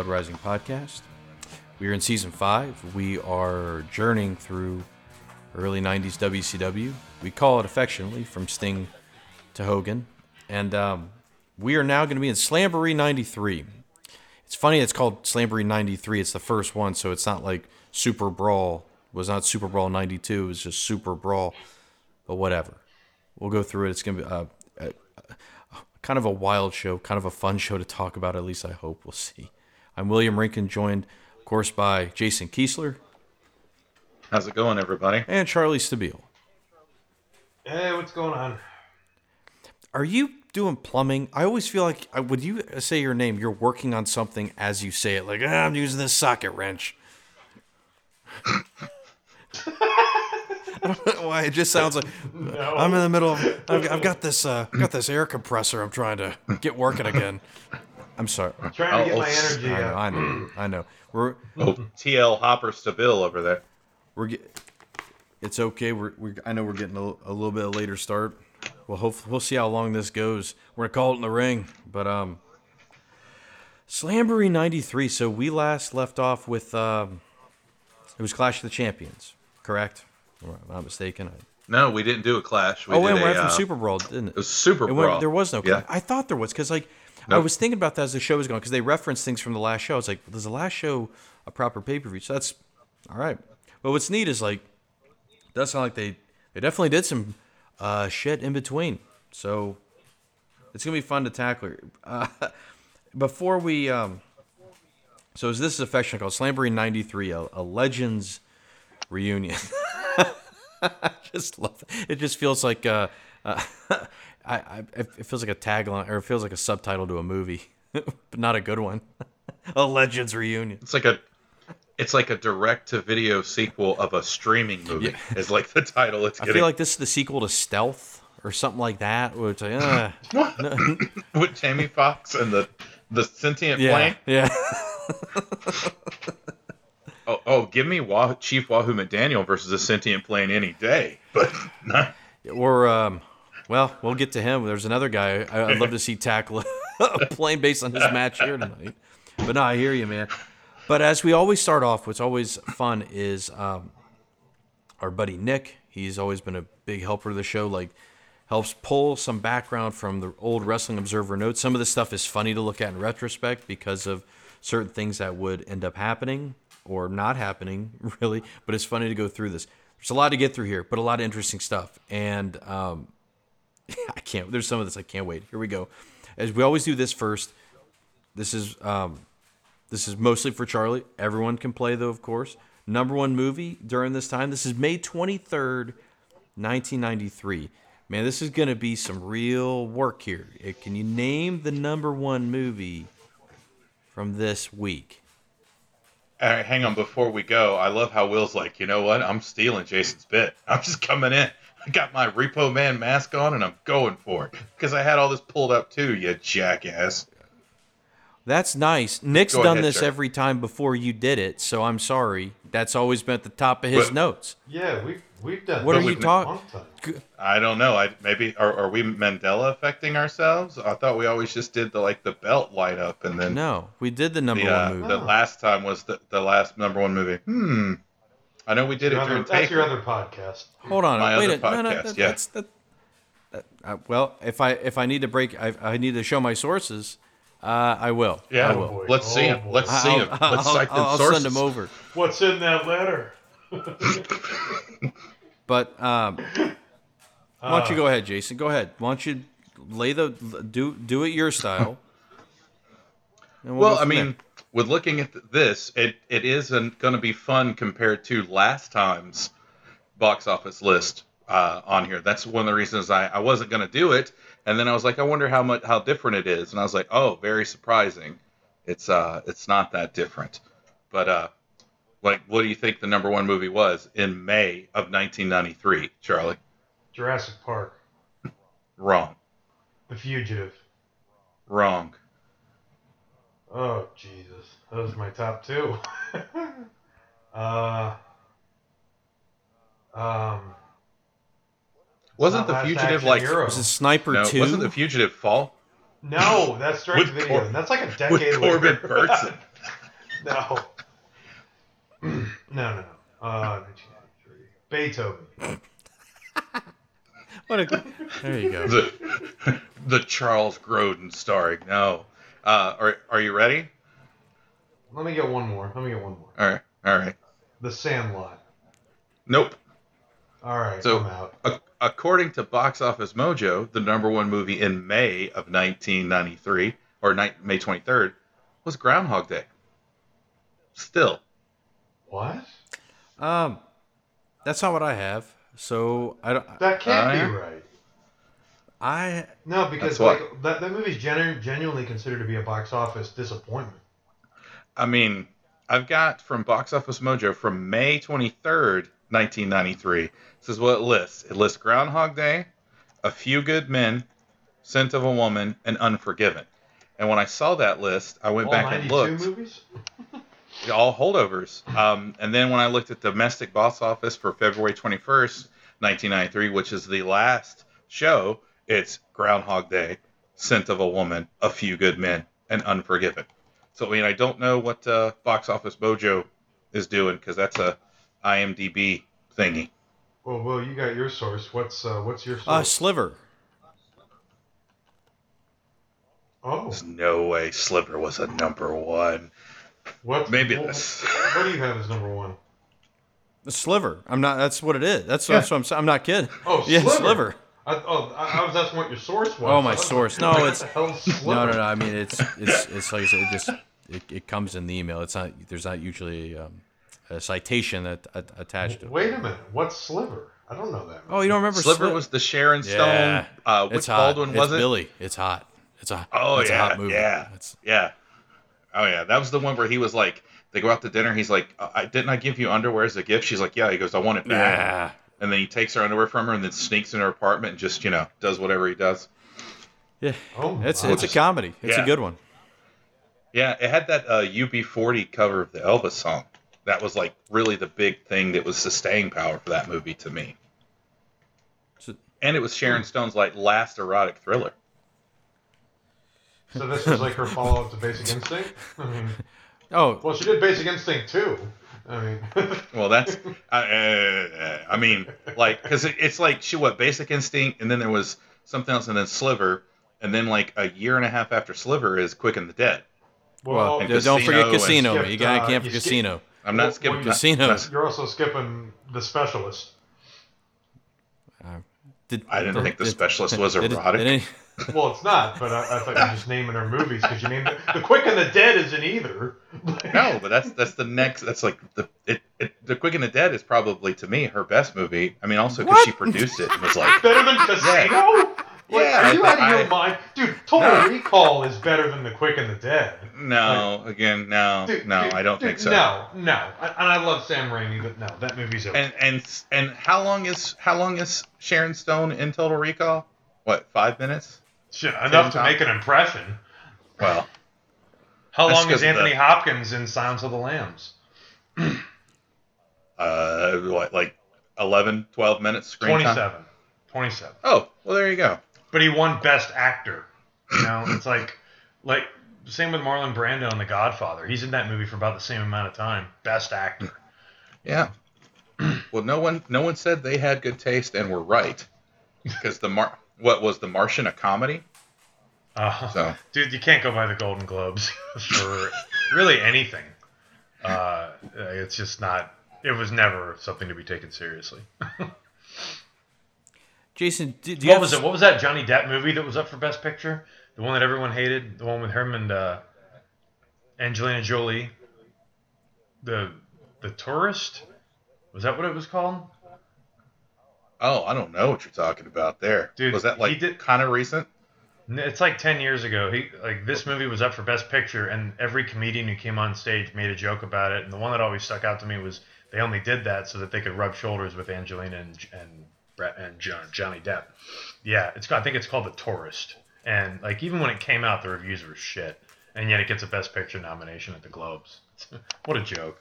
Blood Rising podcast. We are in season five. We are journeying through early 90s WCW. We call it affectionately from Sting to Hogan. And um, we are now going to be in Slamboree 93. It's funny it's called Slamboree 93. It's the first one, so it's not like Super Brawl. It was not Super Brawl 92. It was just Super Brawl. But whatever. We'll go through it. It's going to be uh, uh, kind of a wild show, kind of a fun show to talk about, at least I hope. We'll see. I'm William Rinkin, joined, of course, by Jason Kiesler How's it going, everybody? and Charlie Stabile. Hey, what's going on? Are you doing plumbing? I always feel like uh, when you say your name, you're working on something as you say it. Like, ah, I'm using this socket wrench. I don't know why it just sounds like I'm in the middle of. I've, I've got this. Uh, got this air compressor. I'm trying to get working again. I'm sorry. I'm Trying to get Oh, my energy I know. up. I know. I know. We're Oh, TL Hopper Stabile over there. we're get, it's okay. We're, we I know we're getting a, a little bit of later start. Well, hopefully we'll see how long this goes. We're gonna call it in the ring, but um, Slamboree '93. So we last left off with um, it was Clash of the Champions, correct? Am I not mistaken. I, No, we didn't do a clash. We oh, did and a, went from uh, Super Brawl, didn't it? It was Super It went, there was no. Yeah. I thought there was because like I was thinking about that as the show was going because they referenced things from the last show. I was like, does the last show a proper pay per view? So that's all right. But what's neat is like does sound like they they definitely did some uh, shit in between. So it's gonna be fun to tackle. Uh, before we um, so is this is affection called Slamboree '93, a, a Legends reunion. I just love it. It just feels like uh, uh, I, I it feels like a tagline or it feels like a subtitle to a movie, but not a good one. a Legends reunion. It's like a it's like a direct to video sequel of a streaming movie. Is like the title it's I getting feel like this is the sequel to Stealth or something like that. Like, uh, with Jamie Foxx and the the sentient yeah, plane. yeah. Oh, oh, give me Wah- Chief Wahoo McDaniel versus a sentient plane any day. But not, Or um, well, we'll get to him. There's another guy I, I'd love to see tackle plane based on his match here tonight. But no, I hear you, man. But as we always start off, what's always fun is um, our buddy Nick. He's always been a big helper of the show. Like helps pull some background from the old Wrestling Observer notes. Some of this stuff is funny to look at in retrospect because of certain things that would end up happening or not happening, really. But it's funny to go through this. There's a lot to get through here, but a lot of interesting stuff. And um, I can't. There's some of this I can't wait. Here we go. As we always do this first. This is um, this is mostly for Charlie. Everyone can play though, of course. Number one movie during this time. This is May 23rd, 1993. Man, this is going to be some real work here. Can you name the number one movie from this week? All right, hang on. Before we go, I love how Will's like, you know what? I'm stealing Jason's bit. I'm just coming in. I got my Repo Man mask on and I'm going for it because I had all this pulled up too. You jackass. That's nice. Nick's Go done ahead, this sir. every time before you did it, so I'm sorry. That's always been at the top of his But- notes. Yeah, we've we've done. What are this you talking? long. I don't know. I maybe are, are we Mandela affecting ourselves? I thought we always just did the like the belt light up and then No, we did the number the uh, one movie. the last time was the, the last number one movie. Hmm. I know we did it Your other- during that's your other podcast. Hold on, My wait other a no, no, that, yeah. that's that. that uh, well, if I if I need to break, I, I need to show my sources. Uh, I will. Yeah, I Oh, will. boy. let's see Oh, him. boy. Let's see I'll, him. I'll, Let's cite them I'll sources. send them over. What's in that letter? But um, why don't you Uh, go ahead, Jason? Go ahead. Why don't you lay the do do it your style? and we'll Well, I mean. there. With looking at this, it it isn't going to be fun compared to last time's box office list uh, on here. That's one of the reasons I, I wasn't going to do it. And then I was like, I wonder how much how different it is. And I was like, oh, very surprising. It's uh it's not that different. But uh, like, what do you think the number one movie was in May of 1993, Charlie? Jurassic Park, Wrong. The Fugitive. Wrong. Oh Jesus, those are my top two. uh, um, Wasn't the fugitive like? Hero. was it Sniper No, Two? wasn't the fugitive Fall no, that's direct to With video. Cor- that's like a decade. with Corbin later. Bernsen? No. no, no, no. Uh, 1993. Beethoven. What a, there you go. The, the Charles Grodin starring. No. Uh, are, are you ready? Let me get one more. Let me get one more. All right. All right. The Sandlot. Nope. All right, So- I'm out. A- according to Box Office Mojo, the number one movie in May of 1993, or ni- May 23rd, was Groundhog Day. Still. What? Um, that's not what I have. So I don't. That can't Uh, be right. I No, because That's what- like that, that movie's genu- genuinely considered to be a box office disappointment. I mean, I've got from Box Office Mojo from May 23rd, 1993. This is what it lists. It lists Groundhog Day, A Few Good Men, Scent of a Woman, and Unforgiven. And when I saw that list, I went All back and looked. movies? all holdovers. Um, and then when I looked at domestic box office for February 21st, 1993, which is the last show, it's Groundhog Day, Scent of a Woman, A Few Good Men, and Unforgiven. So, I mean, I don't know what uh, Box Office Mojo is doing because that's a IMDb thingy. Well, well, you got your source. What's uh, what's your uh, source? Sliver. oh, There's no way Sliver was a number one. what? Maybe what, this. What do you have as number one? The Sliver. I'm not. That's what it is. That's, Yeah. that's what I'm saying. I'm not kidding. Oh, yeah, Sliver. Sliver. I, oh, I, I was asking what your source was. Oh, my source. like, No, it's- the hell's Sliver? No, no, no. I mean, it's it's it's like I said. It just it, it comes in the email. It's not. There's not usually um, a citation that a, attached to it. Wait a minute. What's Sliver? I don't know that. Oh, you don't remember Sliver Sli- was the Sharon Stone. Yeah. Uh, which It's hot. Baldwin it's was it? Billy. It's hot. It's a. Oh, it's yeah, a hot movie. yeah. It's, Yeah. Oh yeah, that was the one where he was like, they go out to dinner. He's like, I didn't I give you underwear as a gift? She's like, yeah. He goes, I want it back. Yeah. And then he takes her underwear from her and then sneaks in her apartment and just you know does whatever he does. Yeah. Oh, It's my. it's a comedy. It's Yeah. a good one. Yeah, it had that uh, UB40 cover of the Elvis song. That was like really the big thing that was the staying power for that movie to me. So- And it was Sharon Stone's like last erotic thriller. So this was like her follow up to Basic Instinct. I mean, Oh, well, she did Basic Instinct too. I mean, Well, that's I, uh, I mean, like, because it, it's like she what Basic Instinct, and then there was something else, and then Sliver, and then like a year and a half after Sliver is Quick and the Dead. well, well, don't forget Casino skipped, You gotta uh, can't skip- Casino. I'm Well, not skipping well, Casino. not- you're also skipping the specialist. Did, I didn't think the did- specialist was did- did erotic. Any- Well, it's not, but I, I thought you were just naming her movies because you named it. The Quick and the Dead isn't either. No, but that's that's the next. That's like the it, it the Quick and the Dead is probably to me her best movie. I mean, also because she produced it and was like, better than Casino? Like, Yeah, are you I- out of your I- mind, dude? Total No. Recall is better than The Quick and the Dead. no, again, no, Dude, no, dude, I don't dude, think so. No, no. I, and I love Sam Raimi, but no, that movie's over. And and and how long is how long is Sharon Stone in Total Recall? What five minutes? Shit, enough to make an impression. Well, How long long 'cause is Anthony the- Hopkins in Silence of the Lambs? uh, what like 11, 12 minutes screen time? 27. 27. Oh, well, there you go. But he won Best Actor. You know, it's like, like same with Marlon Brando in The Godfather. He's in that movie for about the same amount of time. Best Actor. Yeah. well, no one no one said they had good taste and were right because the Mar what was the Martian a comedy? Uh, So Dude, you can't go by the Golden Globes for really anything. Uh, it's just not. It was never something to be taken seriously. Jason, do, do you What have was it? What was that Johnny Depp movie that was up for Best Picture? The one that everyone hated. The one with him and uh, Angelina Jolie. The the tourist. Was that what it was called? Oh, I don't know what you're talking about there. Dude, was that he like did- kind of recent? It's like ten years ago. He like this movie was up for Best Picture, and every comedian who came on stage made a joke about it. And the one that always stuck out to me was they only did that so that they could rub shoulders with Angelina and and Brett and John, Johnny Depp. Yeah, it's I think it's called The Tourist. And like even when it came out, the reviews were shit, and yet it gets a Best Picture nomination at the Globes. what a joke!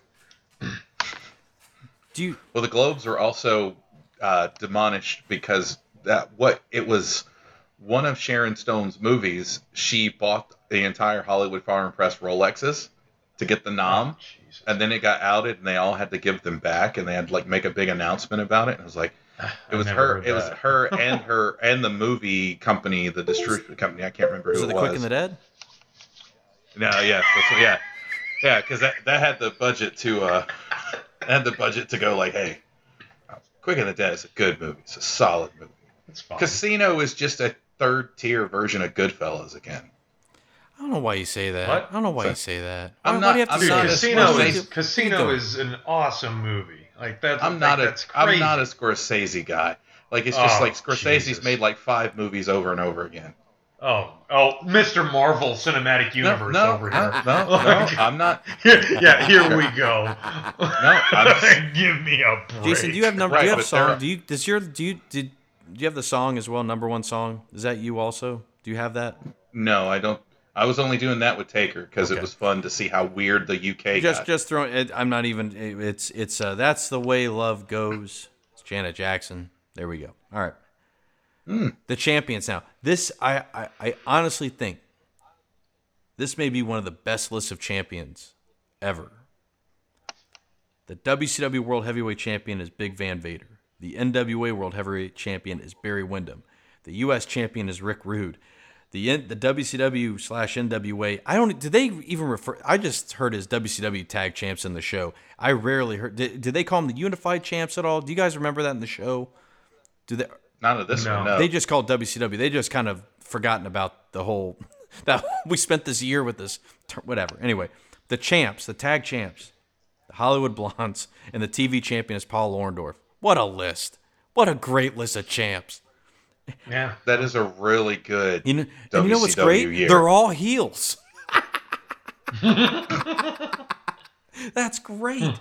do you Well, the Globes were also uh, demolished because that what it was one of Sharon Stone's movies. She bought the entire Hollywood Foreign Press Rolexes to get the nom, Jesus. and then it got outed, and they all had to give them back, and they had to like make a big announcement about it. And it was like, it was her, heard it was her, and her, and the movie company, the distribution company. I can't remember Was who it it the Quick was. and the Dead? No, yeah, that's yeah, yeah, because that that had the budget to uh, had the budget to go like, hey, Quick and the Dead is a good movie. It's a solid movie. It's fine. Casino is just a third tier version of Goodfellas again. I don't know why you say that. What? I don't know why So- you say that. I'm why, not- why do you have to I'm say not a Casino is What Casino is an awesome movie. Like that's I'm like, not a that's crazy. am not a Scorsese guy. Like it's just Oh, like Scorsese's Jesus. made like five movies over and over again. Oh, oh, Mr. Marvel Cinematic Universe no, over here. I- no, no, I'm not. yeah, here we go. No, I'm- give me a break. Jason, do you have number? Right, do you have song? are- Do you does your do you did do you have the song as well? Number one song is that you also? Do you have that? No, I don't. I was only doing that with Taker because Okay. it was fun to see how weird the UK just got. just throwing. It, I'm not even. it- It's it's uh, that's the way love goes. It's Janet Jackson. There we go. All right. Hmm. The champions now. This I, I I honestly think this may be one of the best lists of champions ever. The WCW World Heavyweight Champion is Big Van Vader. The NWA World Heavyweight Champion is Barry Windham. The U.S. Champion is Rick Rude. The the WCW slash NWA. I don't. Did they even refer? I just heard as WCW Tag Champs in the show. I rarely heard. Did, did they call them the Unified Champs at all? Do you guys remember that in the show? Do they? Not of this No. one. No. They just called WCW. They just kind of forgotten about the whole that we spent this year with this whatever. Anyway, the champs, the tag champs, the Hollywood Blondes, and the TV champion is Paul Orndorff. What a list! What a great list of champs. yeah. that is a really good. You know, and you know what's great? year. They're all heels. That's great.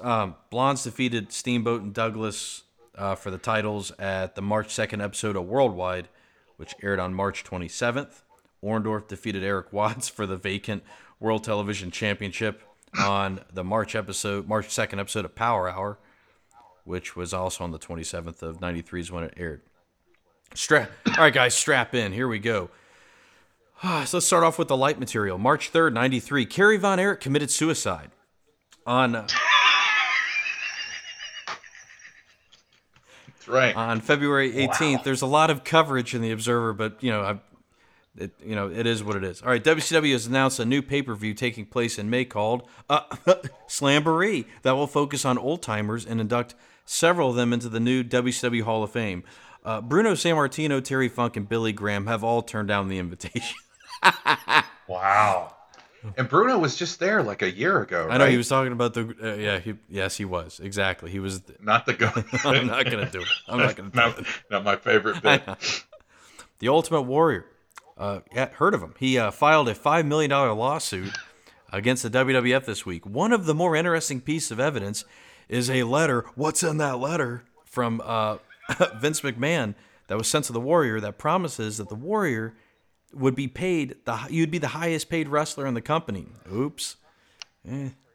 Um, Blondes defeated Steamboat and Douglas uh, for the titles at the March 2nd episode of Worldwide, which aired on March 27th. Orndorff defeated Erik Watts for the vacant World Television Championship on the March episode, March 2nd episode of Power Hour, which was also on the 27th of 93 is when it aired. Strap. All right, guys, strap in. Here we go. so let's start off with the light material. March 3rd, 93. Kerry Von Erich committed suicide. On uh, That's right. on February 18th, there's a lot of coverage in the Observer, but you know, I, it you know, it is what it is. All right, WCW has announced a new pay-per-view taking place in May called uh, Slamboree that will focus on old timers and induct several of them into the new WCW Hall of Fame. Uh, Bruno Sammartino, Terry Funk, and Billy Graham have all turned down the invitation. Wow. and Bruno was just there like a year ago. I know he was talking about the uh, yeah he yes he was exactly he was not the go. I'm not gonna do it I'm not gonna do not, it not my favorite bit. the Ultimate Warrior uh yeah heard of him he uh, filed a five million dollar lawsuit against the WWF this week one of the more interesting pieces of evidence is a letter what's in that letter from uh, Vince McMahon that was sent to the Warrior that promises that the Warrior would be paid the you'd be the highest paid wrestler in the company oops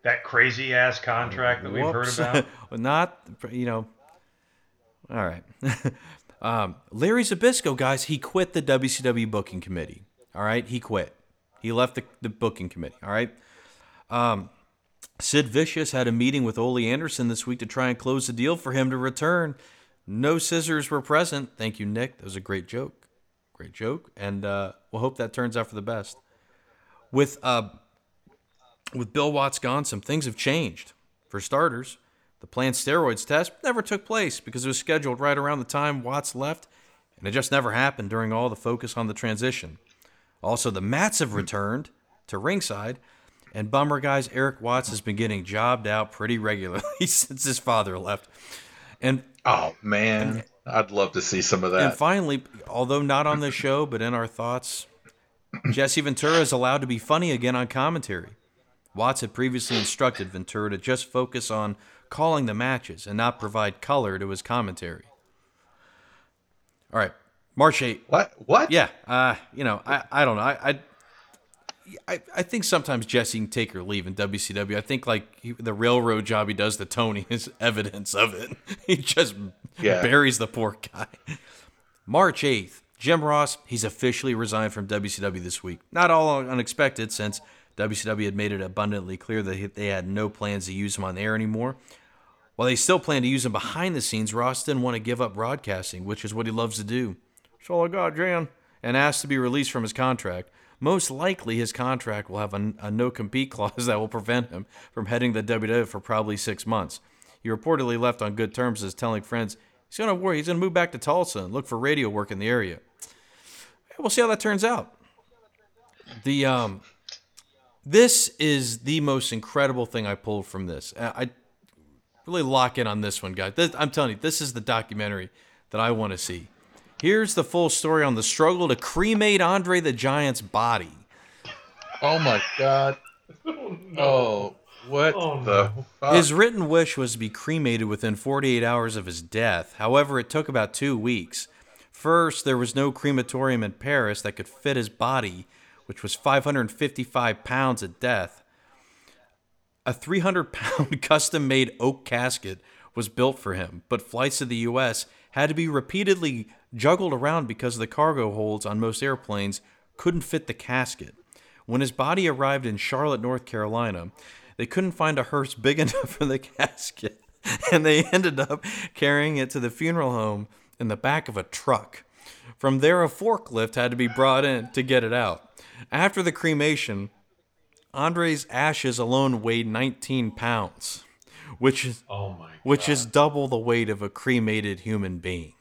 That crazy ass contract that we've heard about. Not, you know. All right. um, Larry Zbyszko, guys, he quit the WCW booking committee. All right, he quit. He left the, the booking committee. All right. Um, Sid Vicious had a meeting with Ole Anderson this week to try and close the deal for him to return. No scissors were present. Thank you, Nick. That was a great joke. Great joke, and uh, we'll hope that turns out for the best. With uh, with Bill Watts gone, some things have changed. For starters, the planned steroids test never took place because it was scheduled right around the time Watts left, and it just never happened during all the focus on the transition. Also, the mats have returned to ringside, and bummer guys, Erik Watts has been getting jobbed out pretty regularly since his father left. And Oh man, I'd love to see some of that. and finally, although not on the show, but in our thoughts, Jesse Ventura is allowed to be funny again on commentary. Watts had previously instructed Ventura to just focus on calling the matches and not provide color to his commentary. All right, March 8th. what? What? Yeah, uh, you know, I, I don't know. I, I I I think sometimes Jesse can take or leave in WCW. I think like he, the railroad job he does to Tony is evidence of it. He just Yeah. buries the poor guy. March 8th, Jim Ross, he's officially resigned from WCW this week. Not all unexpected since WCW had made it abundantly clear that they had no plans to use him on air anymore. While they still plan to use him behind the scenes, Ross didn't want to give up broadcasting, which is what he loves to do. That's all I got, Jan. And asked to be released from his contract. Most likely, his contract will have a, a no compete clause that will prevent him from heading the WWE for probably six months. He reportedly left on good terms as telling friends he's going to worry, he's going to move back to Tulsa and look for radio work in the area. We'll see how that turns out. The um, this is the most incredible thing I pulled from this. I really lock in on this one, guys. This, I'm telling you, this is the documentary that I want to see. Here's the full story on the struggle to cremate Andre the Giant's body. Oh my God! Oh, no. oh what oh, the? Fuck? His written wish was to be cremated within 48 hours of his death. However, it took about two weeks. First, there was no crematorium in Paris that could fit his body, which was 555 pounds at death. A 300 pound custom made oak casket was built for him, but flights to the U.S. had to be repeatedly juggled around because the cargo holds on most airplanes couldn't fit the casket. When his body arrived in Charlotte, North Carolina, they couldn't find a hearse big enough for the casket, and they ended up carrying it to the funeral home in the back of a truck. From there, a forklift had to be brought in to get it out. After the cremation, Andre's ashes alone weighed 19 pounds, which is oh which is double the weight of a cremated human being.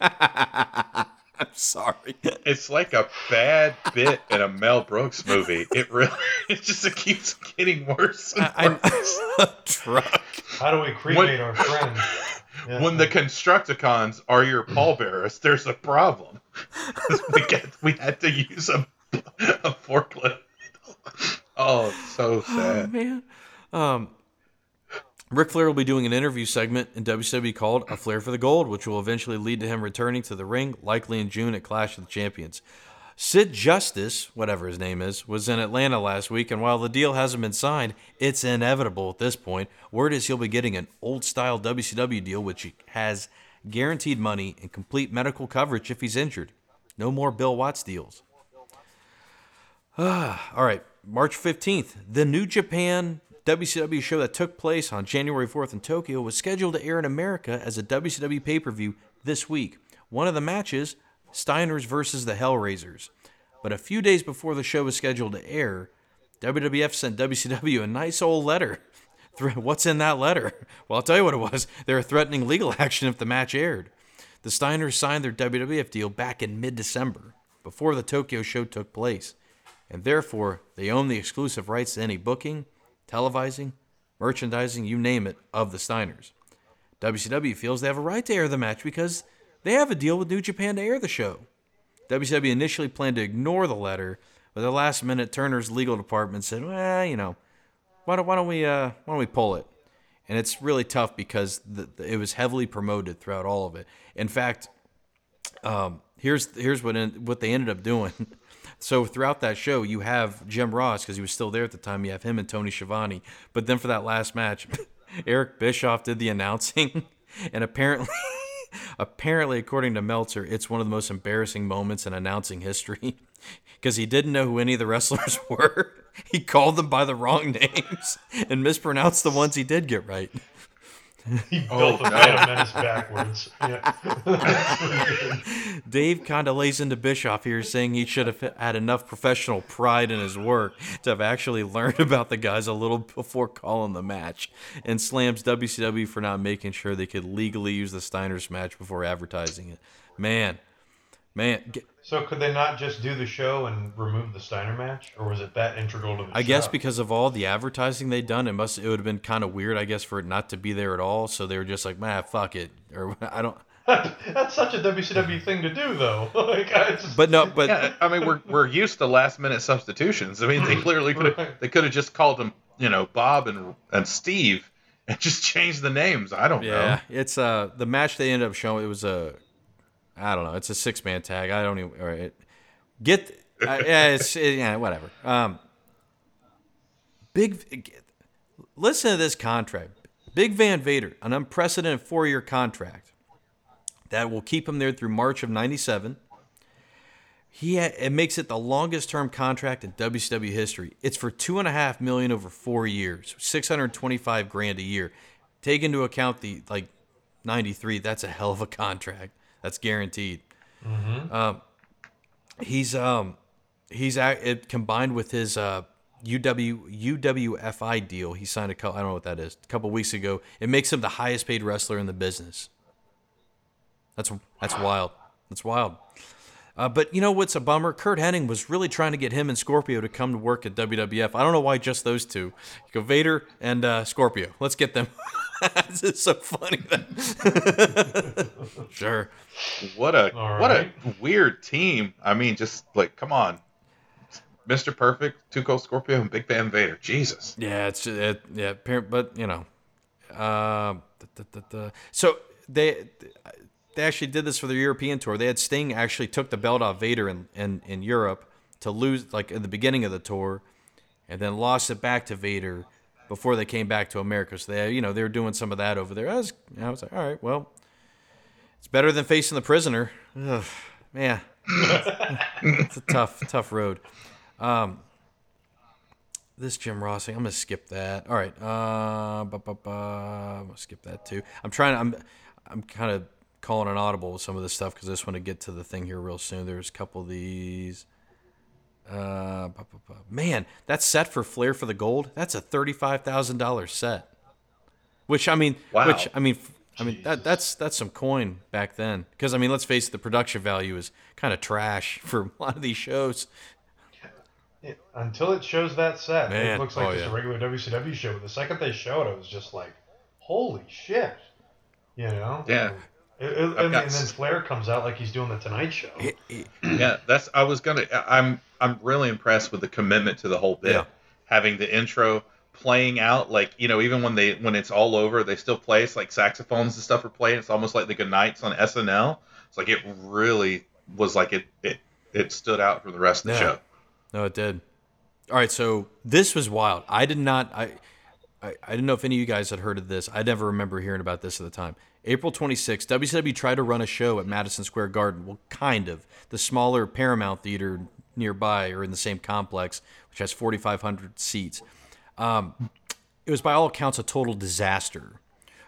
I'm sorry. It's like a bad bit in a Mel Brooks movie. It really, it just it keeps getting worse. And worse. I, truck. How do we cremate when, our friends? Yeah. When the Constructicons are your pallbearers, there's a problem. we get we had to use a, a forklift. Oh, so sad. Oh, man. Um, Ric Flair will be doing an interview segment in WWE called A Flair for the Gold, which will eventually lead to him returning to the ring, likely in June at Clash of the Champions. Sid Justice, whatever his name is, was in Atlanta last week, and while the deal hasn't been signed, it's inevitable at this point. Word is he'll be getting an old style WCW deal, which has guaranteed money and complete medical coverage if he's injured. No more Bill Watts deals. All right, March 15th, the New Japan WCW show that took place on January 4th in Tokyo was scheduled to air in America as a WCW pay per view this week. One of the matches, Steiners versus the Hellraisers. But a few days before the show was scheduled to air, WWF sent WCW a nice old letter. What's in that letter? Well, I'll tell you what it was. They were threatening legal action if the match aired. The Steiners signed their WWF deal back in mid December, before the Tokyo show took place, and therefore they own the exclusive rights to any booking, televising, merchandising, you name it, of the Steiners. WCW feels they have a right to air the match because they have a deal with New Japan to air the show. WCW initially planned to ignore the letter, but at the last minute, Turner's legal department said, "Well, you know, why don't, why don't we uh, why don't we pull it?" And it's really tough because the, the, it was heavily promoted throughout all of it. In fact, um, here's here's what in, what they ended up doing. So throughout that show, you have Jim Ross because he was still there at the time. You have him and Tony Schiavone. But then for that last match, Eric Bischoff did the announcing, and apparently, apparently, according to Meltzer, it's one of the most embarrassing moments in announcing history because he didn't know who any of the wrestlers were. He called them by the wrong names and mispronounced the ones he did get right. He oh, built oh, the Phantom Menace backwards. Yeah. Dave kind of lays into Bischoff here, saying he should have had enough professional pride in his work to have actually learned about the guys a little before calling the match, and slams WCW for not making sure they could legally use the Steiners match before advertising it. Man, man. Get, so could they not just do the show and remove the Steiner match, or was it that integral to the I show? guess because of all the advertising they'd done, it must it would have been kind of weird, I guess, for it not to be there at all. So they were just like, "Man, fuck it," or I don't. That's such a WCW thing to do, though. like, just... But no, but yeah, I mean, we're we're used to last minute substitutions. I mean, they clearly could have right. they could have just called them, you know, Bob and and Steve, and just changed the names. I don't yeah, know. Yeah, it's uh the match they ended up showing. It was a, I don't know. It's a six man tag. I don't even. Or it, Get uh, yeah, it's it, yeah, whatever. Um, big, listen to this contract. Big Van Vader, an unprecedented four-year contract that will keep him there through March of '97. He ha- it makes it the longest term contract in WCW history. It's for two and a half million over four years, six hundred twenty five grand a year. Take into account the like ninety three. That's a hell of a contract. That's guaranteed. Um, he's um he's a- it combined with his uh UW UWFI deal. He signed a couple. I don't know what that is. A couple weeks ago. It makes him the highest paid wrestler in the business. That's that's wild. That's wild. Uh, but you know what's a bummer? Curt Hennig was really trying to get him and Scorpio to come to work at WWF. I don't know why just those two. You go Vader and uh, Scorpio. Let's get them. this is so funny. That sure. What a All what a weird team. I mean, just like come on, Mr. Perfect, Two Cold Scorpio, and Big Van Vader. Jesus. Yeah, it's it, yeah, but you know, uh, da, da, da, da. so they they actually did this for the European tour. They had Sting actually took the belt off Vader in, in in Europe to lose like in the beginning of the tour, and then lost it back to Vader before they came back to America. So they you know they were doing some of that over there. I was I was like, all right, well, it's better than facing the prisoner. Ugh, man, it's a tough tough road. Um, this Jim Ross thing, I'm gonna skip that. All right, uh, bu- bu- I'm gonna skip that too. I'm trying. I'm, I'm kind of calling an audible with some of this stuff because I just want to get to the thing here real soon. There's a couple of these. Uh, man, that set for Flair for the Gold. That's a thirty-five thousand dollars set. Which I mean, Wow. which I mean, f- I mean that that's that's some coin back then. Because I mean, let's face it, the production value is kind of trash for a lot of these shows. It- until it shows that set, Man, it looks like oh, just yeah. a regular WCW show. But the second they showed it, it was just like, holy shit, you know? Yeah. It, it- I've and, got and then Flair comes out like he's doing the Tonight Show. It- it- yeah, that's. I was gonna. I'm. I'm really impressed with the commitment to the whole bit. Yeah. Having the intro playing out, like you know, even when they when it's all over, they still play. It's like saxophones and stuff are playing. It's almost like the Good Nights on SNL. It's like it really was like it. It it stood out from the rest of the Yeah. show. No, it did. All right, so this was wild. I did not. I, I, I didn't know if any of you guys had heard of this. I never remember hearing about this at the time. April 26th, WCW tried to run a show at Madison Square Garden. Well, kind of. The smaller Paramount Theater nearby or in the same complex, which has 4,500 seats. Um, it was by all accounts a total disaster.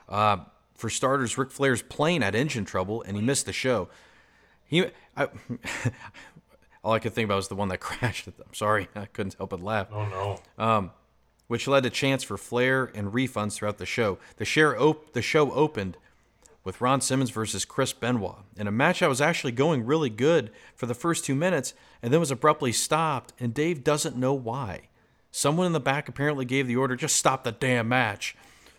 Uh, for starters, Ric Flair's plane had engine trouble and he missed the show. He, I, all I could think about was the one that crashed. I'm sorry, I couldn't help but laugh. Oh no. Which led to chants for Flair and refunds throughout the show. The, share op- the show opened with Ron Simmons versus Chris Benoit in a match that was actually going really good for the first two minutes and then was abruptly stopped, and Dave doesn't know why. Someone in the back apparently gave the order, just stop the damn match.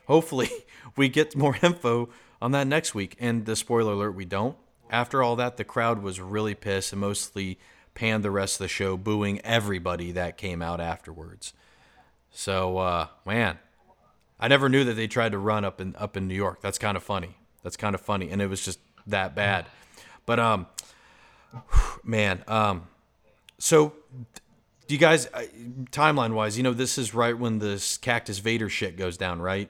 Hopefully, we get more info on that next week. And the spoiler alert, we don't. After all that, the crowd was really pissed and mostly panned the rest of the show, booing everybody that came out afterwards. So, uh, man, I never knew that they tried to run up in up in New York. That's kind of funny. That's kind of funny, and it was just that bad. But um, man, um, so do you guys timeline wise? You know, this is right when this Cactus Vader shit goes down, right?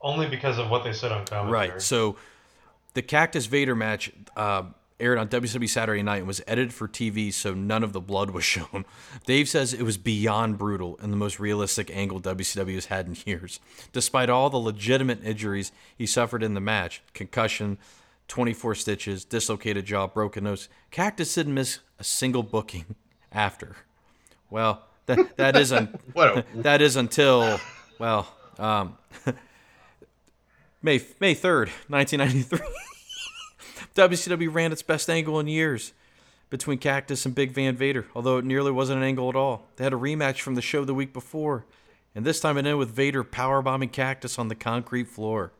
Only because of what they said on commentary. Right. So the Cactus Vader match uh, aired on WCW Saturday Night and was edited for TV, so none of the blood was shown. Dave says it was beyond brutal and the most realistic angle WCW has had in years. Despite all the legitimate injuries he suffered in the match concussion, 24 stitches, dislocated jaw, broken nose Cactus didn't miss a single booking after. Well, that, that is un- that is until well um, May May third, nineteen ninety three. WCW ran its best angle in years between Cactus and Big Van Vader, although it nearly wasn't an angle at all. They had a rematch from the show the week before, and this time it ended with Vader powerbombing Cactus on the concrete floor.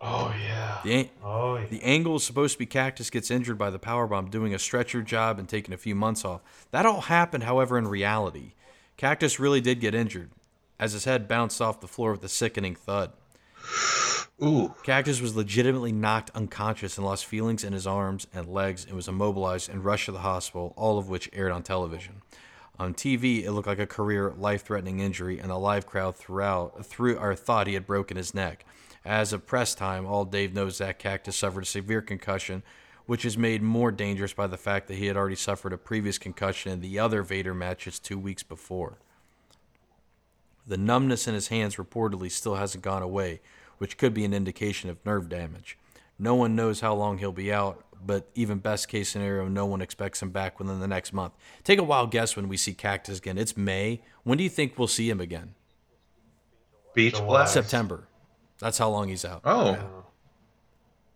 Oh yeah. The, Oh yeah. the angle is supposed to be Cactus gets injured by the powerbomb doing a stretcher job and taking a few months off. That all happened, however, in reality. Cactus really did get injured, as his head bounced off the floor with a sickening thud. Ooh, Cactus was legitimately knocked unconscious and lost feelings in his arms and legs and was immobilized and rushed to the hospital, all of which aired on television. On TV, it looked like a career life-threatening injury, and the live crowd throughout through or thought he had broken his neck. As of press time, all Dave knows that Cactus suffered a severe concussion, which is made more dangerous by the fact that he had already suffered a previous concussion in the other Vader matches two weeks before. The numbness in his hands reportedly still hasn't gone away, which could be an indication of nerve damage. No one knows how long he'll be out, but even best case scenario, no one expects him back within the next month. Take a wild guess when we see Cactus again. It's May. When do you think we'll see him again? Beach Blast. September. That's how long he's out. Oh,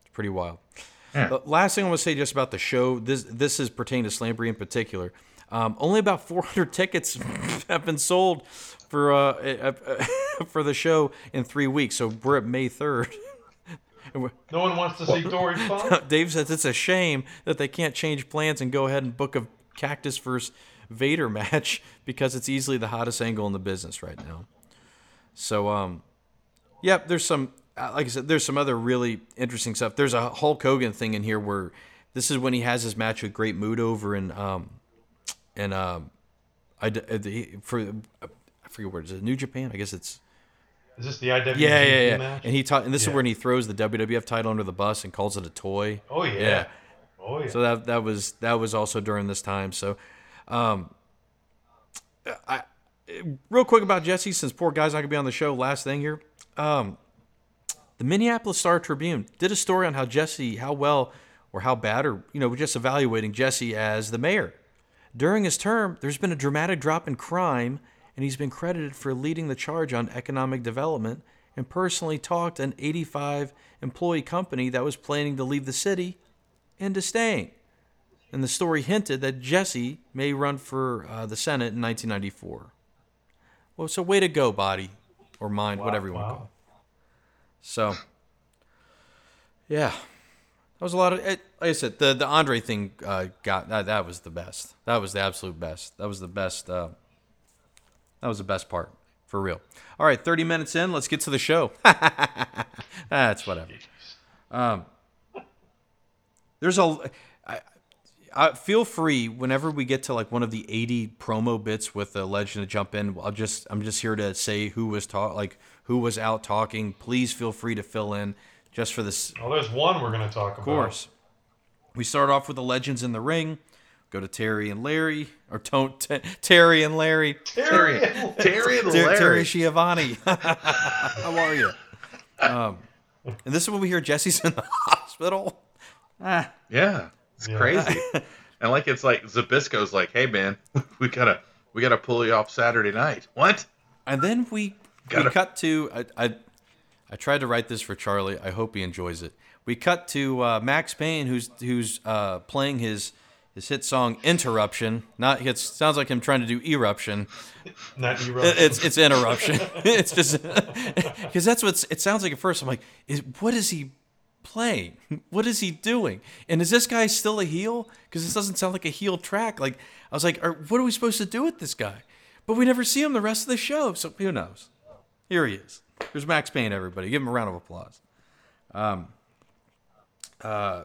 It's pretty wild. Yeah. The last thing I want to say just about the show. This this is pertaining to Slamboree in particular. Um, only about 400 tickets have been sold for uh, uh, uh, for the show in three weeks. So we're at May 3rd. No one wants to see Dory Funk. Dave says it's a shame that they can't change plans and go ahead and book a Cactus versus Vader match because it's easily the hottest angle in the business right now. So, um, yep, there's some, uh, like I said, there's some other really interesting stuff. There's a Hulk Hogan thing in here where this is when he has his match with Great Muta over in, um, in, um, I, uh, the- for, forget where it is, New Japan? I guess it's, Is this the IWGP yeah, yeah, yeah. match? And he taught, and this is Yeah. when he throws the WWF title under the bus and calls it a toy. Oh yeah. Yeah. Oh yeah. So that that was that was also during this time. So, um, I real quick about Jesse, since poor guy's not gonna be on the show. Last thing here, um, the Minneapolis Star Tribune did a story on how Jesse, how well or how bad, or you know, we're just evaluating Jesse as the mayor. During his term, there's been a dramatic drop in crime, and he's been credited for leading the charge on economic development and personally talked an 85 employee company that was planning to leave the city into staying. And the story hinted that Jesse may run for uh, the Senate in 1994. Well, so way to go, body or mind, Wow, whatever you want to call it. So, yeah, that was a lot of. It, like I said, the the Andre thing uh, got that. That was the best. That was the absolute best. That was the best. Uh, that was the best part for real. All right, 30 minutes in. Let's get to the show. That's whatever. Um, there's a. I, I feel free whenever we get to like one of the 80 promo bits with the legend to jump in. I'll just I'm just here to say who was talk like who was out talking. Please feel free to fill in just for this well, there's one we're going to talk about. of course. We start off with the legends in the ring. Go to Terry and Larry, or don't t- Terry and Larry. Terry. Terry and Larry. Terry Schiavone. How are you? Um, and this is when we hear Jesse's in the hospital. Ah, Yeah, it's Yeah. crazy. and like it's like Zbyszko's like, hey man, we gotta we gotta pull you off Saturday night. What? and then we we Gotta- cut to I, I I tried to write this for Charlie. I hope he enjoys it. We cut to uh, Maxx Payne, who's who's uh, playing his his hit song "Interruption." Not it sounds like him trying to do eruption. Not It- It's it's interruption. it's just because that's what it sounds like at first. I'm like, is, what is he playing? What is he doing? And is this guy still a heel? Because this doesn't sound like a heel track. Like I was like, are, what are we supposed to do with this guy? But we never see him the rest of the show. So who knows? Here he is. There's Maxx Payne. Everybody, give him a round of applause. Um. Uh.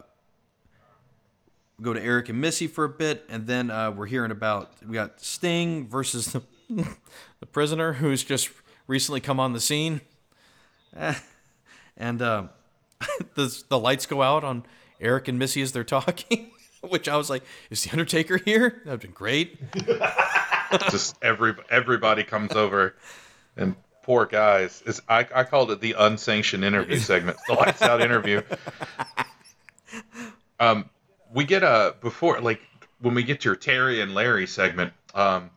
Go to Eric and Missy for a bit, and then uh, we're hearing about we got Sting versus the, the prisoner who's just recently come on the scene, Eh, and um, the the lights go out on Eric and Missy as they're talking, which I was like, "Is the Undertaker here?" That'd been great. Just every everybody comes over, and poor guys. Is I I called it the unsanctioned interview segment, the lights out interview. Um, we get a before like when we get to your Terry and Larry segment. Um,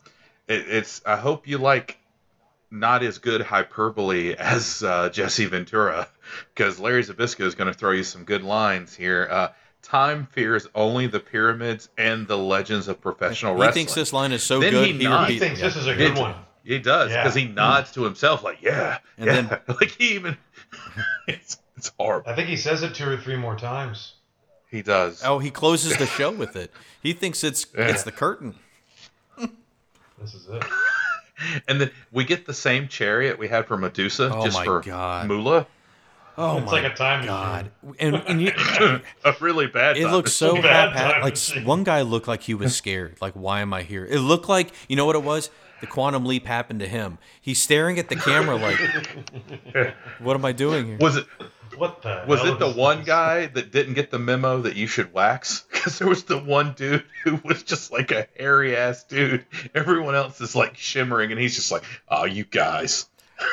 it, it's I hope you like not as good hyperbole as uh, Jesse Ventura, because Larry Zbyszko is going to throw you some good lines here. Uh, Time fears only the pyramids and the legends of professional wrestling. He thinks this line is so Then good. he He, nods. He repeats. thinks this is a good It- one. He does Yeah. because he nods to himself like, yeah, And yeah. then- like he even it's it's horrible. I think he says it two or three more times. He does. Oh, he closes the show with it. He thinks it's Yeah. it's the curtain. This is it. And then we get the same chariot we had for Medusa, Oh just my for God. Moolah. Oh It's my like a time god! machine. And, and you, a really bad. It looks so Bad haphazard. Like machine. one guy looked like he was scared. Like, why am I here? It looked like you know what it was. The quantum leap happened to him. He's staring at the camera like, "What am I doing here?" Was it? What the? Was hell it the one this? guy that didn't get the memo that you should wax? Because there was the one dude who was just like a hairy ass dude. Everyone else is like shimmering, and he's just like, "Oh, you guys."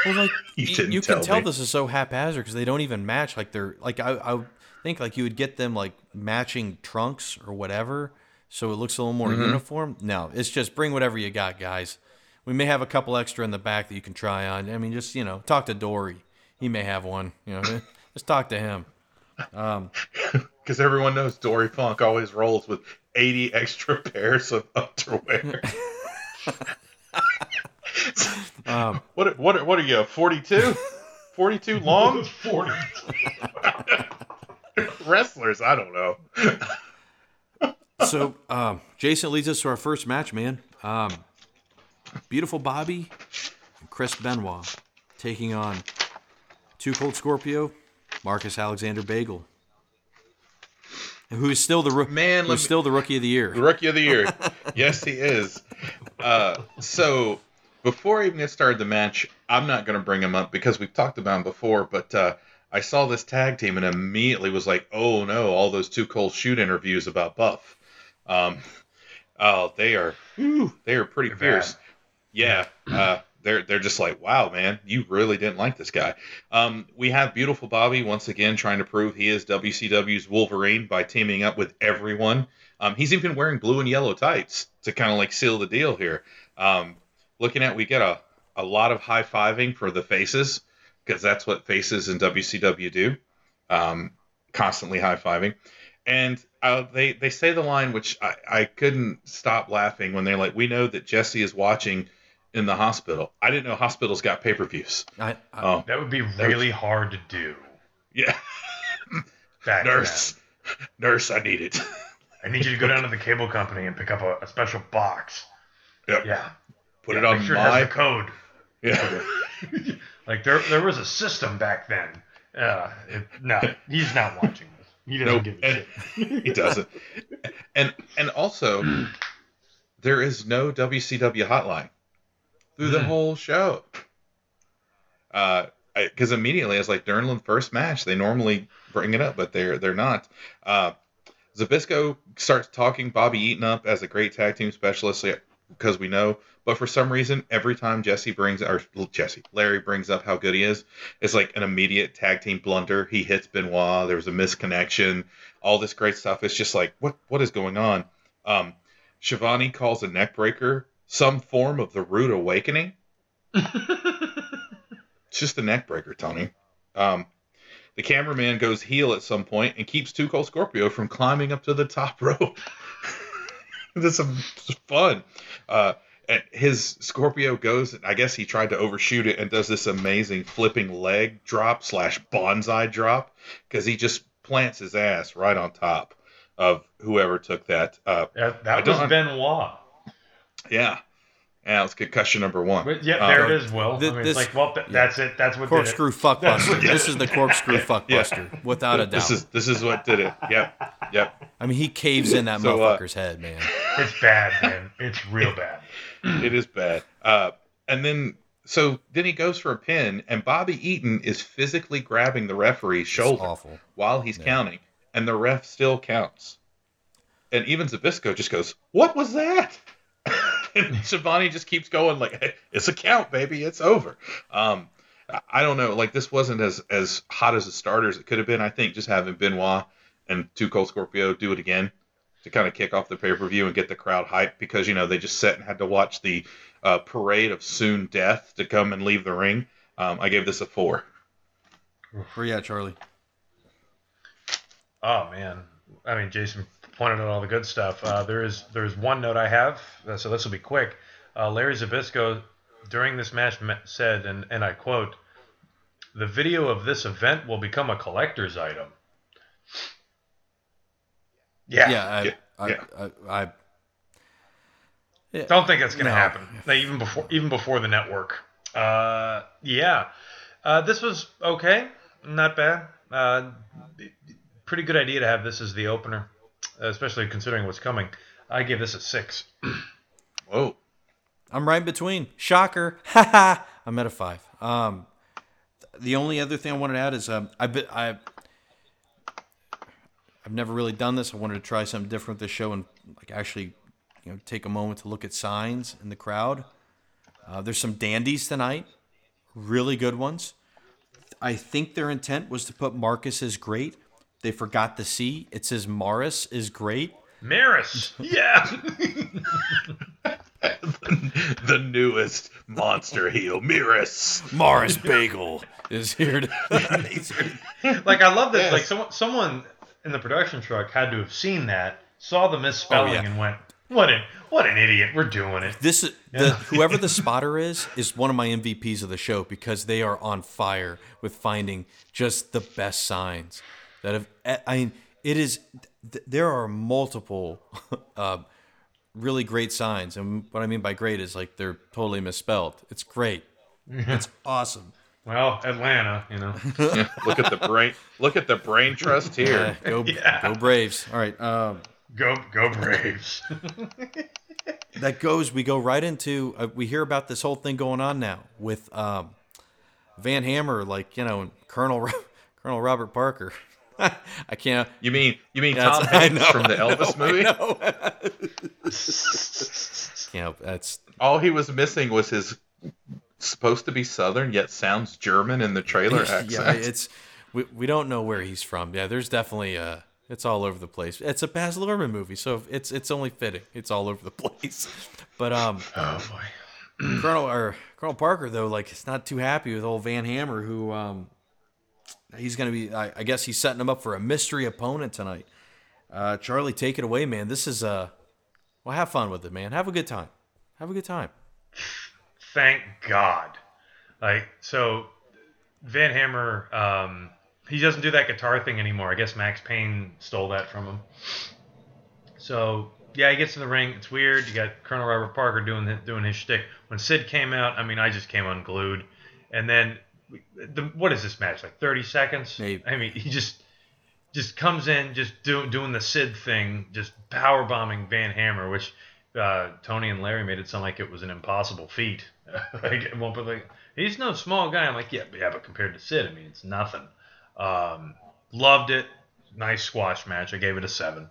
Well, like You you, didn't you can tell tell me. this is so haphazard because they don't even match. Like they're like I, I think like you would get them like matching trunks or whatever, so it looks a little more Mm-hmm. uniform. No, it's just bring whatever you got, guys. We may have a couple extra in the back that you can try on. I mean, just you know, talk to Dory. He may have one. You know, just talk to him. Because everyone knows Dory Funk always rolls with 80 extra pairs of underwear. Um, what, what, what are you, 42? 42 long? Forty. Wrestlers, I don't know. so um, Jason leads us to our first match, man. Um, beautiful Bobby and Chris Benoit taking on Two Cold Scorpio, Marcus Alexander Bagwell, who is still the roo- Man, who's me- still the rookie of the year. The rookie of the year. yes, he is. Uh, so before I even get started the match, I'm not going to bring him up because we've talked about him before. But uh, I saw this tag team and immediately was like, "Oh no!" All those two cold shoot interviews about Buff. Um, oh, they are. whew, they are pretty They're fierce. Yeah. Uh, they're they're just like, wow, man, you really didn't like this guy. Um, we have beautiful Bobby once again trying to prove he is WCW's Wolverine by teaming up with everyone. Um, he's even wearing blue and yellow tights to kind of like seal the deal here. Um, looking at, we get a a lot of high fiving for the faces because that's what faces in WCW do, um, constantly high fiving. And uh, they they say the line which I, I couldn't stop laughing when they're like, "We know that Jesse is watching in the hospital." I didn't know hospitals got pay per views. I, I, Oh, That would be really hard to do. yeah, Back nurse, nurse, I need it. I need you to go down to the cable company and pick up a, a special box. Yep. Yeah. Put Yeah, it on make sure my it has the code. yeah. Like there, there was a system back then. Uh, it, no, he's not watching this. He doesn't Nope. give a And- shit. he doesn't. And and also, there is no WCW hotline through the Hmm. whole show. Uh, because immediately I was like, during the first match, they normally bring it up, but they're they're not. Uh, Zbyszko starts talking Bobby Eaton up as a great tag team specialist because we know. But for some reason, every time Jesse brings or Jesse Larry brings up how good he is, it's like an immediate tag team blunder. He hits Benoit. There's a misconnection. All this great stuff. It's just like what what is going on? Um, Schiavone calls a neck breaker some form of the rude awakening. It's just a neck breaker, Tony. Um, the cameraman goes heel at some point and keeps Two Cold Scorpio from climbing up to the top rope. this is fun. Uh, and his Scorpio goes, I guess he tried to overshoot it and does this amazing flipping leg drop slash banzai drop because he just plants his ass right on top of whoever took that. Uh, That, I that was don't- Benoit. Yeah. Yeah, it's concussion number one. But yeah, Uh, there it is, Will. Thi- I mean, this- it's like, well, th- that's it. That's what did it. corkscrew fuckbuster. That's This is the corkscrew fuckbuster, without a doubt. This is this is what did it. Yep, yep. I mean, he caves in that So, uh, motherfucker's head, man. It's bad, man. It's real bad. it is bad. Uh, and then so then he goes for a pin, and Bobby Eaton is physically grabbing the referee's It's shoulder awful. while he's Yeah. counting, and the ref still counts. And even Zbyszko just goes, "What was that?" And Schiavone just keeps going like, hey, "It's a count, baby. It's over." Um, I- I don't know. Like this wasn't as as hot as the starters it could have been. I think just having Benoit and Two Cold Scorpio do it again to kind of kick off the pay per view and get the crowd hyped because you know they just sat and had to watch the uh, parade of soon death to come and leave the ring. Um, I gave this a four. Where you at, Charlie? Oh man, I mean, Jason pointed out all the good stuff. Uh, there is there is one note I have, uh, so this will be quick. Uh, Larry Zbyszko during this match said, and, and I quote, "The video of this event will become a collector's item." Yeah, Yeah, I, Yeah, I, yeah. I, I, I don't think that's gonna No. happen. Like, even before even before the network. Uh, yeah, uh, this was okay, not bad. Uh, pretty good idea to have this as the opener, especially considering what's coming. I give this a six. Whoa. I'm right in between. Shocker. Ha ha. I'm at a five. Um, the only other thing I wanted to add is um, I've been, I, I've never really done this. I wanted to try something different with this show and like actually, you know, take a moment to look at signs in the crowd. Uh, there's some dandies tonight, really good ones. I think their intent was to put Marcus as great. They forgot the C. It says Morris is great. Maris. Yeah. the newest monster heel, Maris. Morris Bagel is here to. here like I love that. Yes. Like someone, someone in the production truck had to have seen that, saw the misspelling, Oh, yeah. and went, "What an what an idiot! We're doing it." This is the whoever the spotter is is one of my MVPs of the show because they are on fire with finding just the best signs that have. eh, I mean, it is. th- There are multiple uh, really great signs, and what I mean by great is like they're totally misspelled. It's great. It's awesome. Well, Atlanta, you know. Look at the brain. Look at the brain trust Yeah, here. go Yeah. go Braves. All right. Um, go go Braves. that goes we go right into uh, we hear about this whole thing going on now with um, Van Hammer like you know Colonel Colonel Robert Parker I can't You mean you mean Tom Hanks know, from the Elvis movie? know that's All he was missing was his supposed to be Southern yet sounds German in the trailer accent. yeah it's we, we don't know where he's from yeah there's definitely uh it's all over the place it's a Baz Luhrmann movie so it's it's only fitting it's all over the place but um oh boy. Colonel or Colonel Parker though, like it's not too happy with old Van Hammer, who um, he's gonna be. I, I guess he's setting him up for a mystery opponent tonight. Uh, Charlie, take it away, man. This is uh, well, have fun with it, man. Have a good time. Have a good time. Thank God. Like so, Van Hammer. Um, he doesn't do that guitar thing anymore. I guess Maxx Payne stole that from him. So yeah, he gets in the ring. It's weird. You got Colonel Robert Parker doing the, doing his shtick. When Sid came out, I mean, I just came unglued. And then, the, what is this match? Like 30 seconds? Maybe. I mean, he just just comes in, just do, doing the Sid thing, just power bombing Van Hammer, which uh, Tony and Larry made it sound like it was an impossible feat. like, at one point, like, he's no small guy. I'm like, yeah, but, yeah, but compared to Sid, I mean, it's nothing. Um, loved it. Nice squash match. I gave it a seven.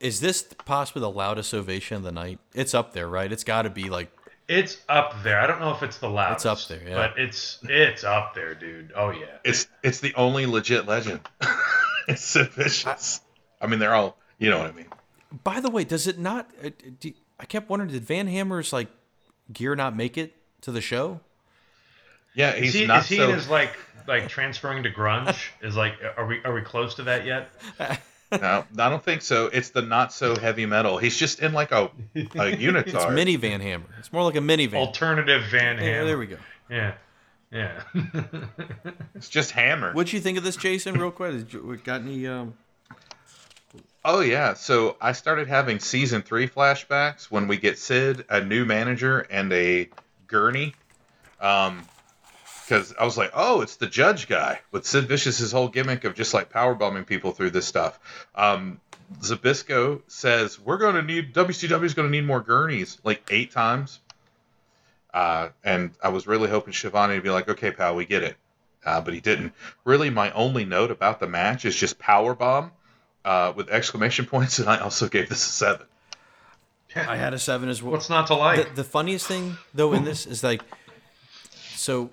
Is this possibly the loudest ovation of the night? It's up there, right? It's got to be like It's up there. I don't know if it's the loudest. It's up there, yeah. But it's it's up there, dude. Oh yeah. It's it's the only legit legend. it's Sid Vicious. I mean, they're all. You know what I mean? By the way, does it not? uh, do- I kept wondering, did Van Hammer's like gear not make it to the show? Yeah, Is he's he, not is he so. in his like like transferring to grunge? Is like are we are we close to that yet? No, I don't think so. It's the not so heavy metal. He's just in like a a unitard. It's mini Van Hammer. It's more like a mini Van. Alternative Van Yeah, there we go. Yeah. Yeah. It's just hammer. What'd you think of this, Jason? Real quick, Did you, got any? Um... Oh yeah, so I started having season three flashbacks when we get Sid, a new manager, and a gurney. Um, because I was like, oh, it's the judge guy with Sid Vicious's whole gimmick of just like power bombing people through this stuff. Um, Zbyszko says we're going to need WCW is going to need more gurneys like eight times. Uh, and I was really hoping Schiavone would be like, okay, pal, we get it. Uh, but he didn't. Really, my only note about the match is just power bomb uh, with exclamation points, and I also gave this a seven. I had a seven as well. What's not to The, like? the funniest thing though in this is like, so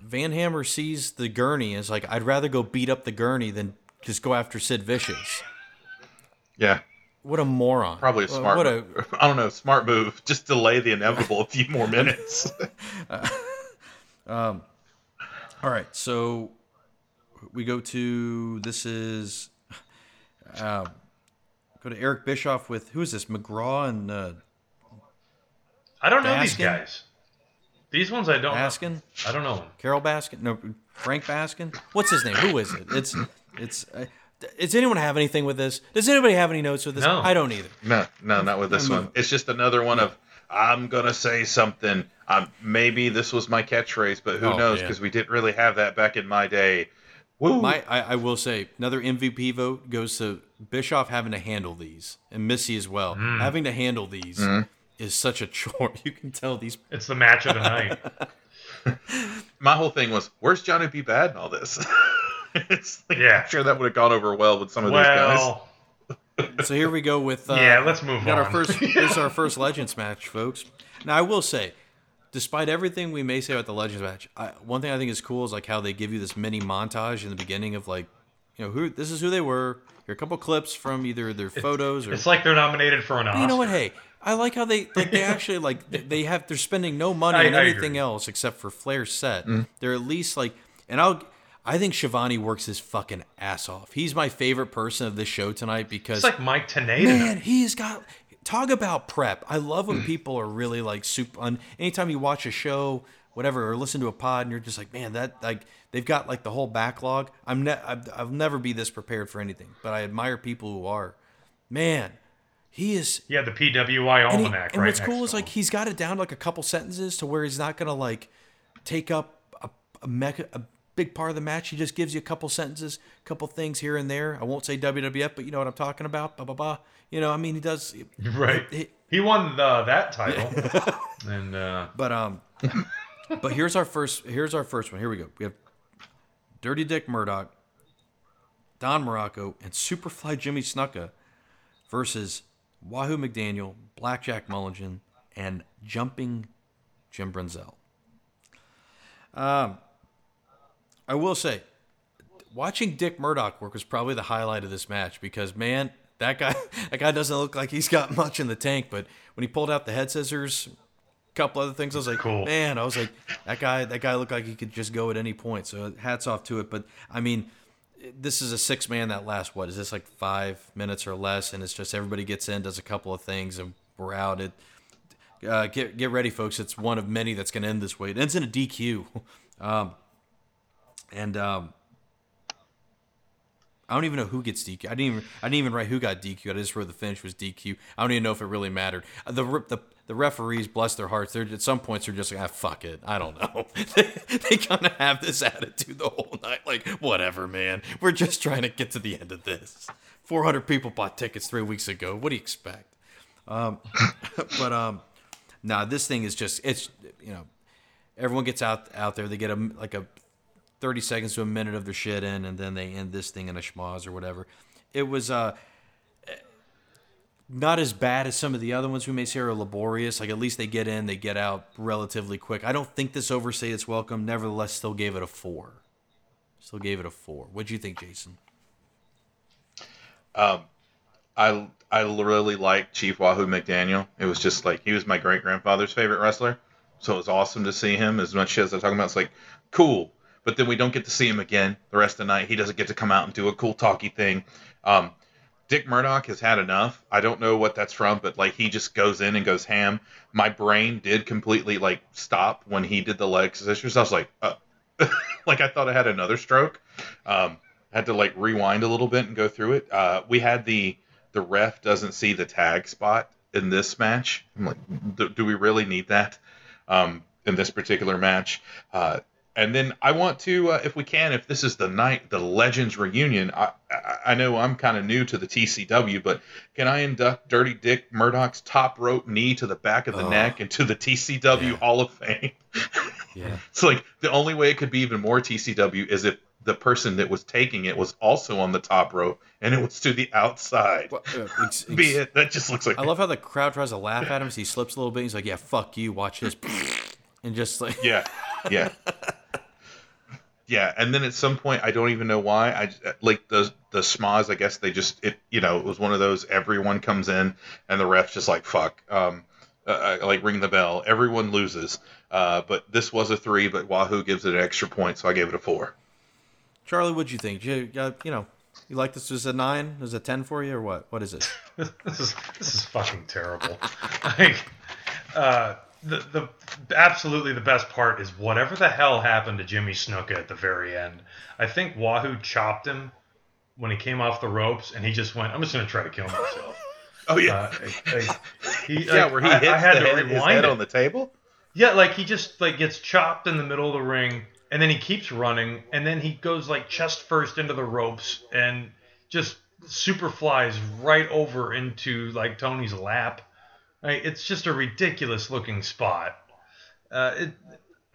Van Hammer sees the gurney and is like, I'd rather go beat up the gurney than just go after Sid Vicious. Yeah, What a moron! probably a smart. What a move. I don't know, smart move. Just delay the inevitable a few more minutes. Um. All right, so we go to this is uh, go to Eric Bischoff with who is this McGraw and uh, I don't know these guys. These ones I don't. Baskin, I don't know them. Carol Baskin, no Frank Baskin. What's his name? Who is it? It's it's. Uh, does anyone have anything with this? Does anybody have any notes with this? No. I don't either. no, no, not with this one. It's just another one of I'm gonna say something. Um, maybe this was my catchphrase, but who Oh, knows? yeah. Because we didn't really have that back in my day. Woo! My, I, I will say another MVP vote goes to Bischoff having to handle these and Missy as well. Having to handle these is such a chore. You can tell these It's the match of the night. My whole thing was, where's Johnny B. Badd in all this? it's like, Yeah. I'm sure that would have gone over well with some of these guys. well, So here we go with uh, yeah, let's move we got on. our first. this is our first Legends match, folks. Now I will say, despite everything we may say about the Legends match, I, one thing I think is cool is like how they give you this mini montage in the beginning of like, you know, who this is who they were. Here are a couple clips from either their photos or It's like they're nominated for an Oscar. you know what? Hey, I like how they like they actually like they- have they're spending no money I- on I anything agree. else except for Flair's set. Mm-hmm. They're at least like, and I'll I think Schiavone works his fucking ass off. He's my favorite person of this show tonight because It's like Mike Tenay. man, he's got talk about prep. I love when mm. people are really like super. On anytime you watch a show, whatever, or listen to a pod, and you're just like, man, that like they've got like the whole backlog. I'm ne- I've, I'll never be this prepared for anything, but I admire people who are. Man, he is. Yeah, the PWI And, he- almanac. and right what's cool is like he's got it down to like a couple sentences to where he's not gonna like take up a a, mecha, a big part of the match. He just gives you a couple sentences, a couple things here and there. I won't say WWF, but you know what I'm talking about. Blah blah blah. You know, I mean, he does. right. he- He won the, that title, and uh, But um, but here's our first. Here's our first one. Here we go. We have Dirty Dick Murdoch, Don Muraco, and Superfly Jimmy Snuka versus Wahoo McDaniel, Blackjack Mulligan, and Jumping Jim Brunzell. Um, I will say, watching Dick Murdoch work was probably the highlight of this match because man, that guy that guy doesn't look like he's got much in the tank. But when he pulled out the head scissors, a couple other things, I was like, Cool. man, I was like, that guy that guy looked like he could just go at any point. So hats off to it. But I mean. This is a six man that lasts what is this like five minutes or less, and it's just everybody gets in, does a couple of things, and we're out. It uh, get get ready, folks. It's one of many that's going to end this way. It ends in a DQ, um, and um, I don't even know who gets DQ. I didn't even I didn't even write who got DQ. I just wrote the finish was DQ. I don't even know if it really mattered. Uh, The the the referees, bless their hearts, they're at some points they're just like, ah, fuck it. I don't know. they kind of have this attitude the whole night, like whatever, man. We're just trying to get to the end of this. Four hundred people bought tickets three weeks ago. What do you expect? Um, but um, nah, this thing is just it's you know everyone gets out out there. They get a like a thirty seconds to a minute of their shit in, and then they end this thing in a schmoz or whatever. It was uh not as bad as some of the other ones we may say are laborious. Like at least they get in, they get out relatively quick. I don't think this overstayed its welcome. Nevertheless, still gave it a four. Still gave it a four. What'd you think, Jason? I I really like Chief Wahoo McDaniel. It was just like he was my great grandfather's favorite wrestler, so it was awesome to see him. As much as I'm talking about, it's like cool, but then we don't get to see him again the rest of the night. He doesn't get to come out and do a cool talky thing. Um, Dick Murdoch has had enough. I don't know what that's from, but like he just goes in and goes ham. My brain did completely like stop when he did the leg scissors. I was like, uh, like I thought I had another stroke. Um, had to like rewind a little bit and go through it. Uh, we had the the ref doesn't see the tag spot in this match. I'm like, do, do we really need that um, in this particular match? Uh, and then I want to, uh, if we can, if this is the night, the Legends reunion. I, I, I know I'm kind of new to the TCW, but can I induct Dirty Dick Murdoch's top rope knee to the back of the Oh. neck into the TCW Yeah. Hall of Fame? Yeah. It's like the only way it could be even more TCW is if the person that was taking it was also on the top rope and it was to the outside. Well, uh, Be it. That just looks like I love how the crowd tries to laugh at him as he slips a little bit. He's like, "Yeah, fuck you. Watch this," and just like, yeah, yeah, yeah. And then at some point, I don't even know why. I like the the schmoz. I guess they just it. You know, it was one of those. Everyone comes in and the refs just like fuck. Um, uh, uh, like ring the bell. Everyone loses. Uh, but this was a three, but Wahoo gives it an extra point, so I gave it a four. Charlie, what'd you think? You, uh, you know, you like this? Is a nine? Is a ten for you, or what? What is it? this is this is fucking terrible. like, uh, the the absolutely the best part is whatever the hell happened to Jimmy Snuka at the very end. I think Wahoo chopped him when he came off the ropes, and he just went, "I'm just gonna try to kill myself." Oh yeah, Uh, like, like, he, yeah, like, where he I, hits I had the to head, his rewind head on the table. Yeah, like he just like gets chopped in the middle of the ring, and then he keeps running, and then he goes like chest first into the ropes, and just super flies right over into like Tony's lap. It's just a ridiculous looking spot. Uh, it,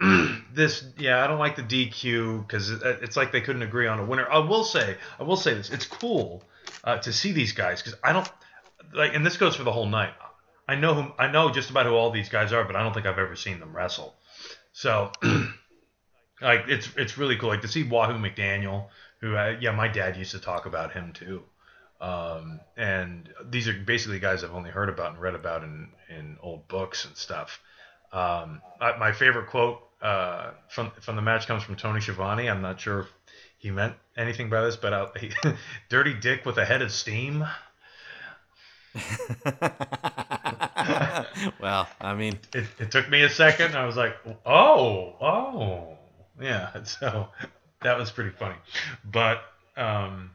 this, yeah, I don't like the DQ because it's like they couldn't agree on a winner. I will say, I will say this: it's cool uh, to see these guys because I don't like, and this goes for the whole night. I know who I know just about who all these guys are, but I don't think I've ever seen them wrestle. So, like, it's it's really cool. Like to see Wahoo McDaniel, who uh, yeah, my dad used to talk about him too. Um, and these are basically guys I've only heard about and read about in in old books and stuff. Um, I, my favorite quote uh, from from the match comes from Tony Schiavone. I'm not sure if he meant anything by this, but I'll, he, "Dirty Dick with a head of steam." well, I mean, it, it took me a second. I was like, "Oh, oh, yeah." So that was pretty funny, but um,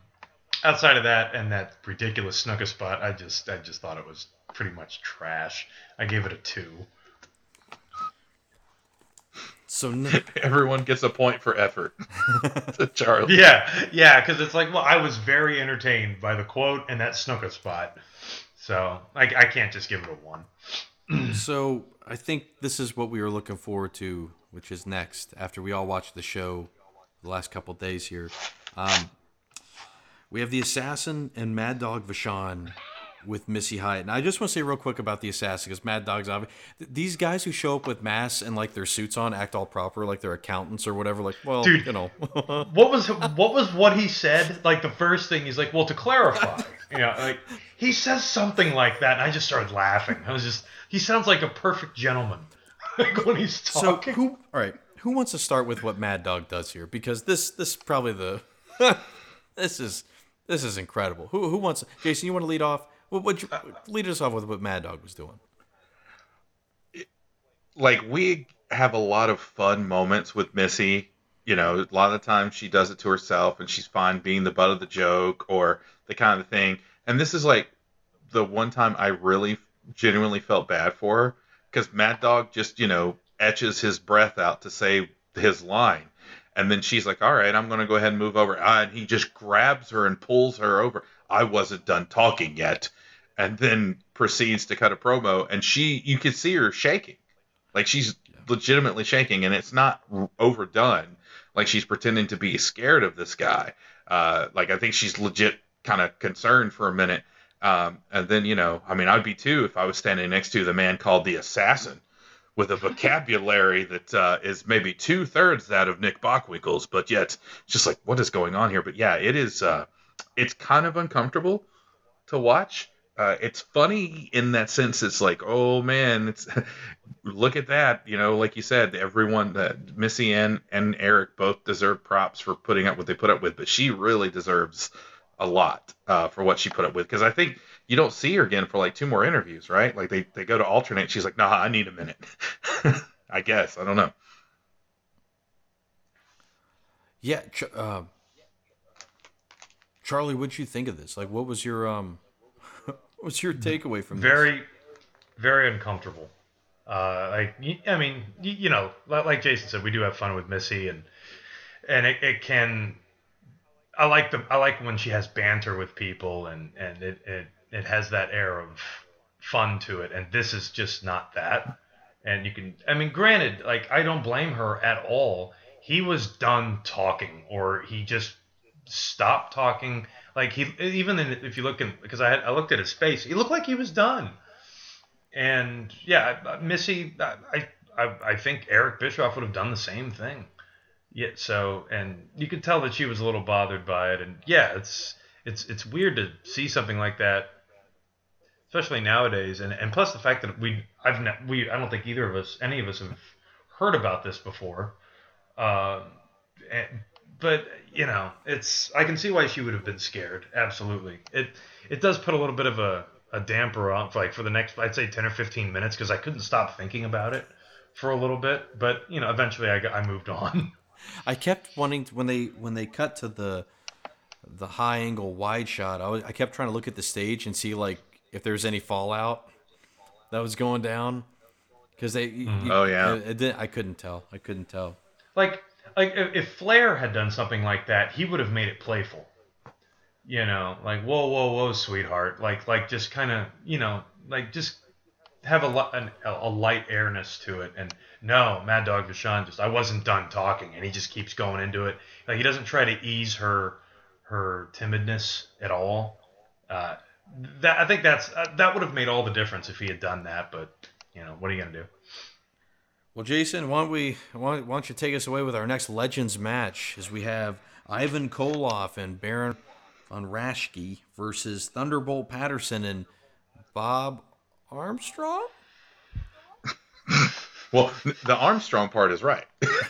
outside of that and that ridiculous Snuka spot, I just I just thought it was pretty much trash. I gave it a two. So n- everyone gets a point for effort. to Charlie. Yeah, yeah, because it's like, well, I was very entertained by the quote and that Snuka spot, so I, I can't just give it a one. so I think this is what we were looking forward to, which is next after we all watch the show the last couple days here. Um, we have the assassin and Mad Dog Vachon with Missy Hyatt. And I just want to say real quick about the assassin because Mad Dog's obvious. These guys who show up with masks and like their suits on act all proper, like they're accountants or whatever. Like, well, Dude, you know, what was what was what he said? Like the first thing he's like, well, to clarify, you know, like he says something like that, and I just started laughing. I was just, he sounds like a perfect gentleman when he's talking. So who? All right, who wants to start with what Mad Dog does here? Because this this is probably the this is this is incredible. Who who wants? Jason, you want to lead off? What would you lead us off with what Mad Dog was doing? Like we have a lot of fun moments with Missy. You know, a lot of times she does it to herself and she's fine being the butt of the joke or the kind of thing. And this is like the one time I really genuinely felt bad for her because Mad Dog just, you know, etches his breath out to say his line. And then she's like, all right, I'm going to go ahead and move over. Ah, and he just grabs her and pulls her over. I wasn't done talking yet. And then proceeds to cut a promo and she you can see her shaking. Like she's legitimately shaking and it's not overdone. Like she's pretending to be scared of this guy. Uh, like i think she's legit kind of concerned for a minute. Um, and then you know i mean i'd be too if i was standing next to the man called the assassin with a vocabulary that uh, is maybe two thirds that of nick bockwinkel's but yet just like what is going on here but yeah it is uh, it's kind of uncomfortable to watch uh, it's funny in that sense. It's like, oh man, it's look at that. You know, like you said, everyone that Missy and and Eric both deserve props for putting up what they put up with, but she really deserves a lot uh, for what she put up with because I think you don't see her again for like two more interviews, right? Like they they go to alternate. She's like, nah, I need a minute. I guess I don't know. Yeah, uh, Charlie, what'd you think of this? Like, what was your um? What's your takeaway from very, this? very very uncomfortable. Uh, like I mean, you, you, know, like Jason said, we do have fun with Missy, and and it, it can. I like the I like when she has banter with people, and and it, it it has that air of fun to it, and this is just not that. And you can, I mean, granted, like I don't blame her at all. He was done talking, or he just stopped talking like he even in, if you look in because I had, I looked at his face, he looked like he was done. And yeah, Missy, I I I think Eric Bischoff would have done the same thing. Yeah. So and you could tell that she was a little bothered by it. And yeah, it's it's it's weird to see something like that, especially nowadays. And and plus the fact that we I've ne- we I don't think either of us any of us have heard about this before. Uh, and, but you know, it's I can see why she would have been scared. Absolutely, it it does put a little bit of a, a damper on like for the next I'd say ten or fifteen minutes because I couldn't stop thinking about it for a little bit. But you know, eventually I, I moved on. I kept wanting to, when they when they cut to the the high angle wide shot. I was, I kept trying to look at the stage and see like if there's any fallout that was going down because they. Mm-hmm. You, oh yeah. It, it I couldn't tell. I couldn't tell. Like like if Flair had done something like that, he would have made it playful. You know, like whoa, whoa, whoa, sweetheart, like like just kind of you know like just have a, a a light airness to it, and no, Mad Dog Vachon just I wasn't done talking, and he just keeps going into it. Like he doesn't try to ease her her timidness at all. Uh, that I think that's uh, that would have made all the difference if he had done that. But you know, what are you gonna do? Well, Jason, why don't we why don't, why don't you take us away with our next Legends match as we have Ivan Koloff and Baron von Raschke versus Thunderbolt Patterson and Bob Armstrong. Well, the Armstrong part is right.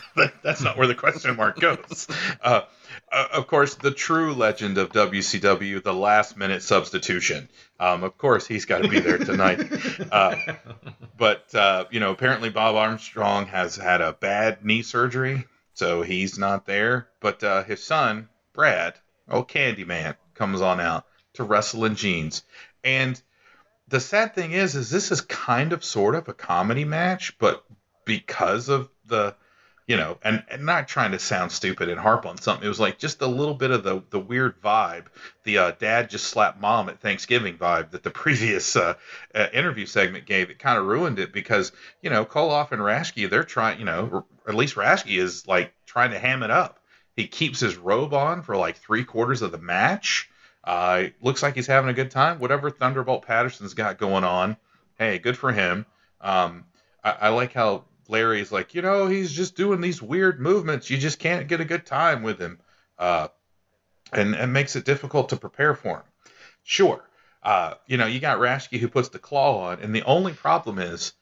That's not where the question mark goes. Uh, uh, of course, the true legend of WCW, the last minute substitution. Um, of course, he's got to be there tonight. Uh, but, uh, you know, apparently Bob Armstrong has had a bad knee surgery, so he's not there. But uh, his son, Brad, oh, Candyman, comes on out to wrestle in jeans. And the sad thing is, is this is kind of sort of a comedy match, but because of the, you know, and, and not trying to sound stupid and harp on something, it was like just a little bit of the the weird vibe, the uh, dad just slapped mom at Thanksgiving vibe that the previous uh, uh, interview segment gave. It kind of ruined it because you know Koloff and Raschke, they're trying, you know, at least Raschke is like trying to ham it up. He keeps his robe on for like three quarters of the match uh, looks like he's having a good time. Whatever Thunderbolt Patterson's got going on, hey, good for him. Um, I, I like how Larry's like, you know, he's just doing these weird movements. You just can't get a good time with him, uh, and it makes it difficult to prepare for him. Sure, uh, you know, you got Raschke who puts the claw on, and the only problem is,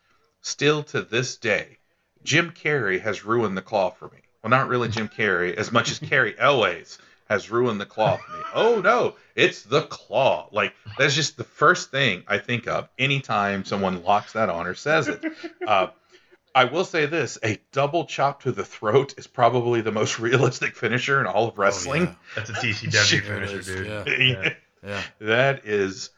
still to this day, Jim Carrey has ruined the claw for me. Well, not really Jim Carrey, as much as Cary Elwes has ruined the claw for me. Oh no, it's the claw. Like that's just the first thing I think of anytime someone locks that on or says it. Uh, I will say this: a double chop to the throat is probably the most realistic finisher in all of wrestling. Oh, yeah. That's a TCW finisher, dude. yeah. Yeah. Yeah. that is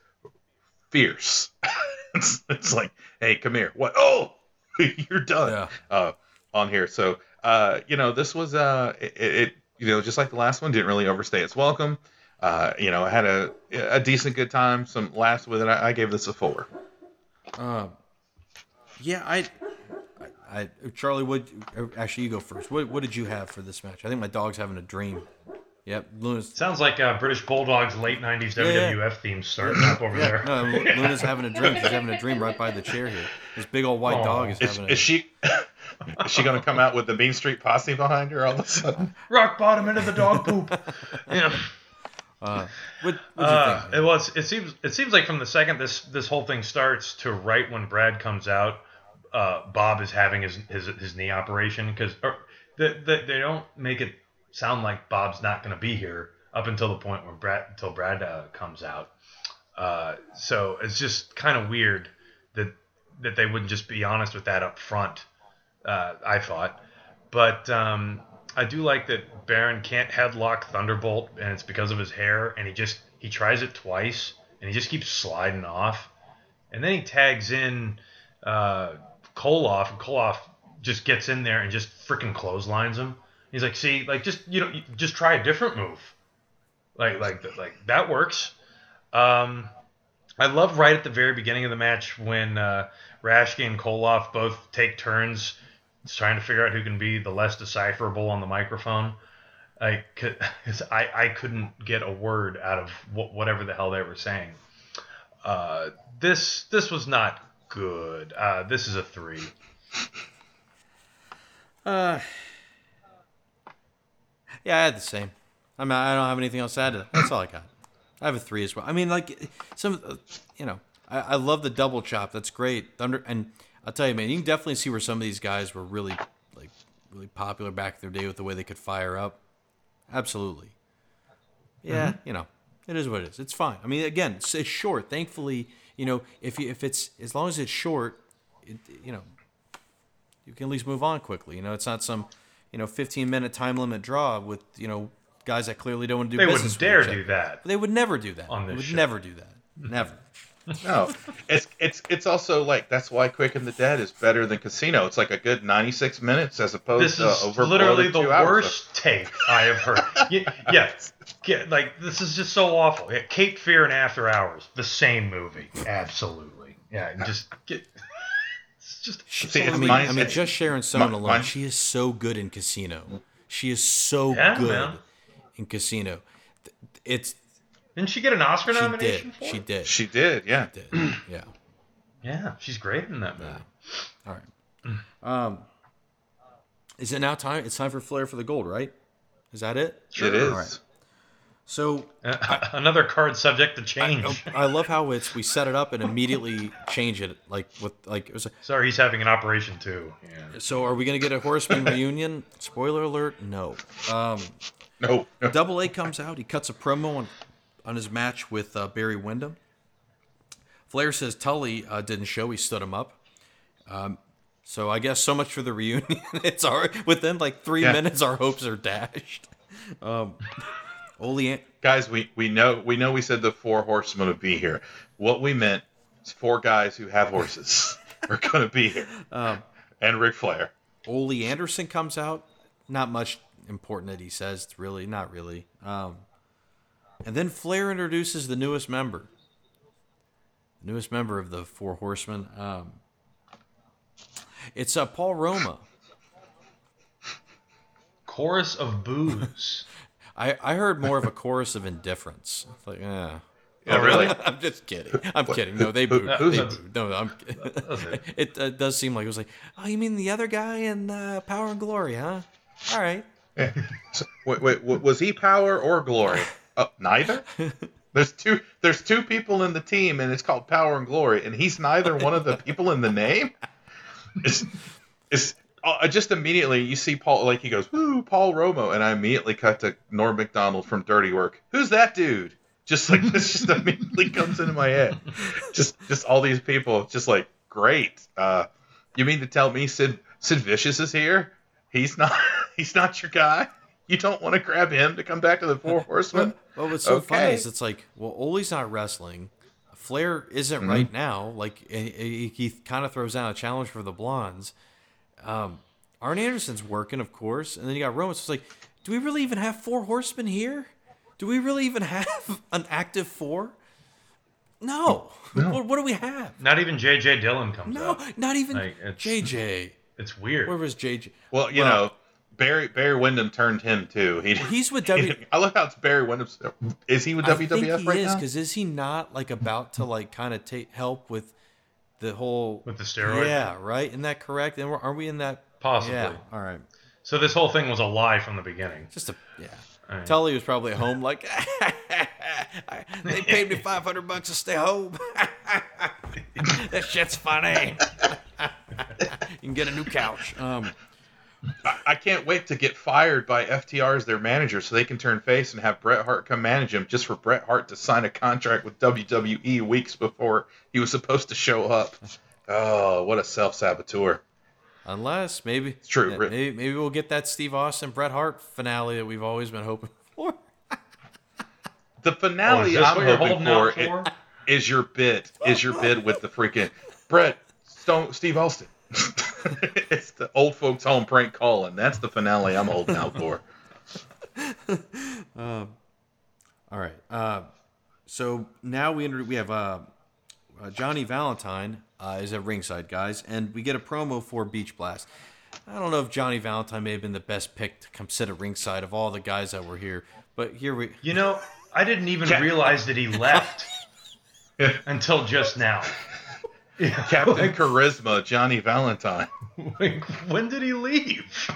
fierce. it's, it's like, hey, come here. What? Oh, you're done. Yeah. Uh, on here. So, uh, you know, this was uh, it, it, you know, just like the last one, didn't really overstay its welcome. Uh, you know, I had a a decent good time. Some laughs with it. I, I gave this a four. Um, yeah, I, I, I, Charlie, would Actually, you go first. What, what did you have for this match? I think my dog's having a dream. Yep, Luna's. Sounds like uh, British Bulldog's late '90s Yeah, WWF theme starting up over Yeah, there. no, Luna's having a dream. She's having a dream right by the chair here. This big old white Aw. dog is Is, having a. is she is she going to come out with the Mean Street Posse behind her all of a sudden? Rock bottom into the dog poop. yeah. Uh, what, what'd Uh, think? it was. It seems. It seems like from the second this this whole thing starts to right when Brad comes out, uh, Bob is having his his, his knee operation because they, they, they don't make it sound like Bob's not going to be here up until the point where Brad until Brad uh, comes out. Uh, so it's just kind of weird that that they wouldn't just be honest with that up front. Uh, I thought, but um, I do like that Baron can't headlock Thunderbolt, and it's because of his hair. And he just he tries it twice, and he just keeps sliding off. And then he tags in uh, Koloff, and Koloff just gets in there and just freaking clotheslines him. He's like, "See, like just you know, just try a different move. Like like like that works." Um, I love right at the very beginning of the match when uh, Raschke and Koloff both take turns trying to figure out who can be the less decipherable on the microphone. I could, I, I couldn't get a word out of wh- whatever the hell they were saying. Uh, this this was not good. Uh, this is a three. Uh, yeah, I had the same. I mean, I don't have anything else to add to that. That's all I got. I have a three as well. I mean, like some, you know, I, I love the double chop. That's great. Thunder, and I'll tell you, man, you can definitely see where some of these guys were really, like, really popular back in their day with the way they could fire up. Absolutely. Yeah, mm-hmm. you know, it is what it is. It's fine. I mean, again, it's, it's short. Thankfully, you know, if you, if it's as long as it's short, it, you know, you can at least move on quickly. You know, it's not some, you know, 15 minute time limit draw with, you know, guys that clearly don't want to do They business wouldn't dare do that. They would never do that. On They this would show. never do that. Never. No, oh. it's it's it's also like that's why Quick and the Dead is better than Casino. It's like a good 96 minutes as opposed to over This to is over literally the two hours. worst take I have heard. yeah, yeah, yeah, like this is just so awful. Yeah, Cape Fear and After Hours, the same movie, absolutely. Yeah, just get. It's just She, See, I mean, mine- I mean, just Sharon Stone mi- alone, mine- she is so good in Casino. She is so Yeah, good man. in Casino. It's Didn't she get an Oscar she did. nomination for She did. She did, yeah. did. Yeah. Yeah, she's great in that movie. All right. Um, is it now time? It's time for Flair for the Gold, right? Is that it? It is. All right. So Uh, another card subject to change. I love how it's we set it up and immediately change it like with like it was. Sorry, he's having an operation too. Yeah. So are we gonna get a Horseman reunion? Spoiler alert: No. Um, No, no. Double A comes out. He cuts a promo on, on his match with uh, Barry Windham. Flair says Tully uh, didn't show. He stood him up. Um, so I guess so much for the reunion. it's all right. Within like three Yeah. minutes, our hopes are dashed. Um, Ole, Guys, we, we know we know we said the four horsemen would be here. What we meant is four guys who have horses are going to be here, um, and Ric Flair. Ole Anderson comes out. Not much important that he says. It's really not really. Um, and then Flair introduces the newest member. the Newest member of the Four Horsemen. Um, it's uh, Paul Roma. Chorus of booze. I, I heard more of a chorus of indifference. Like, eh. Yeah, really. I'm just kidding. I'm kidding. No, they booed. who's They booed. No, I'm it. It uh, does seem like it was like, oh, you mean the other guy in uh, Power and Glory, huh? All right. Wait, wait, was he power or glory? Uh, neither. There's two. There's two people in the team, and it's called Power and Glory, and he's neither one of the people in the name. It's, it's uh, just immediately you see Paul like he goes, "Woo, Paul Romo," and I immediately cut to Norm Macdonald from Dirty Work. Who's that dude? Just like this, just immediately comes into my head. Just, just all these people, just like great. Uh, you mean to tell me Sid Sid Vicious is here? He's not. He's not your guy. You don't want to grab him to come back to the Four Horsemen? Well, what's so funny is it's like, well, Ole's not wrestling. Flair isn't Mm-hmm. right now. Like he, he, he kind of throws down a challenge for the Blondes. Um, Arn Anderson's working, of course, and then you got Roman. So it's like, do we really even have four horsemen here? Do we really even have an active four? No. What, what do we have? Not even J.J. Dillon comes No, up. not even Like, it's- JJ. It's weird. Where was JJ? Well, you Well- know, Barry Barry Windham turned him too. He, He's with W. I love how it's Barry Windham. Is he with I WWF think he right is now? because is he not like about to like kind of take help with the whole With the steroid? Yeah, right. Isn't that correct? And we're- are we in that? Possibly. Yeah. All right. So this whole thing was a lie from the beginning. Just a yeah. All right. Tully was probably at home like they paid me five hundred bucks to stay home. that shit's funny. you can get a new couch. Um, I, I can't wait to get fired by FTR as their manager so they can turn face and have Bret Hart come manage him just for Bret Hart to sign a contract with WWE weeks before he was supposed to show up. Oh, what a self saboteur! unless maybe It's true. yeah, maybe, maybe we'll get that Steve Austin Bret Hart finale that we've always been hoping for. The Oh, finale this I'm hoping for, for? is your bit. Is your bit with the freaking Bret Stone Steve Austin? it's the old folks home prank calling. That's the finale I'm holding out for. All right. Uh, so now we inter- we have uh, uh, Johnny Valentine uh, is at ringside, guys, and we get a promo for Beach Blast. I don't know if Johnny Valentine may have been the best pick to come sit at ringside of all the guys that were here, but here we. You know, I didn't even Cap- realize that he left until just now. Yeah. Captain Charisma, Johnny Valentine. Like, when did he leave?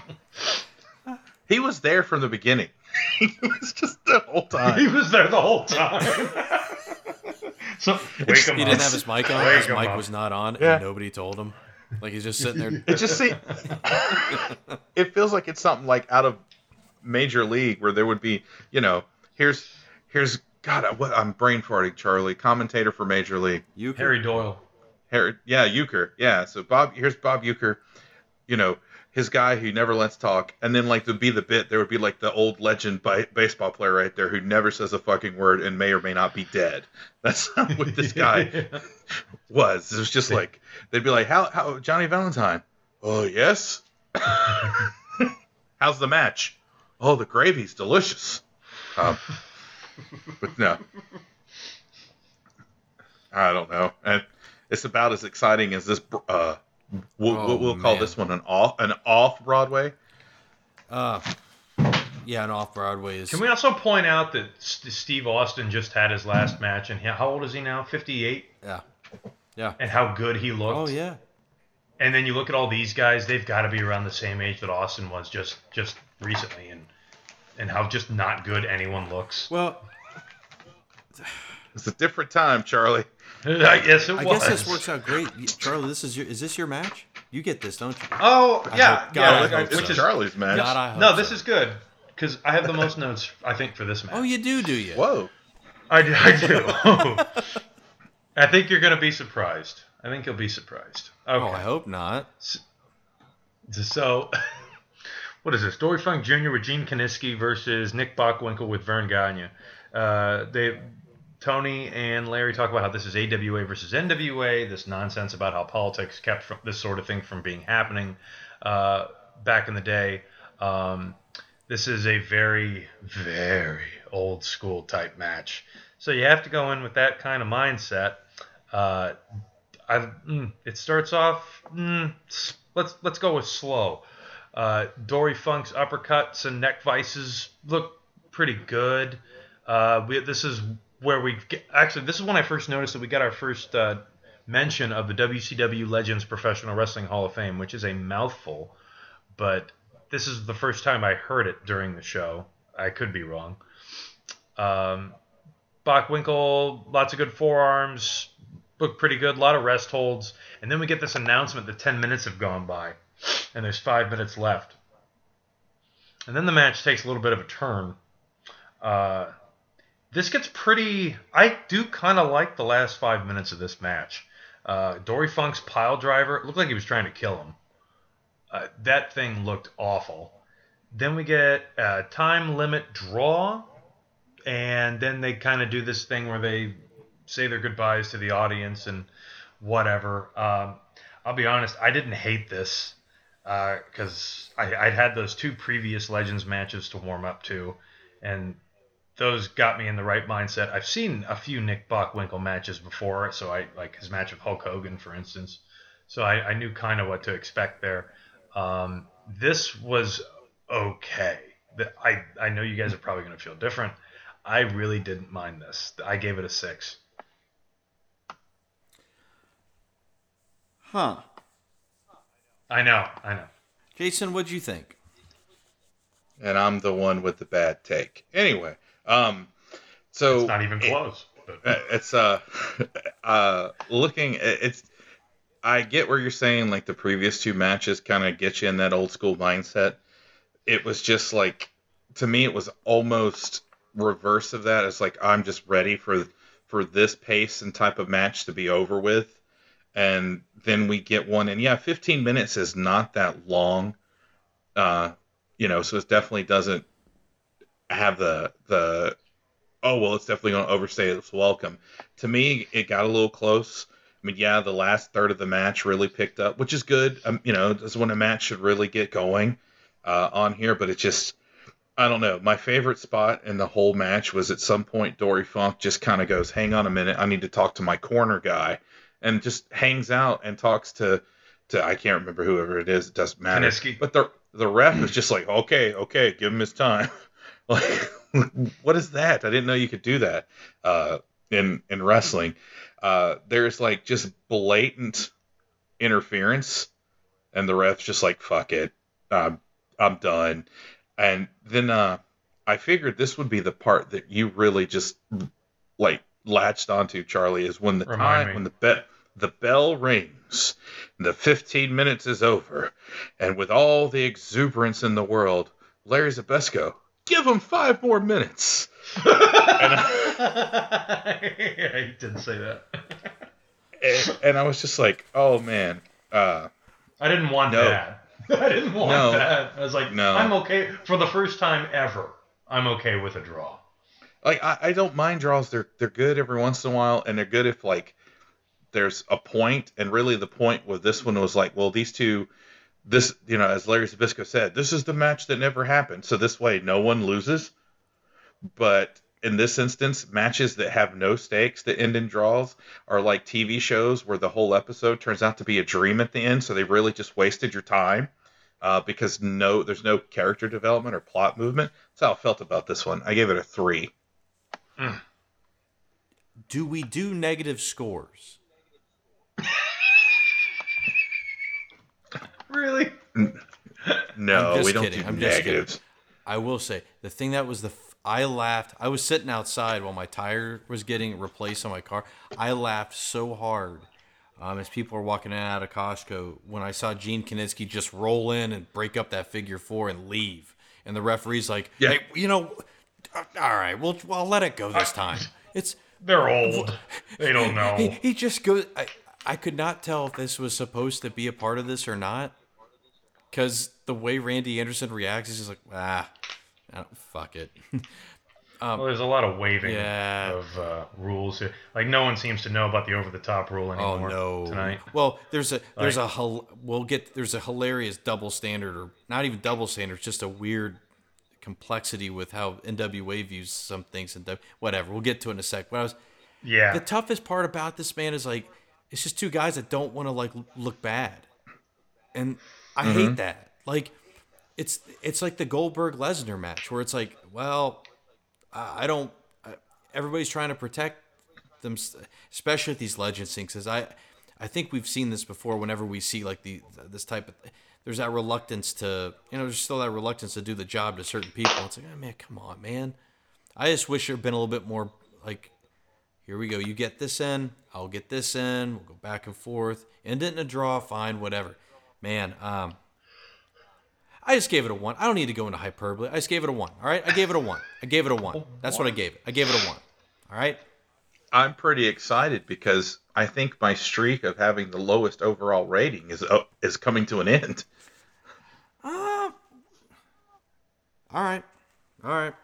He was there from the beginning. he was just the whole time. He was there the whole time. so wake him He up. didn't have his mic on. Wake His mic up. was not on, Yeah. and nobody told him. Like he's just sitting there. It just seems. it feels like it's something like out of Major League where there would be, you know, here's here's God, I- what I'm brain farting, Charlie, commentator for Major League. You Harry Doyle. Harry, yeah, Uecker, yeah. So Bob, here's Bob Uecker, you know, his guy who never lets talk, and then like to be the bit, there would be like the old legend bi- baseball player right there who never says a fucking word and may or may not be dead. That's what this guy was. It was just like they'd be like, "How, how, Johnny Valentine? Oh yes. How's the match? Oh, the gravy's delicious. Um, but no, I don't know. And it's about as exciting as this uh, We'll, Oh, we'll call man. this one an off an off Broadway. Uh, yeah, an off Broadway is. Can we also point out that S- Steve Austin just had his last match, and he, how old is he now? Fifty-eight, Yeah. Yeah. and how good he looked. Oh yeah. And then you look at all these guys; they've got to be around the same age that Austin was just just recently, and and how just not good anyone looks. Well, It's a different time, Charlie. I guess it I was. guess this works out great. Charlie, this is your. Is this your match? You get this, don't you? Oh I yeah, hope- God, yeah. I like, hope it's which so. is Charlie's match. God, I hope no, this so. is good because I have the most notes I think for this match. Oh, you do, do you? Whoa. I do. I do. I think you're going to be surprised. I think you'll be surprised. Okay. Oh, I hope not. So, what is this? Dory Funk Jr. with Gene Kiniski versus Nick Bockwinkel with Verne Gagne. Uh, they, Tony and Larry talk about how this is AWA versus NWA. This nonsense about how politics kept from, this sort of thing from being happening uh, back in the day. Um, this is a very, very old school type match. So you have to go in with that kind of mindset. Uh, mm, it starts off. Mm, let's let's go with slow. Uh, Dory Funk's uppercuts and neck vices look pretty good. Uh, we, this is where we get, actually this is when I first noticed that we got our first uh, mention of the WCW Legends Professional Wrestling Hall of Fame, which is a mouthful, but this is the first time I heard it during the show. I could be wrong. Um, Bockwinkel, lots of good forearms, look pretty good, a lot of rest holds, and then we get this announcement that 10 minutes have gone by, and there's five minutes left. And then the match takes a little bit of a turn. Uh, this gets pretty. I do kind of like the last five minutes of this match. Uh, Dory Funk's pile driver looked like he was trying to kill him. Uh, that thing looked awful. Then we get a time limit draw, and then they kind of do this thing where they say their goodbyes to the audience and whatever. Um, I'll be honest, I didn't hate this because I I'd had those two previous Legends matches to warm up to, and those got me in the right mindset. I've seen a few Nick Bockwinkel matches before, so I like his match with Hulk Hogan, for instance. So I, I knew kind of what to expect there. Um, this was okay. The, I I know you guys are probably going to feel different. I really didn't mind this. I gave it a six. Huh. I know, I know. Jason, what'd you think? And I'm the one with the bad take. Anyway, um, so It's not even close. But Uh, it's uh uh looking it's I get where you're saying like the previous two matches kind of get you in that old school mindset. It was just like to me it was almost reverse of that. It's like I'm just ready for for this pace and type of match to be over with. And then we get one and yeah, 15 minutes is not that long. Uh you know, so it definitely doesn't have the the oh well it's definitely going to overstay its welcome. To me it got a little close. I mean yeah the last third of the match really picked up which is good. Um, you know this is when a match should really get going uh, on here but it just i don't know. My favorite spot in the whole match was at some point dory funk just kind of goes hang on a minute i need to talk to my corner guy and just hangs out and talks to to i can't remember whoever it is it doesn't matter. But the the ref is just like okay okay give him his time like what is that? I didn't know you could do that uh, in in wrestling. Uh, there's like just blatant interference, and the ref's just like fuck it, um, I'm done. And then uh, I figured this would be the part that you really just like latched onto, Charlie, is when the Remind time me. when the bet the bell rings, the 15 minutes is over, and with all the exuberance in the world, Larry Zbyszko, give him five more minutes. yeah, he did say that. and, and I was just like, oh man, uh, I didn't want No. that. I didn't want No. that. I was like, No. I'm okay for the first time ever. I'm okay with a draw. like I, I don't mind draws. They're they're good every once in a while, and they're good if like there's a point. And really, the point with this one was like, well, these two, this you know, as Larry Zbyszko said, this is the match that never happened. So this way, no one loses. But in this instance, matches that have no stakes that end in draws are like TV shows where the whole episode turns out to be a dream at the end. So they really just wasted your time uh, because no, there's no character development or plot movement. That's how I felt about this one. I gave it a three. Do we do negative scores? Really? No, we don't kidding. do I'm just negatives. I will say the thing that was the f- I laughed. I was sitting outside while my tire was getting replaced on my car. I laughed so hard um, as people were walking in and out of Costco when I saw Gene Kiniski just roll in and break up that figure four and leave, and the referee's like, Yeah. "Hey, you know, uh, all right, we'll well I'll let it go this time." It's They're old. They don't he, know. he just goes. I, I could not tell if this was supposed to be a part of this or not, because the way Randy Anderson reacts is just like, ah, fuck it. Well, there's a lot of waving Yeah. of uh, rules here. Like no one seems to know about the over-the-top rule Oh anymore no! tonight. Well, there's a there's a hil- we'll get there's a hilarious double standard or not even double standard, just a weird complexity with how NWA views some things and whatever. We'll get to it in a sec. But I was Yeah. the toughest part about this man is like it's just two guys that don't want to like look bad, and I Mm-hmm. hate that. Like it's it's like the Goldberg Lesnar match where it's like, well, I don't. I- Everybody's trying to protect them, especially at these legend sinks. Because I, I think we've seen this before. Whenever we see like the this type of, there's that reluctance to, you know, there's still that reluctance to do the job to certain people. It's like, oh, man, come on, man. I just wish there'd been a little bit more like, here we go. You get this in, I'll get this in. We'll go back and forth. End it in a draw, fine, whatever. Man, um, I just gave it a one. I don't need to go into hyperbole. I just gave it a one. All right, I gave it a one. I gave it a one. That's what I gave it. I gave it a one. All right. I'm pretty excited because I think my streak of having the lowest overall rating is uh, is coming to an end. All right. All right.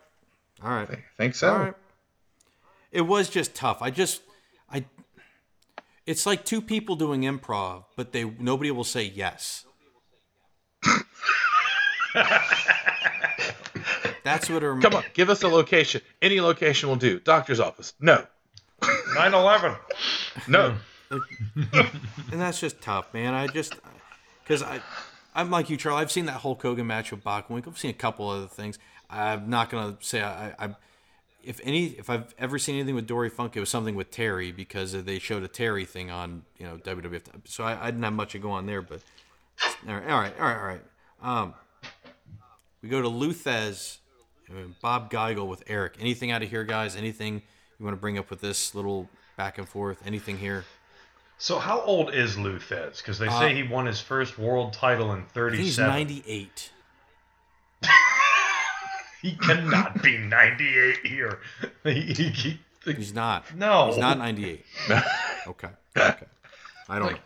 All right. I think so. All right. It was just tough. I just I it's like two people doing improv, but they nobody will say yes. That's what it rem- Come on, give us a location. Any location will do. Doctor's office. No. 9/11. No. and that's just tough, man. I just because I I'm like you, Charlie. I've seen that Hulk Hogan match with Bachwink. I've seen a couple other things. I'm not gonna say I, I if any if I've ever seen anything with Dory Funk, it was something with Terry because they showed a Terry thing on you know WWF. So I, I didn't have much to go on there, but all right, all right, all right, all right. Um, we go to Lou Thesz, uh, Bob Geigel with Eric. Anything out of here, guys? Anything you want to bring up with this little back and forth? Anything here? So how old is Lou Thesz? Because they say he won his first world title in Uh, I think he's 98. He cannot be 98 here. He- he- he- He's not. no. He's not 98. Okay. Okay. I don't know.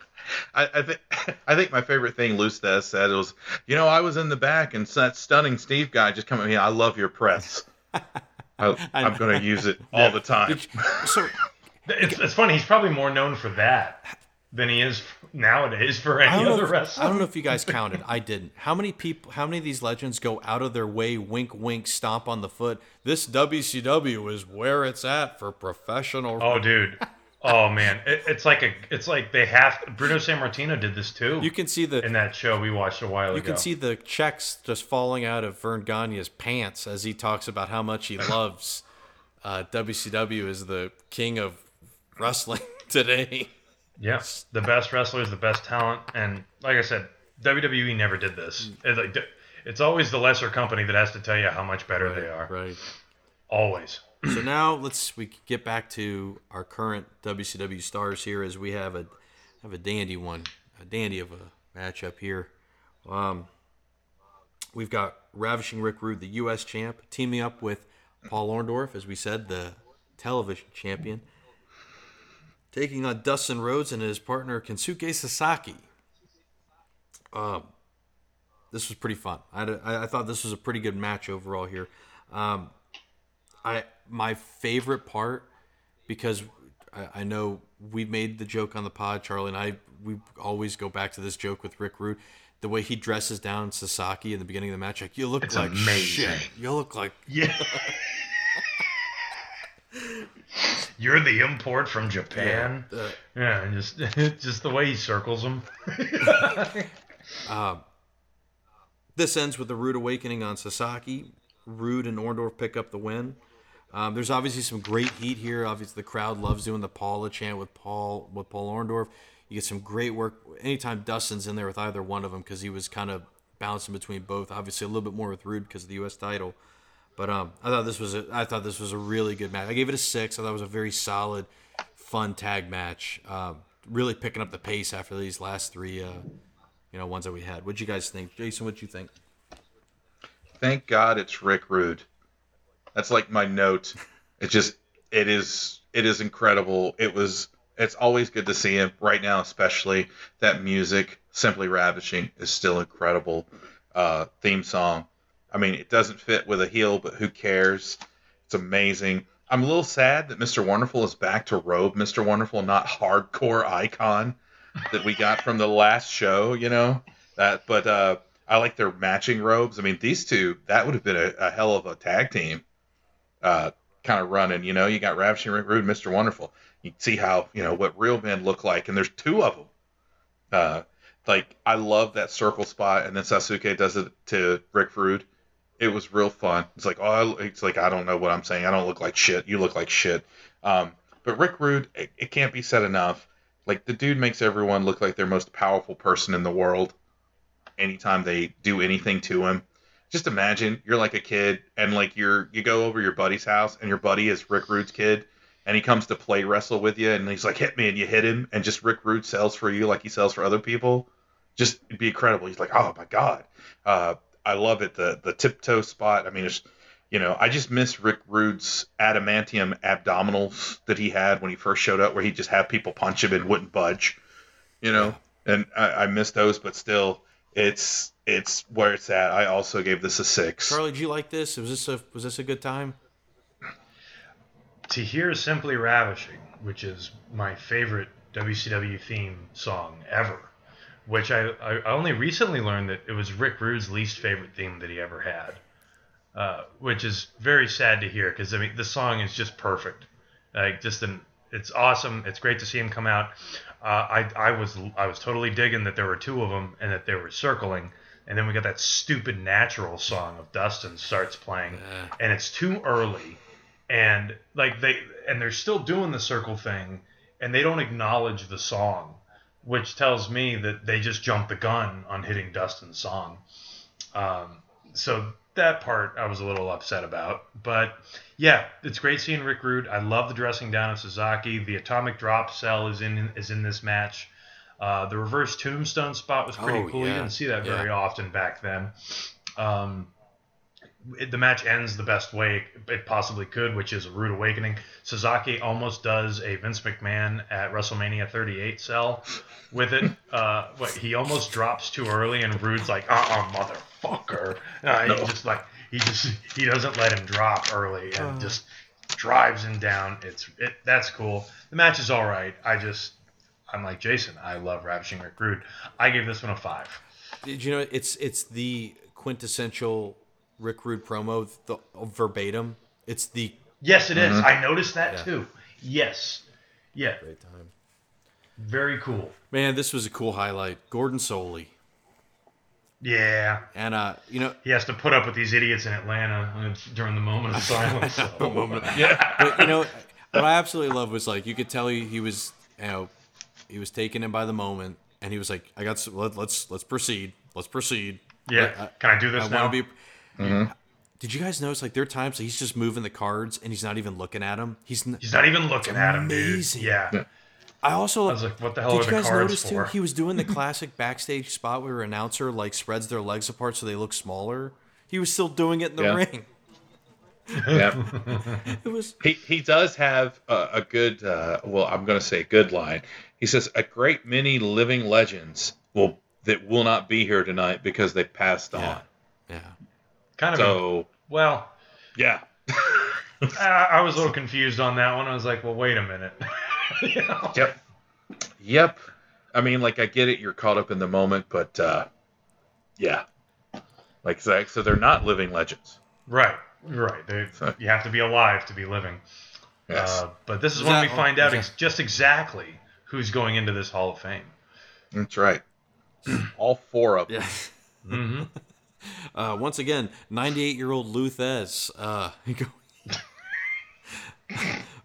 I, I think I think my favorite thing Lou Thesz said was, you know, I was in the back and that stunning Steve guy just come at me. I love your press. I, I'm going to use it all the time. You- so It's, it's funny. He's probably more known for that than he is nowadays for any other if, wrestler. I don't know if you guys counted. I didn't. How many people? How many of these legends go out of their way, wink, wink, stomp on the foot? This WCW is where it's at for professional. Oh, dude. Oh man, it, it's like a. It's like they have. Bruno Sammartino did this too. You can see the in that show we watched a while You ago. You can see the checks just falling out of Verne Gagne's pants as he talks about how much he loves uh, WCW as the king of wrestling today. Yes, the best wrestlers, the best talent, and like I said, WWE never did this. It's, like, it's always the lesser company that has to tell you how much better they are. Right. Always. So now let's we get back to our current WCW stars here as we have a have a dandy one, a dandy of a matchup here. Um, we've got Ravishing Rick Rude, the U.S. champ, teaming up with Paul Orndorff, as we said, the television champion, taking on Dustin Rhodes and his partner Kensuke Sasaki. Um, this was pretty fun. I, I, I thought this was a pretty good match overall here. Um, I my favorite part because I, I know we made the joke on the pod, Charlie and I. We always go back to this joke with Rick Rude. The way he dresses down Sasaki in the beginning of the match, like you look It's like amazing. shit. You look like Yeah. You're the import from Japan. Uh, Yeah, just just the way he circles them. Um, this ends with the Rude Awakening on Sasaki. Rude and Orndorff pick up the win. Um, there's obviously some great heat here. Obviously, the crowd loves doing the Paula chant with Paul with Paul Orndorff. You get some great work anytime Dustin's in there with either one of them because he was kind of bouncing between both. Obviously, a little bit more with Rude because of the U.S. title. But um, I thought this was a I thought this was a really good match. I gave it a six. I thought it was a very solid, fun tag match. Um, really picking up the pace after these last three, uh, you know, ones that we had. What'd you guys think, Jason? What'd you think? Thank God it's Rick Rude. That's like my note. It just it is it is incredible. It was it's always good to see him right now, especially that music. Simply ravishing is still incredible. Uh, theme song. I mean, it doesn't fit with a heel, but who cares? It's amazing. I'm a little sad that Mr. Wonderful is back to robe Mr. Wonderful, not hardcore icon that we got from the last show. You know that, but uh, I like their matching robes. I mean, these two that would have been a, a hell of a tag team, uh, kind of running. You know, you got Ravishing Rude, Mr. Wonderful. You see how you know what real men look like, and there's two of them. Uh, like I love that circle spot, and then Sasaki does it to Rick Rude. It was real fun. It's like oh, it's like I don't know what I'm saying. I don't look like shit. You look like shit. Um, but Rick Rude, it, it can't be said enough. Like the dude makes everyone look like their most powerful person in the world. Anytime they do anything to him, just imagine you're like a kid and like you're you go over your buddy's house and your buddy is Rick Rude's kid and he comes to play wrestle with you and he's like hit me and you hit him and just Rick Rude sells for you like he sells for other people. Just it'd be incredible. He's like, oh my god, uh, I love it. The the tiptoe spot. I mean, it's you know, I just miss Rick Rude's adamantium abdominals that he had when he first showed up, where he just had people punch him and wouldn't budge. You know, and I, I miss those, but still, it's it's where it's at. I also gave this a six. Charlie, did you like this? Was this a was this a good time? to hear Simply Ravishing, which is my favorite WCW theme song ever, which I, I only recently learned that it was Rick Rude's least favorite theme that he ever had, uh, which is very sad to hear because I mean the song is just perfect, like just an it's awesome. It's great to see him come out. Uh, I I was I was totally digging that there were two of them and that they were circling. And then we got that stupid natural song of Dustin starts playing, Yeah. and it's too early and like they and they're still doing the circle thing and they don't acknowledge the song which tells me that they just jumped the gun on hitting dustin's song. Um, so that part i was a little upset about but yeah it's great seeing rick rude. I love the dressing down of suzuki. The atomic drop cell is in is in this match. Uh, the reverse tombstone spot was pretty Oh, cool. You didn't see that Yeah. very often back then. Um, it, the match ends the best way it possibly could, which is a rude awakening. Sasaki almost does a Vince McMahon at WrestleMania 38 cell with it. Uh, but he almost drops too early, and Rude's like, "Uh, uh motherfucker!" Uh, No. He just like he just he doesn't let him drop early, and just drives him down. It's it that's cool. The match is all right. I just I'm like Jason. I love Ravishing Rick Rude. I gave this one a five. Did you know it's it's the quintessential Rick Rude promo, the verbatim. It's the Yes, it is. I noticed that Yeah. too. Yes. Yeah. great time. Very cool. Man, this was a cool highlight. Gordon Solie. Yeah. And uh, you know, He has to put up with these idiots in Atlanta uh, during the moment of silence. so- Yeah. but you know what I absolutely love was like you could tell he, he was you know he was taken in by the moment and he was like I got s- let, let's let's proceed let's proceed Yeah. Can I do this I now? want to be did you guys notice like there are times that he's just moving the cards and he's not even looking at them he's n- He's not even looking at him, dude. amazing. Yeah. I also I was like, what the hell did are you the guys cards notice for? too he was doing the classic backstage spot where an announcer like spreads their legs apart so they look smaller he was still doing it in the Yeah. ring yeah. it was He he does have a, a good uh, well I'm going to say a good line. He says a great many living legends will that will not be here tonight because they passed yeah on. yeah kind of. So well, yeah, I, I was a little confused on that one. I was like, well, wait a minute. You know? yep, yep. I mean, like I get it, you're caught up in the moment, but uh, yeah, like Zach, so they're not living legends. Right. Right. They, So- you have to be alive to be living. Yes. Uh, but this is, Is when that- we find out ex- just exactly who's going into this Hall of Fame. That's right. All four of them. Yeah. hmm Uh, once again, 98 year old Lou Thesz. Uh,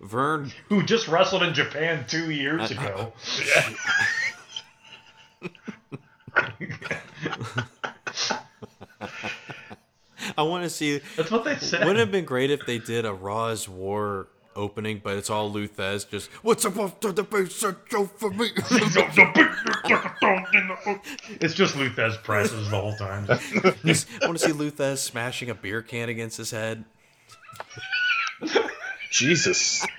Verne. Who just wrestled in Japan two years ago. I want to see. That's what they said. Wouldn't it have been great if they did a Raw's War opening, but it's all Lou Thesz just, what's up to the base show for me? it's just Lou Thesz presses the whole time. Just- I want to see Lou Thesz smashing a beer can against his head. Jesus.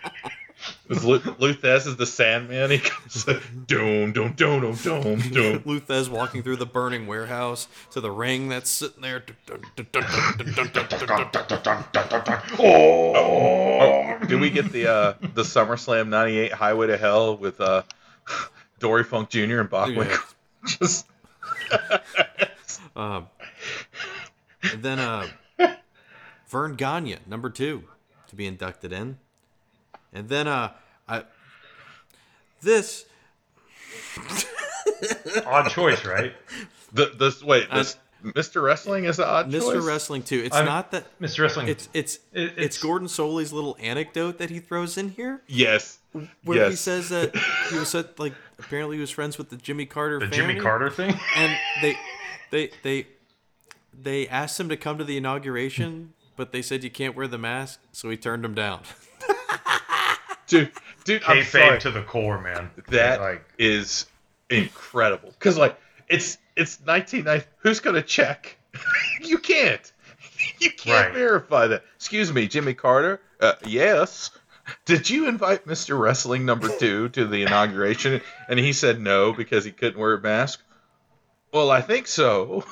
Is Lu- Lou Thesz is the Sandman. He comes, doom, doom, doom, doom, doom, doom. Lou Thesz walking through the burning warehouse to the ring that's sitting there. Oh, did we get the uh, the SummerSlam '98 Highway to Hell with uh, Dory Funk Jr. and Bachwick? Just Um, and then uh, Verne Gagne, number two, to be inducted in. And then uh, I, this Odd choice, right? the this wait this Mr. Wrestling is an odd Mr. choice. Mr. Wrestling too. It's I'm- not that Mr. Wrestling. it's it's it's, it's- Gordon Solie's little anecdote that he throws in here, Yes. where yes. he says that he was at, like apparently he was friends with the Jimmy Carter the family, Jimmy Carter thing. and they they they they asked him to come to the inauguration, but they said you can't wear the mask, so he turned him down. dude, dude, I'm sorry. Kayfabe to the core, man. That like is incredible. Because like it's it's 1990 who's gonna check? You can't. You can't Right. verify that. Excuse me jimmy carter? Uh, yes. Did you invite mr wrestling number two to the inauguration? And he said no because he couldn't wear a mask? Well i think so.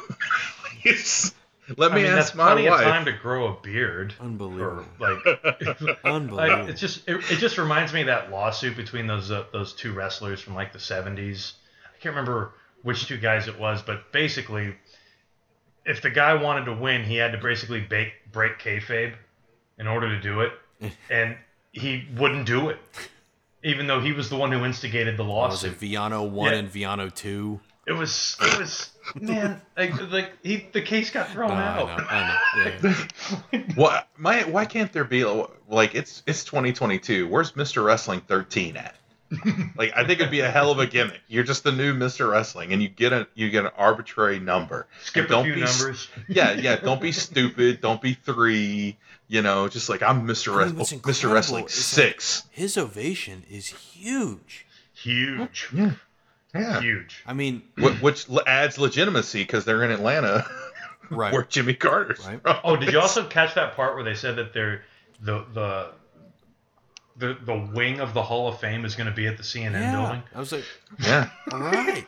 It's- let I me mean, ask that's my plenty wife of time to grow a beard. Unbelievable, like, like unbelievable. it's just it, it just reminds me of that lawsuit between those uh, those two wrestlers from like the 70s. I can't remember which two guys it was, but basically, if the guy wanted to win, he had to basically break break kayfabe in order to do it, and he wouldn't do it, even though he was the one who instigated the was lawsuit. it Viano one Yeah. and Viano two? It was it was man like like he the case got thrown Oh, I out. know, I know. Yeah, yeah. why my why can't there be like it's it's 2022 where's mr wrestling 13 at like i think it'd be a hell of a gimmick you're just the new mr wrestling and you get a you get an arbitrary number Skip And a don't few be numbers. yeah yeah don't be stupid don't be three you know just like i'm mr I mean, wrestling mr incredible wrestling is, like, six His ovation is huge. Huge, yeah yeah huge. I mean, which adds legitimacy because they're in atlanta right? where jimmy carter's Right. from. Oh, did you also catch that part where they said that they're the the the the wing of the Hall of Fame is going to be at the CNN yeah. building? I was like, yeah all right,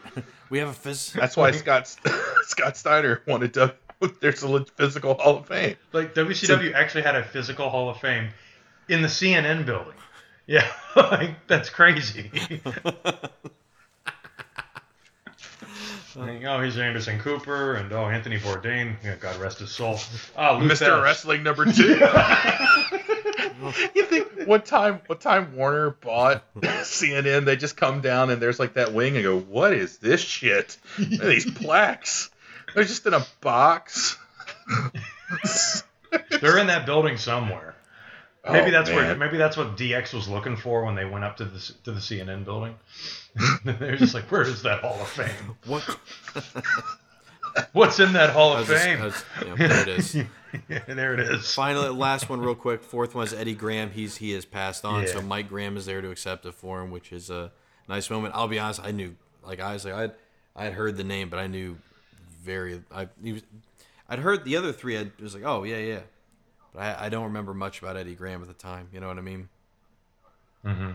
we have a physical. That's why Scott Scott Steiner wanted to. There's a physical Hall of Fame. Like WCW actually had a physical Hall of Fame in the CNN building. Yeah, like that's crazy. Like, oh, he's Anderson Cooper, and oh, Anthony Bourdain. Yeah, God rest his soul. Ah, Lou Mr. Thesz. Wrestling number two. you think what time? What time Warner bought CNN? They just come down and there's like that wing and go, "What is this shit? What these plaques? They're just in a box." They're in that building somewhere. Maybe Oh, that's where maybe that's what DX was looking for when they went up to the to the CNN building. They're just like, "Where is that Hall of Fame? what? What's in that Hall of just- Fame?" I was- yeah, there it is. Yeah, there it is. Finally, last one, real quick. Fourth one is Eddie Graham. He's he has passed on, so Mike Graham is there to accept it for him, which is a nice moment. I'll be honest, I knew, like I was like I I had heard the name, but I knew very I he was, I'd heard the other three. I was like, oh yeah, yeah, but I, I don't remember much about Eddie Graham at the time. You know what I mean? Mm-hmm.